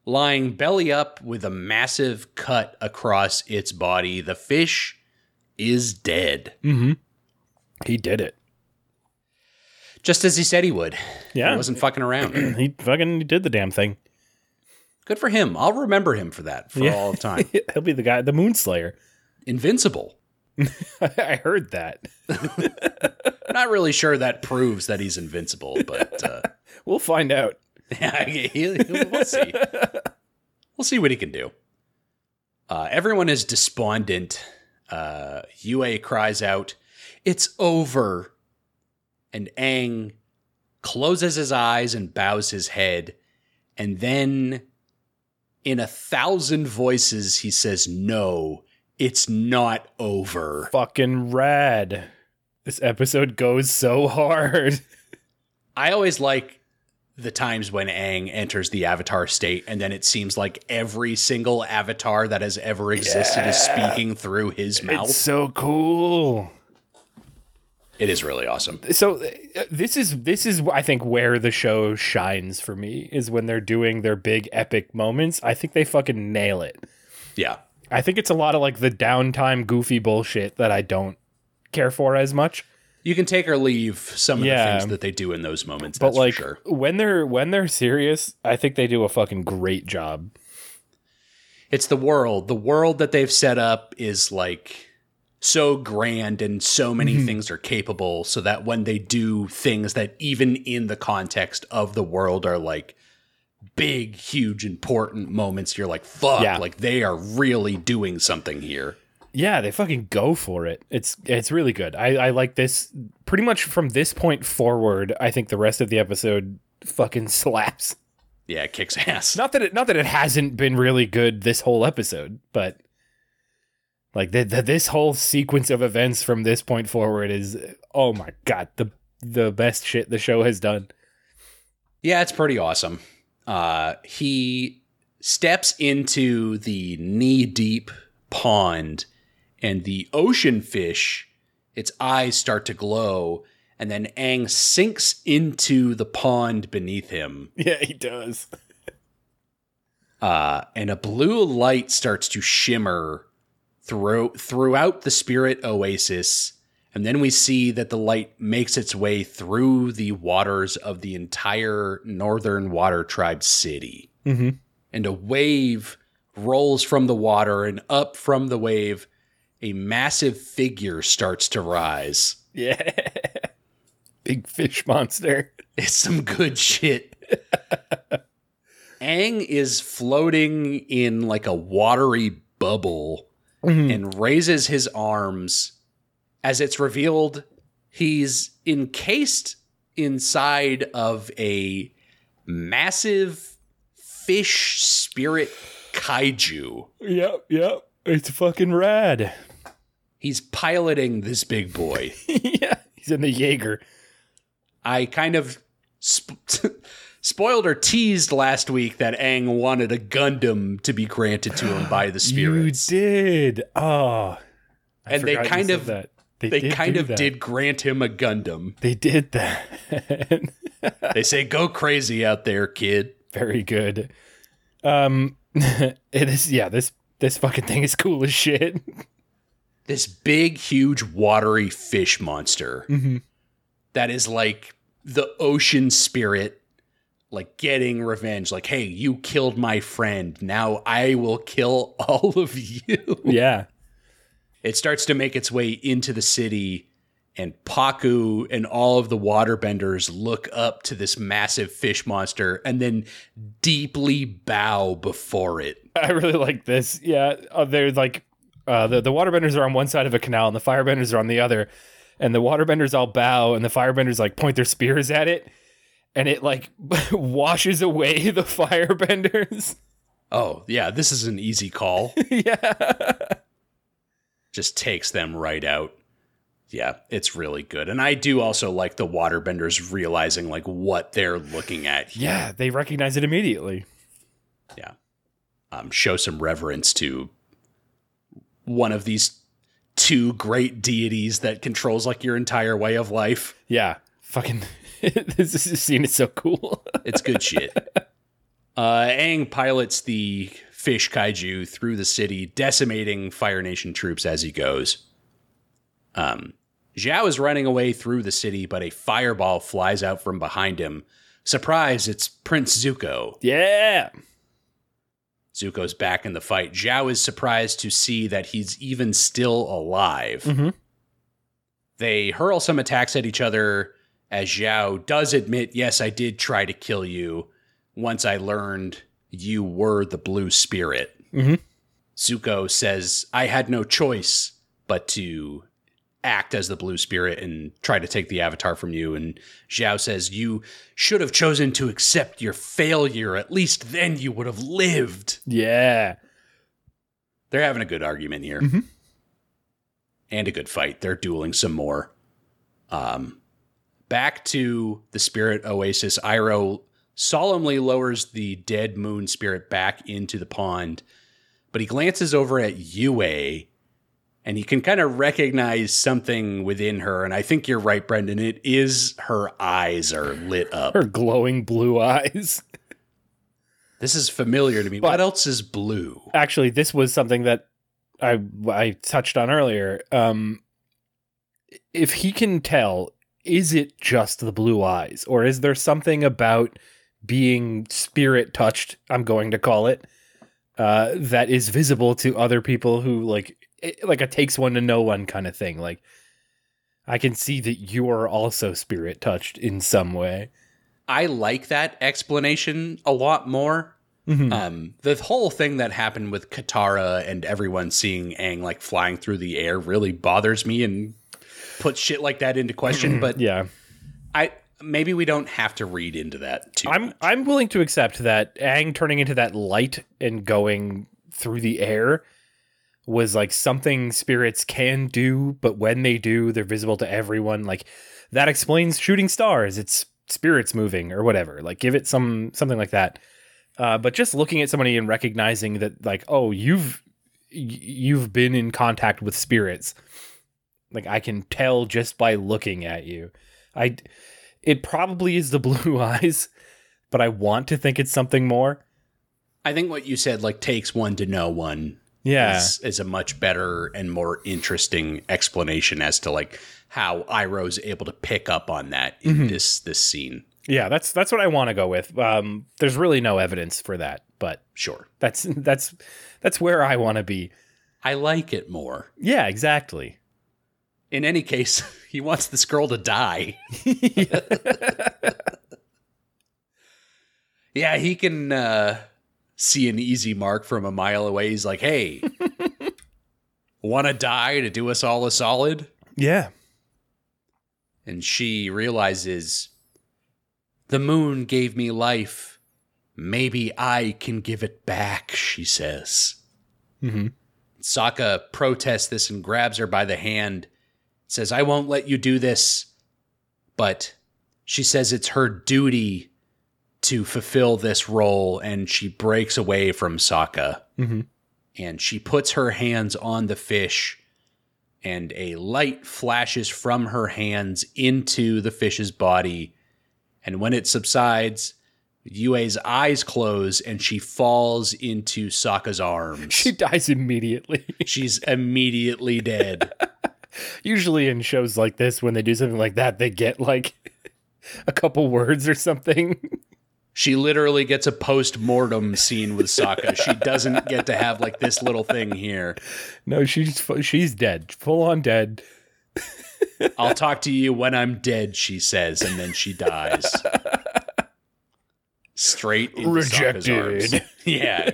lying belly up with a massive cut across its body. The fish is dead, Mm-hmm. He did it. just as he said he would. Yeah. He wasn't fucking around. He fucking did the damn thing. Good for him. I'll remember him for that for Yeah. all of time. He'll be the guy, the Moon Slayer. Invincible. I heard that. Not really sure that proves that he's invincible, but uh, We'll find out. yeah, we'll see. We'll see what he can do. Uh, everyone is despondent. Uh, Yue cries out, "It's over!" And Aang closes his eyes and bows his head, and then, in a thousand voices, he says, "No, it's not over." Fucking rad. This episode goes so hard. I always like the times when Aang enters the avatar state and then it seems like every single avatar that has ever existed is speaking through his mouth. It's so cool. It is really awesome. So uh, this is this is I think where the show shines for me is when they're doing their big epic moments. I think they fucking nail it. Yeah. I think it's a lot of like the downtime goofy bullshit that I don't care for as much. You can take or leave some of Yeah. the things that they do in those moments. But like sure. when they're when they're serious, I think they do a fucking great job. It's the world. The world that they've set up is like so grand and so many Mm-hmm. things are capable so that when they do things that even in the context of the world are like big, huge, important moments, you're like, fuck, Yeah. like they are really doing something here. Yeah, they fucking go for it. It's it's really good. I, I like this pretty much from this point forward. I think the rest of the episode fucking slaps. Yeah, it kicks ass. Not that it not that it hasn't been really good this whole episode, but like the, the, this whole sequence of events from this point forward is oh my god the the best shit the show has done. Yeah, it's pretty awesome. Uh, he steps into the knee deep pond, and the ocean fish, its eyes start to glow, and then Aang sinks into the pond beneath him, Yeah, he does. uh, and a blue light starts to shimmer through, throughout the spirit oasis. And then we see that the light makes its way through the waters of the entire northern water tribe city. Mm-hmm. And a wave rolls from the water, and up from the wave, a massive figure starts to rise. Yeah. Big fish monster. It's some good shit. Aang is floating in like a watery bubble Mm-hmm. and raises his arms. As it's revealed, he's encased inside of a massive fish spirit kaiju. Yep, yep. It's fucking rad. He's piloting this big boy. yeah, he's in the Jaeger. I kind of sp- spoiled or teased last week that Aang wanted a Gundam to be granted to him by the spirits. You did. Oh. I And they kind of- that. They did kind of that. did grant him a Gundam. They did that. They say, go crazy out there, kid. Very good. Um it is yeah, this this fucking thing is cool as shit. This big, huge, watery fish monster that is like the ocean spirit, like getting revenge. Like, hey, you killed my friend. Now I will kill all of you. yeah. It starts to make its way into the city, and Pakku and all of the waterbenders look up to this massive fish monster and then deeply bow before it. I really like this. Yeah, uh, they're like uh, the the waterbenders are on one side of a canal and the firebenders are on the other, and the waterbenders all bow and the firebenders like point their spears at it, and it like washes away the firebenders. Oh, yeah, this is an easy call. yeah, Just takes them right out. Yeah, it's really good. And I do also like the waterbenders realizing like what they're looking at here. yeah, they recognize it immediately. Yeah. Um, show some reverence to one of these two great deities that controls like your entire way of life. Yeah, fucking this, this scene is so cool. It's good shit. Uh, Aang pilots the fish kaiju through the city, decimating Fire Nation troops as he goes. Um, Zhao is running away through the city, but a fireball flies out from behind him. Surprise, it's Prince Zuko. yeah, Zuko's back in the fight. Zhao is surprised to see that he's even still alive. Mhm. They hurl some attacks at each other as Zhao does admit, Yes, I did try to kill you once I learned you were the blue spirit. Mhm. Zuko says, I had no choice but to act as the blue spirit and try to take the avatar from you. And Zhao says, You should have chosen to accept your failure. At least then you would have lived. yeah. They're having a good argument here. Mhm. And a good fight. They're dueling some more. Um, back to the spirit oasis. Iroh solemnly lowers the dead moon spirit back into the pond, but he glances over at Yue and he can kind of recognize something within her. And I think you're right, Brendan. It is her eyes are lit up. Her glowing blue eyes. This is familiar to me. But- what else is blue? actually this was something that I I touched on earlier. Um if he can tell, is it just the blue eyes or is there something about being spirit touched, I'm going to call it, uh that is visible to other people who like it, like a takes one to know one kind of thing. Like I can see that you are also spirit touched in some way. I like that explanation a lot more. Mhm. Um, the whole thing that happened with Katara and everyone seeing Aang like flying through the air really bothers me and puts shit like that into question. But yeah. I maybe we don't have to read into that too. I'm much. I'm willing to accept that Aang turning into that light and going through the air was like something spirits can do, but when they do, they're visible to everyone. Like that explains shooting stars. It's spirits moving or whatever. Like give it some something like that. Uh, but just looking at somebody and recognizing that, like, oh, you've you've been in contact with spirits. Like I can tell just by looking at you. I it probably is the blue eyes, but I want to think it's something more. I think what you said like takes one to know one Yeah. is, is a much better and more interesting explanation as to like how Iroh's able to pick up on that in Mm-hmm. this this scene. Yeah, that's that's what I want to go with. Um there's really no evidence for that, but Sure. that's that's that's where I want to be. I like it more. Yeah, exactly. In any case, he wants this girl to die. yeah, he can uh, see an easy mark from a mile away. He's like, hey, want to die to do us all a solid? Yeah. And she realizes The moon gave me life. Maybe I can give it back, she says. Mhm. Sokka protests this and grabs her by the hand, says, I won't let you do this. But she says it's her duty to fulfill this role, and she breaks away from Sokka. Mhm. And she puts her hands on the fish, and a light flashes from her hands into the fish's body. And when it subsides, Yue's eyes close and she falls into Sokka's arms. She dies immediately. She's immediately dead. Usually in shows like this, when they do something like that, they get like a couple words or something. She literally gets a post mortem scene with Sokka. She doesn't get to have like this little thing here. No, she's she's dead, full on dead. I'll talk to you when I'm dead, she says, and then she dies. Straight into Sokka's arms. Rejected. Yeah.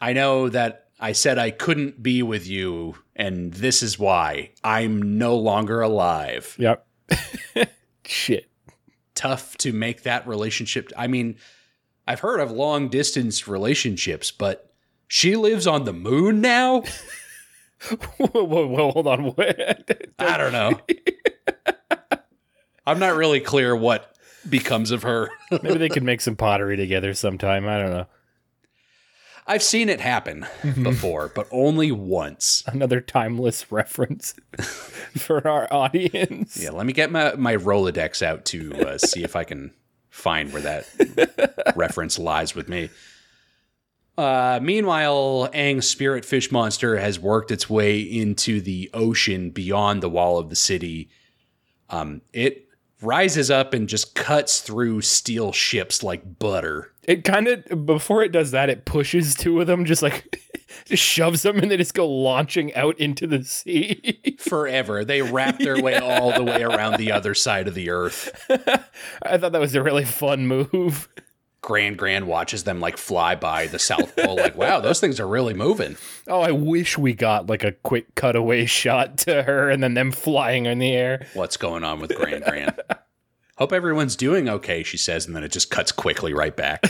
I know that I said I couldn't be with you, and this is why. I'm no longer alive. Yep. Shit. Tough to make that relationship. I mean, I've heard of long distance relationships, but she lives on the moon now? whoa, whoa, whoa, hold on. I don't know. I'm not really clear what becomes of her. Maybe they could make some pottery together sometime. I don't know. I've seen it happen before, but only once. Another timeless reference for our audience. Yeah, let me get my, my Rolodex out to uh, see if I can find where that reference lies with me. Uh, meanwhile, Aang's spirit fish monster has worked its way into the ocean beyond the wall of the city. Um, it rises up and just cuts through steel ships like butter. It kind of before it does that, it pushes two of them, just like just shoves them, and they just go launching out into the sea. Forever. They wrap their way all the way around the other side of the earth. I thought that was a really fun move. Gran Gran watches them like fly by the South Pole, like, wow, those things are really moving. Oh, I wish we got like a quick cutaway shot to her and then them flying in the air. What's going on with Gran Gran? Hope everyone's doing okay, she says, and then it just cuts quickly right back.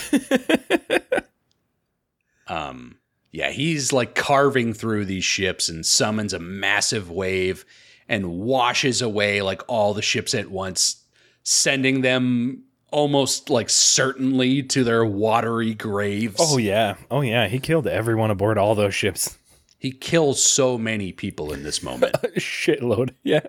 um, yeah, he's like carving through these ships and summons a massive wave and washes away like all the ships at once, sending them almost like certainly to their watery graves. Oh yeah, oh yeah, he killed everyone aboard all those ships. He kills so many people in this moment. Shitload. Yeah.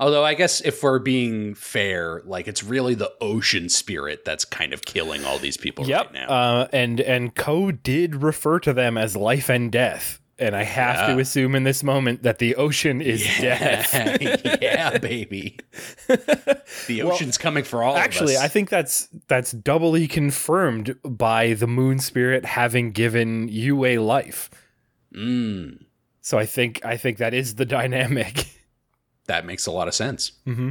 Although I guess if we're being fair, like it's really the ocean spirit that's kind of killing all these people Yep. right now. Uh, and and Ko did refer to them as life and death. And I have Yeah. to assume in this moment that the ocean is death. yeah, baby. The ocean's coming for all Actually, of us. I think that's that's doubly confirmed by the moon spirit having given you a life. mm, So I think I think that is the dynamic. that makes a lot of sense. hmm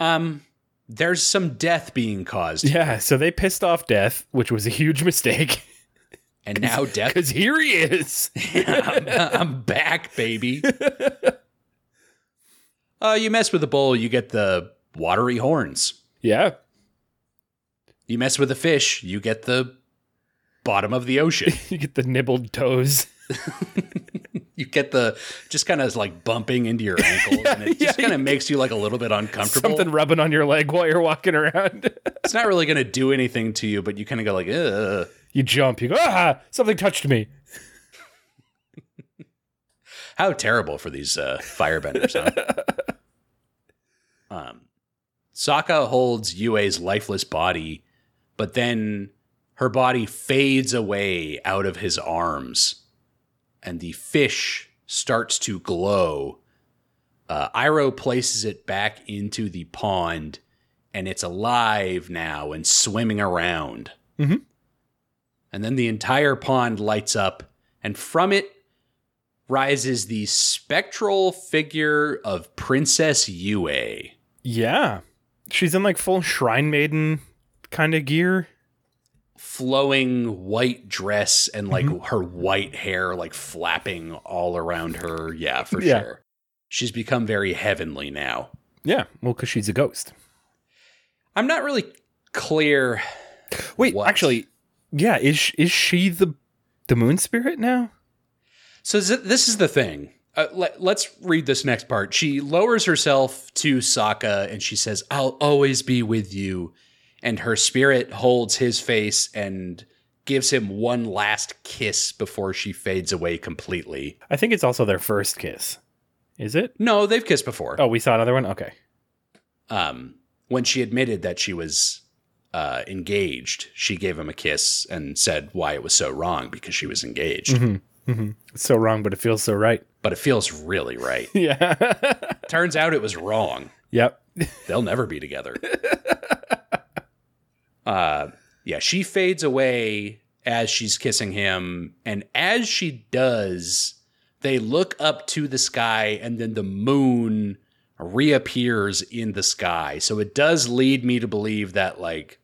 Um, there's some death being caused, Yeah. So they pissed off Death, which was a huge mistake. And now death. Because here he is. I'm, I'm back, baby. Uh, you mess with the bull, you get the watery horns. Yeah. You mess with the fish, you get the bottom of the ocean. You get the nibbled toes. you get the just kind of like bumping into your ankles, and it just yeah, kind of makes you like a little bit uncomfortable. Something rubbing on your leg while you're walking around. It's not really going to do anything to you, but you kind of go like, ugh. You jump. You go, ah, something touched me. How terrible for these uh, firebenders, huh? um, Sokka holds Yue's lifeless body, but then her body fades away out of his arms, and the fish starts to glow. Uh, Iroh places it back into the pond, and it's alive now and swimming around. Mm Mhm. And then the entire pond lights up, and from it rises the spectral figure of Princess Yue. Yeah. She's in like full shrine maiden kind of gear. Flowing white dress and like mm-hmm. her white hair like flapping all around her. Yeah, for Yeah. sure. She's become very heavenly now. Yeah. Well, because she's a ghost. I'm not really clear. Wait, What? actually, yeah, is is she the the moon spirit now? So th- this is the thing. Uh, let, let's read this next part. She lowers herself to Sokka and she says, I'll always be with you. And her spirit holds his face and gives him one last kiss before she fades away completely. I think it's also their first kiss. Is it? No, they've kissed before. Oh, we saw another one. Okay. Um, when she admitted that she was uh, engaged, she gave him a kiss and said why it was so wrong because she was engaged. It's so wrong, but it feels so right. But it feels really right. Yeah. Turns out it was wrong. yep. They'll never be together. uh yeah, she fades away as she's kissing him, and as she does, they look up to the sky and then the moon reappears in the sky. So it does lead me to believe that like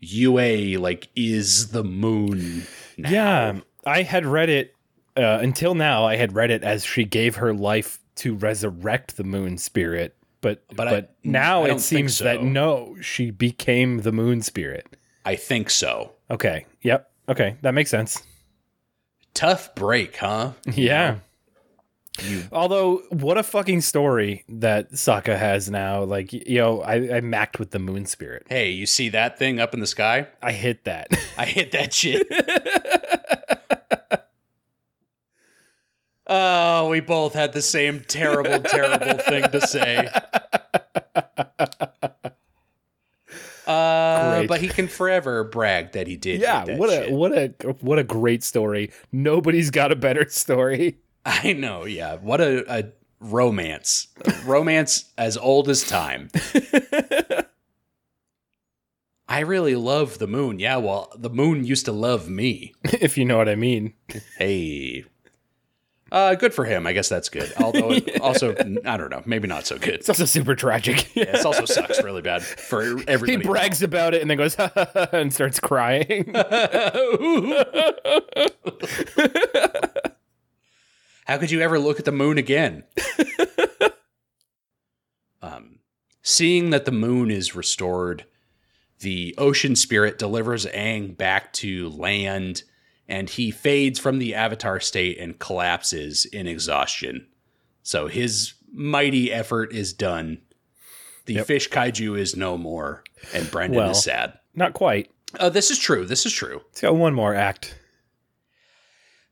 Yue like is the moon. now. Yeah, I had read it uh, until now. I had read it as she gave her life to resurrect the moon spirit, but But but, I- now I it seems that no, she became the moon spirit. I think so. Okay. Yep. Okay, that makes sense. Tough break, huh? Yeah. You Although, what a fucking story that Sokka has now. Like, you know, I, I macked with the moon spirit. Hey, you see that thing up in the sky? I hit that. I hit that shit. oh, we both had the same terrible, terrible thing to say. Uh, Great. but he can forever brag that he did. yeah. What shit. a what a what a great story. Nobody's got a better story. I know. Yeah. What a, a romance. A romance as old as time. I really love the moon. Yeah. Well, the moon used to love me. if you know what I mean. Hey. Uh, good for him. I guess that's good. Although it also, I don't know, maybe not so good. It's also super tragic. This also sucks really bad for everybody. he brags about it and then goes and starts crying. How could you ever look at the moon again? um, seeing that the moon is restored, the ocean spirit delivers Aang back to land, and he fades from the avatar state and collapses in exhaustion. So his mighty effort is done. The Yep. fish kaiju is no more, and Brendan Well. is sad. Not quite. Oh, this is true. This is true. It's got one more act.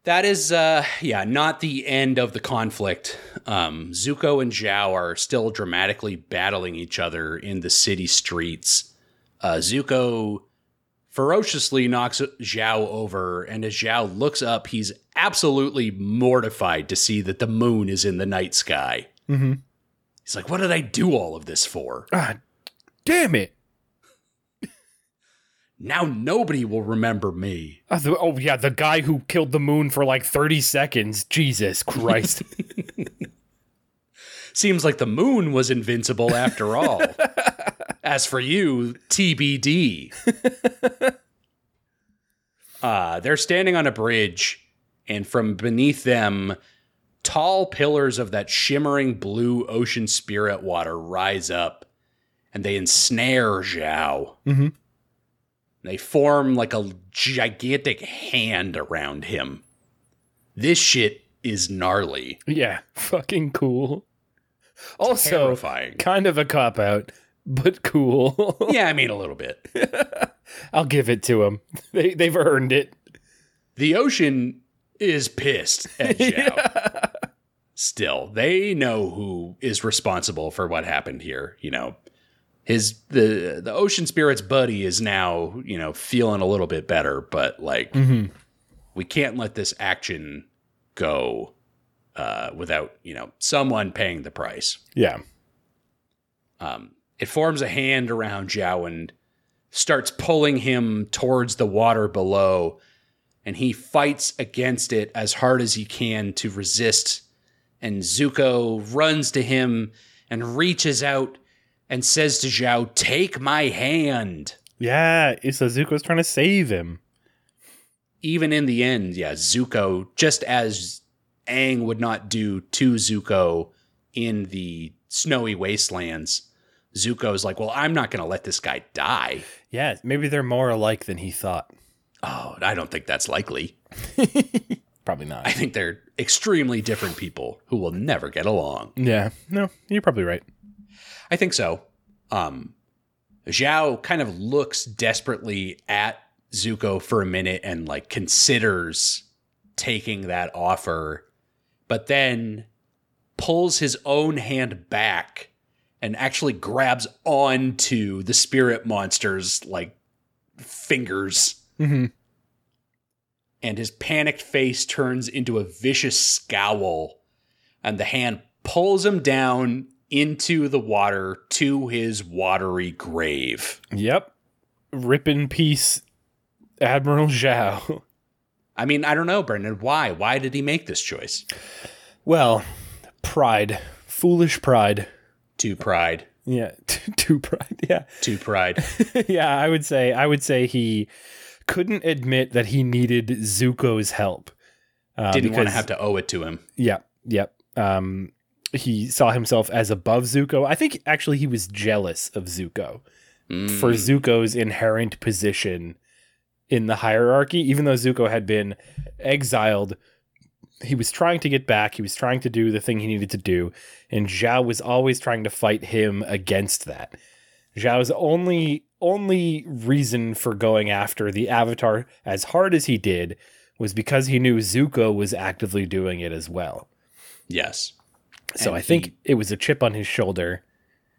That is, uh, yeah, not the end of the conflict. Um, Zuko and Zhao are still dramatically battling each other in the city streets. Uh, Zuko ferociously knocks Zhao over, and as Zhao looks up, he's absolutely mortified to see that the moon is in the night sky. Mm-hmm. He's like, What did I do all of this for? Ah, damn it. Now nobody will remember me. Oh, the- oh, yeah, the guy who killed the moon for like 30 seconds. Jesus Christ. Seems like the moon was invincible after all. As for you, TBD. uh, they're standing on a bridge, and from beneath them, tall pillars of that shimmering blue ocean spirit water rise up, and they ensnare Zhao. Mhm. They form like a gigantic hand around him. This shit is gnarly. yeah, fucking cool. Also, Terrifying. kind of a cop out, but cool. yeah, I mean a little bit. I'll give it to them. They, they've earned it. The ocean is pissed at Zhao. Still, they know who is responsible for what happened here. You know, his the the ocean spirit's buddy is now you know feeling a little bit better, but like we can't let this action go uh, without you know someone paying the price. Yeah. Um, it forms a hand around Zhao and starts pulling him towards the water below, and he fights against it as hard as he can to resist. And Zuko runs to him and reaches out and says to Zhao, Take my hand. Yeah, Isazuko's trying to save him. Even in the end, yeah, Zuko, just as Aang would not do to Zuko in the snowy wastelands, Zuko's like, well, I'm not going to let this guy die. Yeah, maybe they're more alike than he thought. Oh, I don't think that's likely. Probably not. I think they're extremely different people who will never get along. yeah, no, you're probably right. I think so. Um, Zhao kind of looks desperately at Zuko for a minute and like considers taking that offer, but then pulls his own hand back and actually grabs onto the spirit monster's like fingers. Mhm. And his panicked face turns into a vicious scowl, and the hand pulls him down into the water to his watery grave. Yep. Rip in peace, Admiral Zhao. I mean, I don't know, Brendan. Why? Why did he make this choice? Well, pride. Foolish pride. To pride. Yeah, too pride. Yeah. To pride. yeah, I would say I would say he couldn't admit that he needed Zuko's help. Uh, Didn't want to have to owe it to him. Yep, yep. Um, he saw himself as above Zuko. I think actually he was jealous of Zuko for mm. Zuko's inherent position in the hierarchy. Even though Zuko had been exiled, he was trying to get back. He was trying to do the thing he needed to do, and Zhao was always trying to fight him against that. Zhao's only only reason for going after the Avatar as hard as he did was because he knew Zuko was actively doing it as well. Yes. So And I think he- it was a chip on his shoulder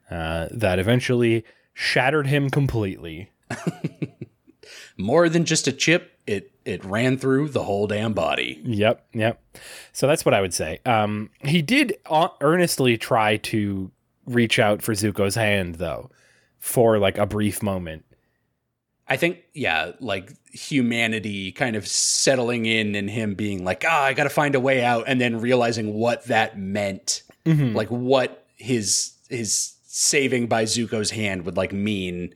uh, that eventually shattered him completely. More than just a chip, it it ran through the whole damn body. Yep, yep. So that's what I would say. Um, he did earnestly try to reach out for Zuko's hand, though, for like a brief moment. I think, yeah, like humanity kind of settling in and him being like, ah, I got to find a way out, and then realizing what that meant, Mm-hmm. like what his his saving by Zuko's hand would like mean,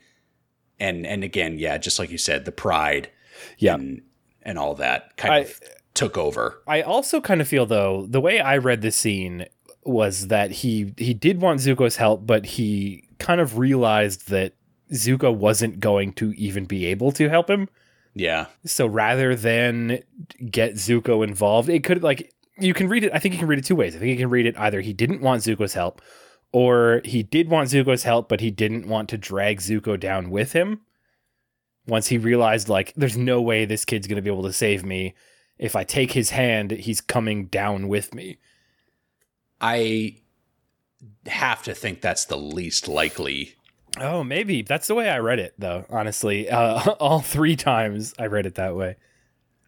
and and again, yeah, just like you said, the pride, Yeah. and and all that kind I- of took over. I also kind of feel though the way I read the scene was that he he did want Zuko's help, but he kind of realized that Zuko wasn't going to even be able to help him. Yeah, So rather than get Zuko involved, it could like you can read it. I think you can read it two ways. I think you can read it either he didn't want Zuko's help, or he did want Zuko's help, but he didn't want to drag Zuko down with him. Once he realized like there's no way this kid's gonna be able to save me. If I take his hand, he's coming down with me. I have to think that's the least likely. Oh, maybe that's the way I read it, though. Honestly, uh, all three times I read it that way.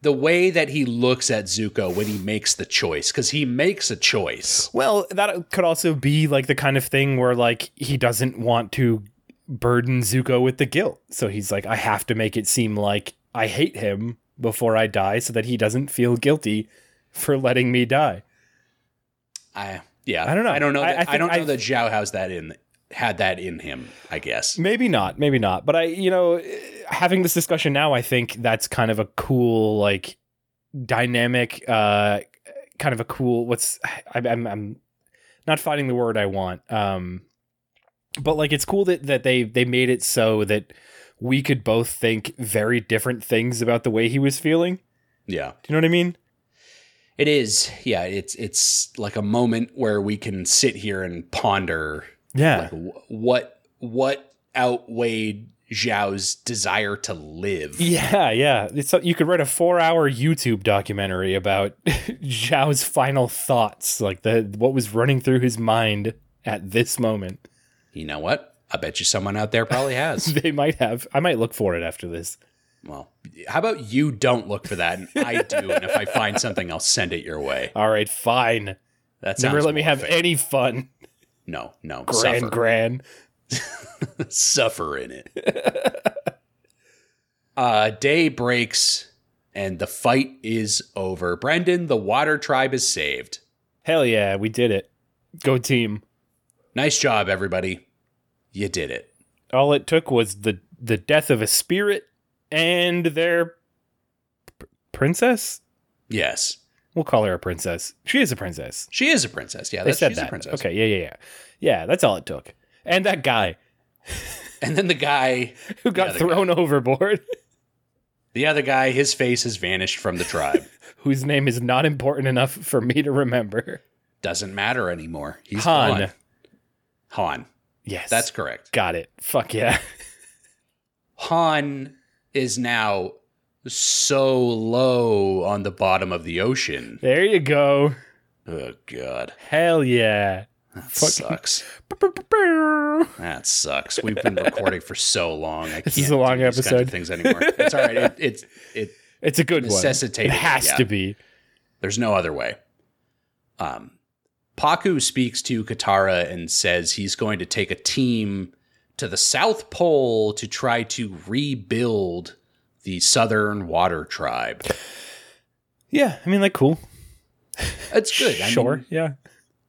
The way that he looks at Zuko when he makes the choice, because he makes a choice. Well, that could also be like the kind of thing where like he doesn't want to burden Zuko with the guilt. So he's like, I have to make it seem like I hate him before I die so that he doesn't feel guilty for letting me die. I yeah, I don't know. I don't know. I- That, I I, think don't know I've- that Zhao has that in had that in him. I guess. Maybe not, maybe not. But I, you know, having this discussion now, I think that's kind of a cool, like, dynamic, uh, kind of a cool. What's I, I'm, I'm not finding the word I want. Um, but like, it's cool that that they they made it so that we could both think very different things about the way he was feeling. Yeah, Do you know what I mean? it is. Yeah, it's it's like a moment where we can sit here and ponder Yeah. like what what outweighed Zhao's desire to live. Yeah, yeah. It's you could write a four-hour YouTube documentary about Zhao's final thoughts, like the what was running through his mind at this moment. You know what? I bet you someone out there probably has. They might have. I might look for it after this. well, how about you don't look for that and I do, and if I find something, I'll send it your way. All right, fine. That sounds Never let me have fair. any fun. No, no, Gran suffer, Gran. suffer in it. uh, day breaks and the fight is over. Brendan, the water tribe is saved. Hell yeah, we did it. Go team. Nice job, everybody. You did it. All it took was the the death of a spirit and their p- princess. Yes. We'll call her a princess. She is a princess. She is a princess. Yeah, They said she's that. a princess. Okay, yeah, yeah, yeah. Yeah, that's all it took. And that guy And then the guy, who got thrown overboard, the other guy, his face has vanished from the tribe. whose name is not important enough for me to remember. Doesn't matter anymore. He's Hahn. gone. Hahn. Yes. That's correct. got it. Fuck yeah. Hahn is now so low on the bottom of the ocean. There you go. Oh god. Hell yeah. That sucks. That sucks. We've been recording for so long. I This can't is a long do these of episode. things anymore. It's all right. It, it's it. It's a good one. Necessitated, It has yeah. to be. There's no other way. Um, Pakku speaks to Katara and says he's going to take a team to the South Pole to try to rebuild the Southern Water Tribe. Yeah, I mean, like, cool. That's good. I sure. mean, yeah.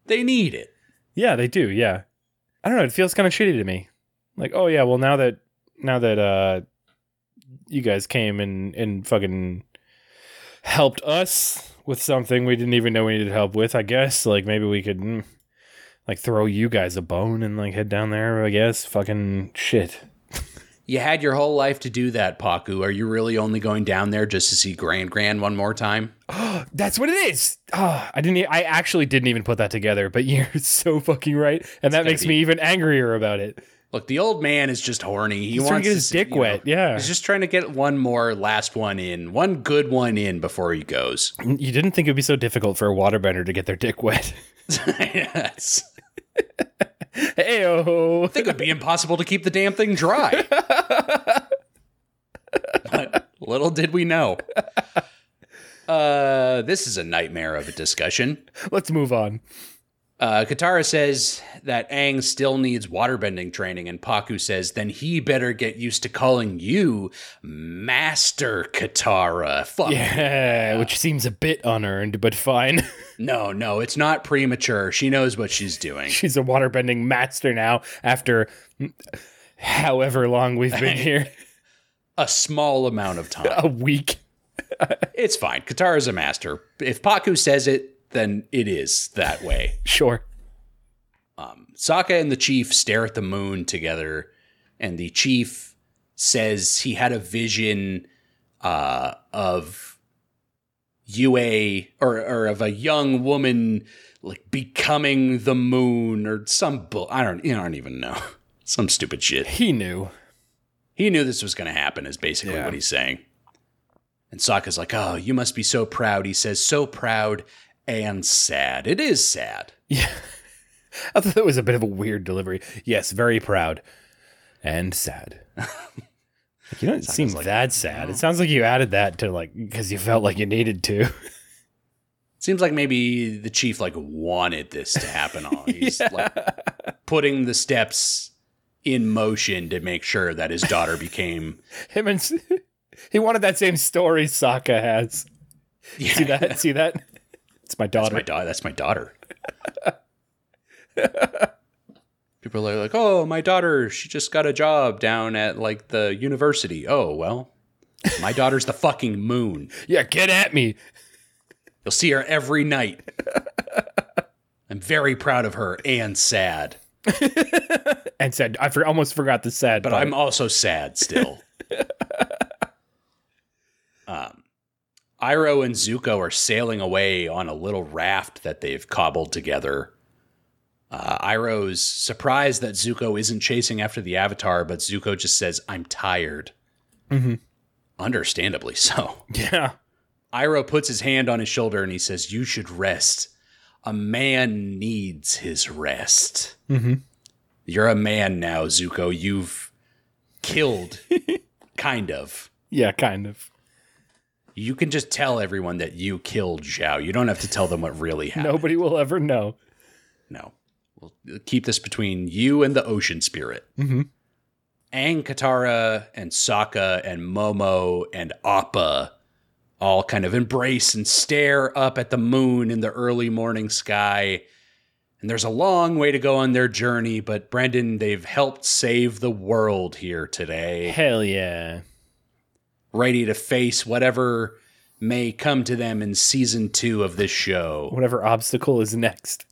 they need it. Yeah, they do. Yeah. I don't know. It feels kind of shitty to me. Like, oh yeah, well now that now that uh you guys came and and fucking helped us with something we didn't even know we needed help with, I guess. Like maybe we could mm, like throw you guys a bone and like head down there. I guess. Fucking shit. You had your whole life to do that, Pakku. Are you really only going down there just to see Gran Gran one more time? That's what it is. Ah, I didn't. I actually didn't even put that together. But you're so fucking right, and that makes be- me even angrier about it. Look, the old man is just horny. He He's wants to get his see- dick you know, wet. Yeah. He's just trying to get one more last one in, one good one in before he goes. You didn't think it would be so difficult for a waterbender to get their dick wet. yes. Heyo. I think it would be impossible to keep the damn thing dry. but little did we know. Uh, this is a nightmare of a discussion. Let's move on. Uh, Katara says that Aang still needs waterbending training, and Pakku says then he better get used to calling you Master Katara. Fuck. Yeah, which seems a bit unearned, but fine. No, no, it's not premature. She knows what she's doing. She's a waterbending master now after however long we've been here. A small amount of time. a week. It's fine. Katara's a master. If Pakku says it, then it is that way. Sure. Sokka and the chief stare at the moon together, and the chief says he had a vision uh, of Yue or, or of a young woman like becoming the moon or some bull. I don't. You know, I don't even know. Some stupid shit. He knew. He knew this was going to happen. Is basically Yeah. what he's saying. And Sokka's like, "Oh, you must be so proud." He says, "So proud and sad. It is sad." Yeah. I thought that was a bit of a weird delivery. Yes, very proud and sad. you don't seem that sad. It sounds like you added that to like because you felt like you needed to. Seems like maybe the chief like wanted this to happen. All he's like putting the steps in motion to make sure that his daughter became. Him and he wanted that same story Sokka has. Yeah, See that? See that? It's my That's daughter. my daughter. That's my daughter. People are like, "Oh, my daughter. She just got a job down at like the university." Oh well, my daughter's the fucking moon. yeah, get at me. You'll see her every night. I'm very proud of her and sad, And said, I for, almost forgot the sad. but part. I'm also sad still. um, Iroh and Zuko are sailing away on a little raft that they've cobbled together. Uh, Iroh's surprised that Zuko isn't chasing after the Avatar, but Zuko just says, "I'm tired." Mm-hmm. Understandably so. yeah. Iroh puts his hand on his shoulder and he says, You should rest. A man needs his rest. Mhm. You're a man now, Zuko. You've killed, kind of. Yeah, kind of. You can just tell everyone that you killed Zhao. You don't have to tell them what really happened. Nobody will ever know. No. We'll keep this between you and the ocean spirit. Mhm. Aang, Katara, and Sokka, and Momo, and Appa all kind of embrace and stare up at the moon in the early morning sky. And there's a long way to go on their journey, but Brendan, they've helped save the world here today, Hell yeah. Ready to face whatever may come to them in season two of this show. Whatever obstacle is next.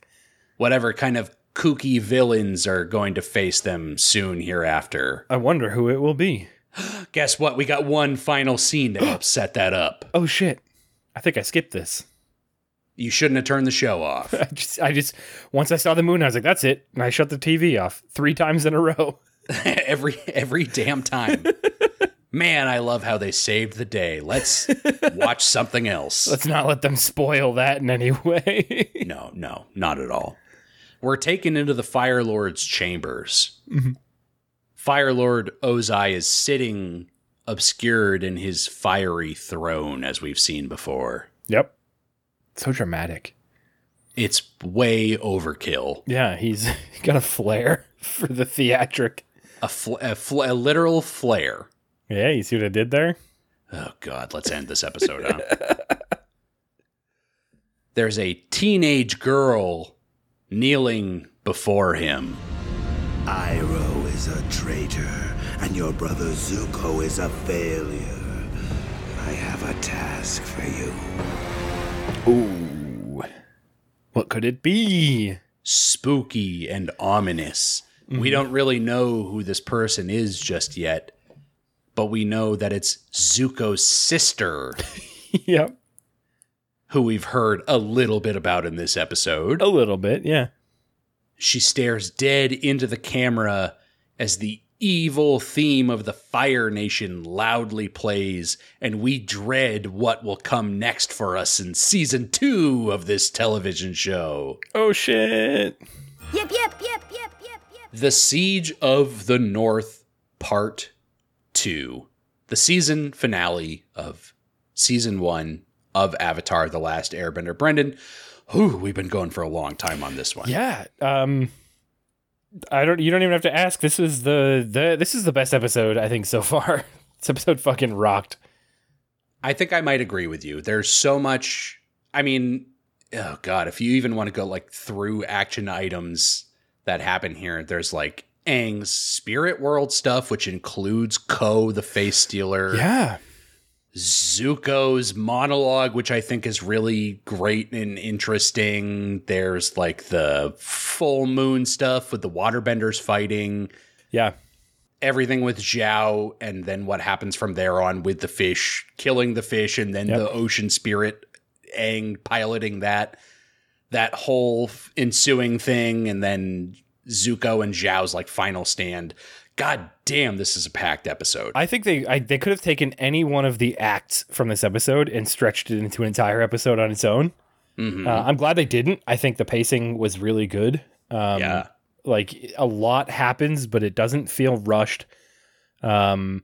whatever kind of kooky villains are going to face them soon hereafter. I wonder who it will be. Guess what? We got one final scene to help set that up. Oh shit. I think I skipped this. You shouldn't have turned the show off. I just I just once I saw the moon, I was like, that's it. And I shut the TV off three times in a row. every every damn time. Man, I love how they saved the day. Let's watch something else. Let's not let them spoil that in any way. no, no, not at all. We're taken into the Fire Lord's chambers. Mm-hmm. Fire Lord Ozai is sitting obscured in his fiery throne, as we've seen before. yep. So dramatic. It's way overkill. Yeah, he's got a flair for the theatric. A, fl- a, fl- a literal flare. Yeah, you see what I did there? Oh God, let's end this episode, huh? There's a teenage girl kneeling before him. Iroh is a traitor, and your brother Zuko is a failure. I have a task for you. Ooh. What could it be? Spooky and ominous. We mm-hmm. don't really know who this person is just yet, but we know that it's Zuko's sister, yep. who we've heard a little bit about in this episode. A little bit, yeah. She stares dead into the camera as the evil theme of the Fire Nation loudly plays, and we dread what will come next for us in season two of this television show. Oh shit. Yep, yep, yep, yep, yep, yep. The Siege of the North, Part 2. The season finale of season one of Avatar The Last Airbender. Brendan, whew, we've been going for a long time on this one. Yeah. Um I don't you don't even have to ask. This is the the this is the best episode I think so far. this episode fucking rocked. I think I might agree with you. There's so much. I mean, oh god, if you even want to go like through action items that happen here, there's like Aang's spirit world stuff, which includes Ko, the face stealer. Yeah. Zuko's monologue, which I think is really great and interesting. There's like the full moon stuff with the waterbenders fighting Yeah. everything with Zhao, and then what happens from there on with the fish, killing the fish, and then Yep. the ocean spirit, Aang piloting that, that whole ensuing thing, and then Zuko and Zhao's like final stand. God damn, this is a packed episode. I think they I, they could have taken any one of the acts from this episode and stretched it into an entire episode on its own. Mhm. Uh, I'm glad they didn't. I think the pacing was really good. Um, yeah. like a lot happens, but it doesn't feel rushed. Um,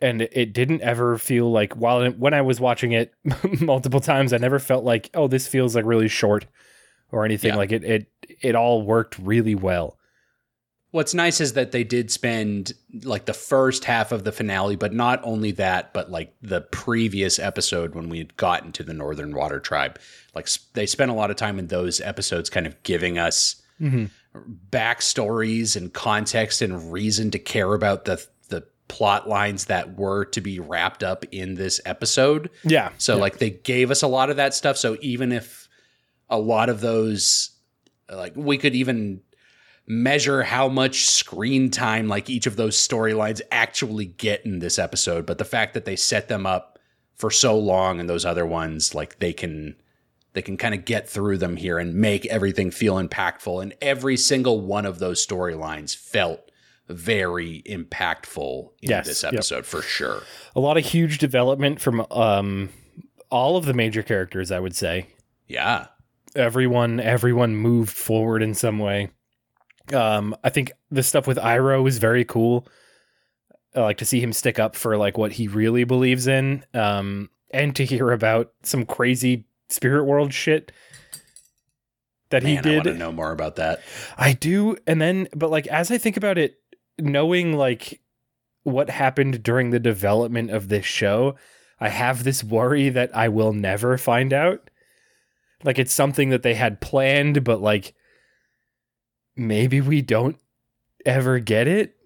and it didn't ever feel like while it, when I was watching it multiple times, I never felt like oh this feels like really short or anything. Yeah. Like it it it all worked really well. What's nice is that they did spend like the first half of the finale, but not only that, but like the previous episode when we had gotten to the Northern Water Tribe. Like they spent a lot of time in those episodes kind of giving us mm-hmm. backstories and context and reason to care about the the plot lines that were to be wrapped up in this episode. Yeah. So yeah. like they gave us a lot of that stuff. So even if a lot of those, like we could even measure how much screen time like each of those storylines actually get in this episode, but the fact that they set them up for so long and those other ones, like they can they can kind of get through them here and make everything feel impactful. And every single one of those storylines felt very impactful in Yes, this yep. episode for sure. a lot of huge development from um all of the major characters. I would say Yeah. Everyone everyone moved forward in some way. Um, I think the stuff with Iroh is very cool. I like to see him stick up for like what he really believes in, um, and to hear about some crazy spirit world shit that Man, he I did. want to know more about that. I do, and then but like as I think about it, knowing like what happened during the development of this show, I have this worry that I will never find out. Like it's something that they had planned, but like maybe we don't ever get it.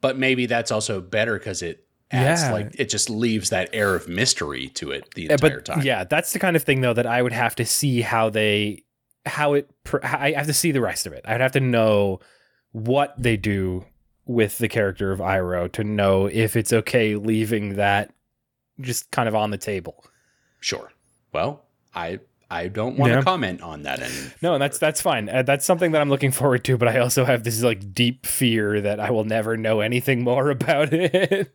But maybe that's also better because it adds Yeah. like it just leaves that air of mystery to it the entire but time. yeah, that's the kind of thing though that I would have to see how they how it. I have to see the rest of it. I'd have to know what they do with the character of Iroh to know if it's okay leaving that just kind of on the table. Sure. Well, I I don't want to Yeah. comment on that any. No, and that's that's fine. Uh, that's something that I'm looking forward to. But I also have this like deep fear that I will never know anything more about it.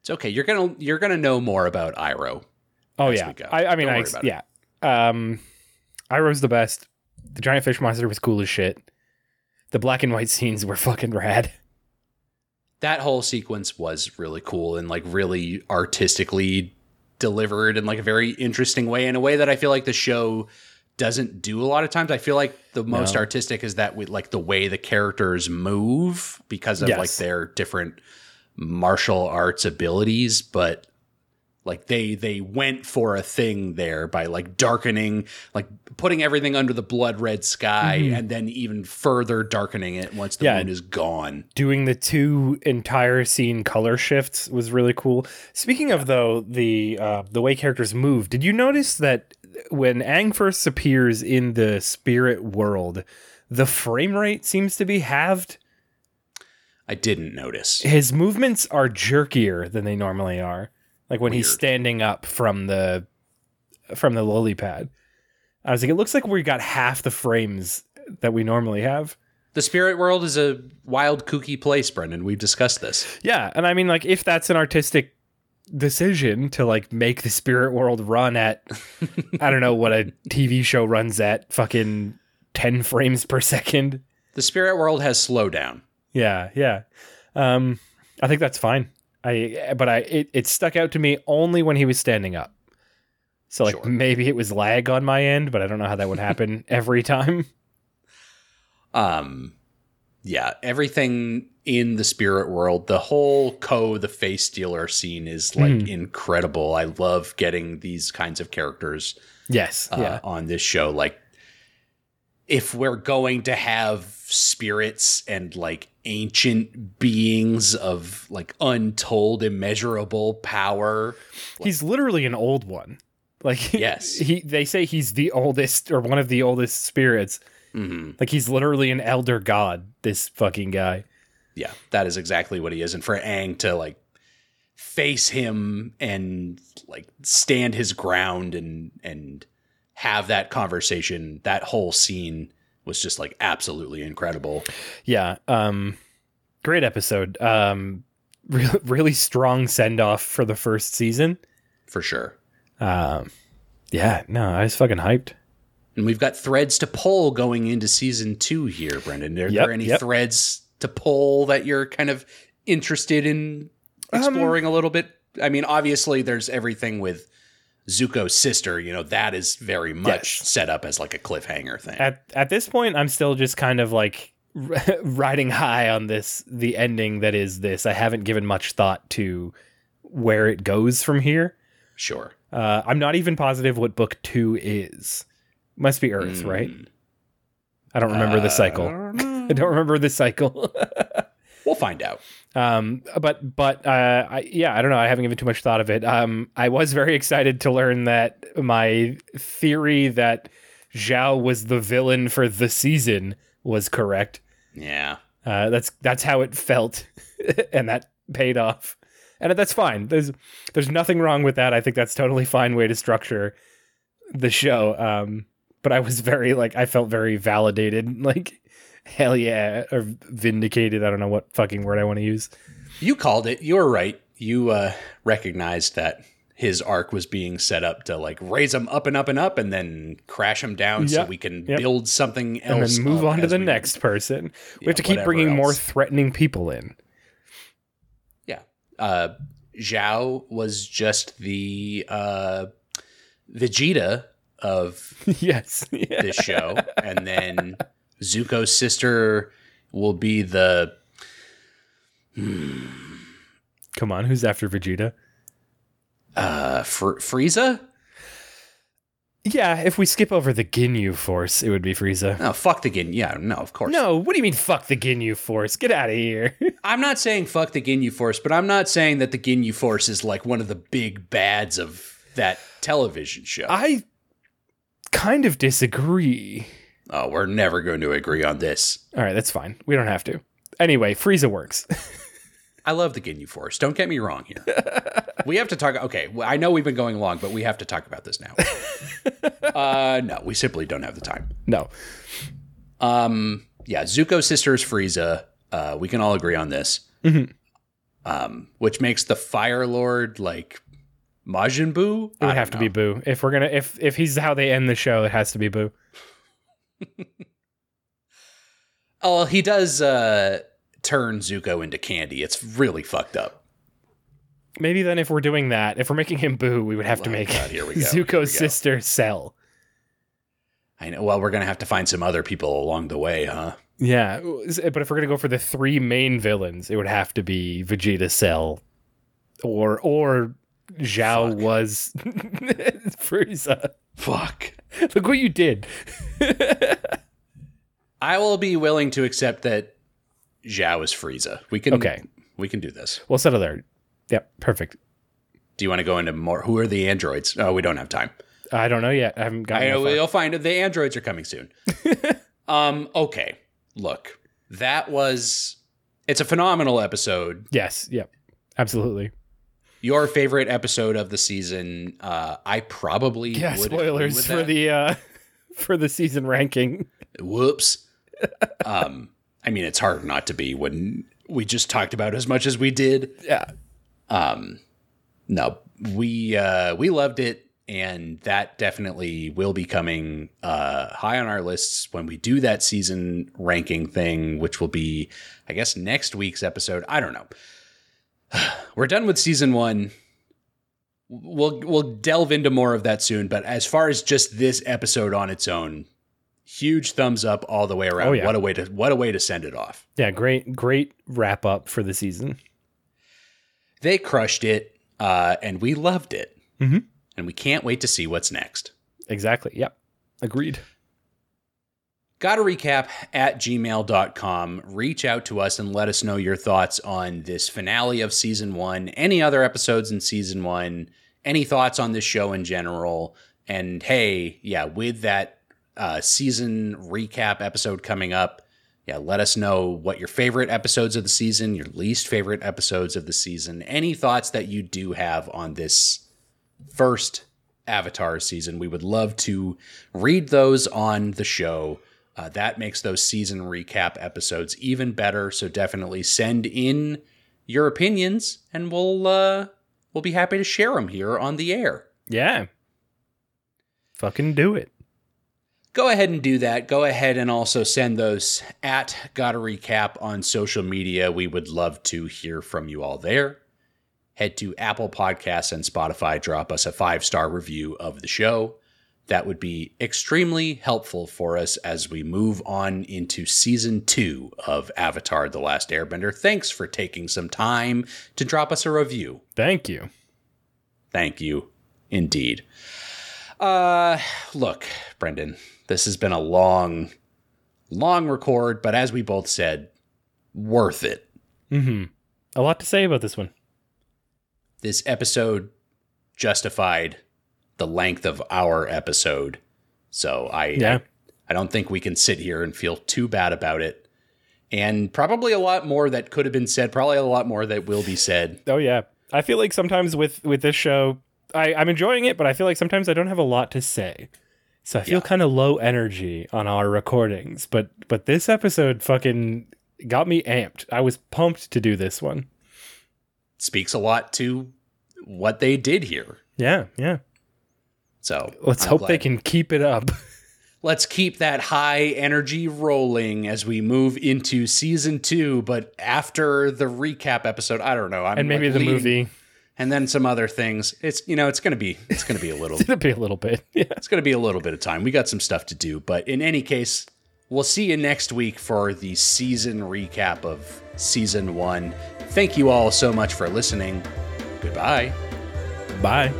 It's okay. You're gonna you're gonna know more about Iroh. Oh yeah. I, I mean, I about it. yeah. Um, Iroh's the best. The giant fish monster was cool as shit. The black and white scenes were fucking rad. That whole sequence was really cool and like really artistically delivered in like a very interesting way, in a way that I feel like the show doesn't do a lot of times. I feel like the most No. artistic is that with like the way the characters move because of like their different martial arts abilities, but like they they went for a thing there by like darkening like putting everything under the blood red sky and then even further darkening it once the Mm-hmm. Yeah. moon is gone Doing the two entire scene color shifts was really cool. Speaking of though the uh, the way characters move, did you notice that when Aang first appears in the spirit world, the frame rate seems to be halved? i didn't notice his movements are jerkier than they normally are. Like when he's standing up from the from the lily pad. I was like, it looks like we got half the frames that we normally have. The spirit world is a wild, kooky place, Brendan. We've discussed this. Yeah, and I mean, like, if that's an artistic decision to like make the spirit world run at, I don't know what a TV show runs at, fucking ten frames per second. The spirit world has slowdown. Yeah, yeah. Um, I think that's fine. I but I it, it stuck out to me only when he was standing up. So like Sure. maybe it was lag on my end, but I don't know how that would happen every time. Um, yeah, everything in the spirit world, the whole Ko the face stealer scene is like Mhm. incredible. I love getting these kinds of characters Yes. uh, yeah. on this show. Like, if we're going to have spirits and like ancient beings of like untold, immeasurable power, He's literally an old one. Like Yes. he they say he's the oldest or one of the oldest spirits. mhm, Like he's literally an elder god, this fucking guy. yeah, that is exactly what he is. And for Aang to like face him and like stand his ground and and have that conversation, that whole scene was just like absolutely incredible. Yeah. Um great episode. Um re- really strong send off for the first season. For sure. Um yeah, no, I was fucking hyped. And we've got threads to pull going into season two here, Brendan. Are Yep, there any yep. threads to pull that you're kind of interested in exploring Um, a little bit? I mean, obviously, there's everything with Zuko's sister. You know, that is very much Yes. set up as like a cliffhanger thing. At at this point I'm still just kind of like riding high on this the ending that is this. I haven't given much thought to where it goes from here. sure. Uh, I'm not even positive what book two is. Must be Earth, right? Mm. I don't remember the Uh, cycle. I don't know. I don't remember the cycle. We'll find out. um, but but uh, I, yeah, I don't know. I haven't given too much thought of it. Um, I was very excited to learn that my theory that Zhao was the villain for the season was correct. Yeah. Uh, that's that's how it felt, and that paid off. And that's fine. There's there's nothing wrong with that. I think that's totally fine way to structure the show. Um, but I was very like I felt very validated. Like hell yeah, or vindicated. I don't know what fucking word I want to use. You called it. You were right. You uh, recognized that his arc was being set up to like raise him up and up and up and then crash him down so we can Yep. build something And else. then move on to the we- next person. We Yeah, have to keep bringing more threatening people in. Yeah. Uh, Zhao was just the uh, Vegeta of yes. Yeah. this show, and then Zuko's sister will be the Come on, who's after Vegeta? uh, Fr- Frieza. Yeah, if we skip over the Ginyu Force, it would be Frieza. No, fuck the Ginyu. Yeah, no, of course. No, what do you mean fuck the Ginyu Force? Get out of here. I'm not saying fuck the Ginyu Force, but I'm not saying that the Ginyu Force is like one of the big bads of that television show. I kind of disagree. Oh, we're never going to agree on this. All right, that's fine. We don't have to. Anyway, Frieza works. I love the Ginyu Force. Don't get me wrong here. we have to talk. Okay, well, I know we've been going long, but we have to talk about this now. uh, no, we simply don't have the time. no. Um, yeah, Zuko sisters Frieza. Uh, we can all agree on this. Mm-hmm. Um, which makes the Fire Lord like Majin Buu. It would have to be Buu. If we're gonna if if he's how they end the show, it has to be Buu. Oh, he does uh, turn Zuko into candy. It's really fucked up. Maybe then if we're doing that, if we're making him Buu, we would have to Oh, make God, here we go, here we go. Zuko's sister Cell. I know. Well, we're gonna have to find some other people along the way, huh? Yeah, but if we're gonna go for the three main villains, it would have to be Vegeta, Cell, or or Zhao Fuck. was Frieza. Fuck. Look what you did. I will be willing to accept that Zhao is Frieza. We can. Okay. We can do this. We'll settle there. Yep, perfect. Do you want to go into more? Who are the androids? Oh, we don't have time. I don't know yet. I haven't gotten. I know that far. we'll find it. The androids are coming soon. um. Okay. Look, that was. It's a phenomenal episode. Yes. Yep. Absolutely. Your favorite episode of the season. Uh, I probably Yeah. Spoilers for the uh for the season ranking. Whoops. um. I mean, it's hard not to be when we just talked about as much as we did. Yeah. Um. No, we uh we loved it. And that definitely will be coming uh, high on our lists when we do that season ranking thing, which will be, I guess, next week's episode. I don't know. We're done with season one. We'll we'll delve into more of that soon. But as far as just this episode on its own, huge thumbs up all the way around. Oh, yeah. What a way to what a way to send it off. Yeah. Great. Great wrap up for the season. They crushed it, uh, and we loved it. Mhm. And we can't wait to see what's next. Exactly. Yep. Agreed. Gotta recap at gmail.com. Reach out to us and let us know your thoughts on this finale of season one, any other episodes in season one, any thoughts on this show in general. And hey, yeah, with that uh, season recap episode coming up, yeah, let us know what your favorite episodes of the season, your least favorite episodes of the season, any thoughts that you do have on this first Avatar season. We would love to read those on the show. Uh, that makes those season recap episodes even better. So definitely send in your opinions, and we'll uh, we'll be happy to share them here on the air. Yeah. Fucking do it. Go ahead and do that. Go ahead and also send those at Gotta Recap on social media. We would love to hear from you all there. Head to Apple Podcasts and Spotify. Drop us a five star review of the show. That would be extremely helpful for us as we move on into season two of Avatar The Last Airbender. Thanks for taking some time to drop us a review. Thank you. Thank you indeed. Uh look, Brendan, this has been a long long record, but as we both said, worth it. Mm-hmm. A lot to say about this one. This episode justified the length of our episode. So I Yeah. I, I don't think we can sit here and feel too bad about it. And probably a lot more that could have been said, probably a lot more that will be said. Oh yeah. I feel like sometimes with with this show, I, I'm enjoying it, but I feel like sometimes I don't have a lot to say. So I feel Yeah. kind of low energy on our recordings. But but this episode fucking got me amped. I was pumped to do this one. Speaks a lot to what they did here. Yeah, yeah. So Let's I'm hope they can keep it up. let's keep that high energy rolling as we move into season two. But after the recap episode, I don't know. I'm and maybe like the leading- movie and then some other things. It's you know, it's gonna be it's gonna be a little it'll be a little bit. Yeah. it's gonna be a little bit of time. We got some stuff to do, but in any case, we'll see you next week for the season recap of season one. Thank you all so much for listening. Goodbye. Bye.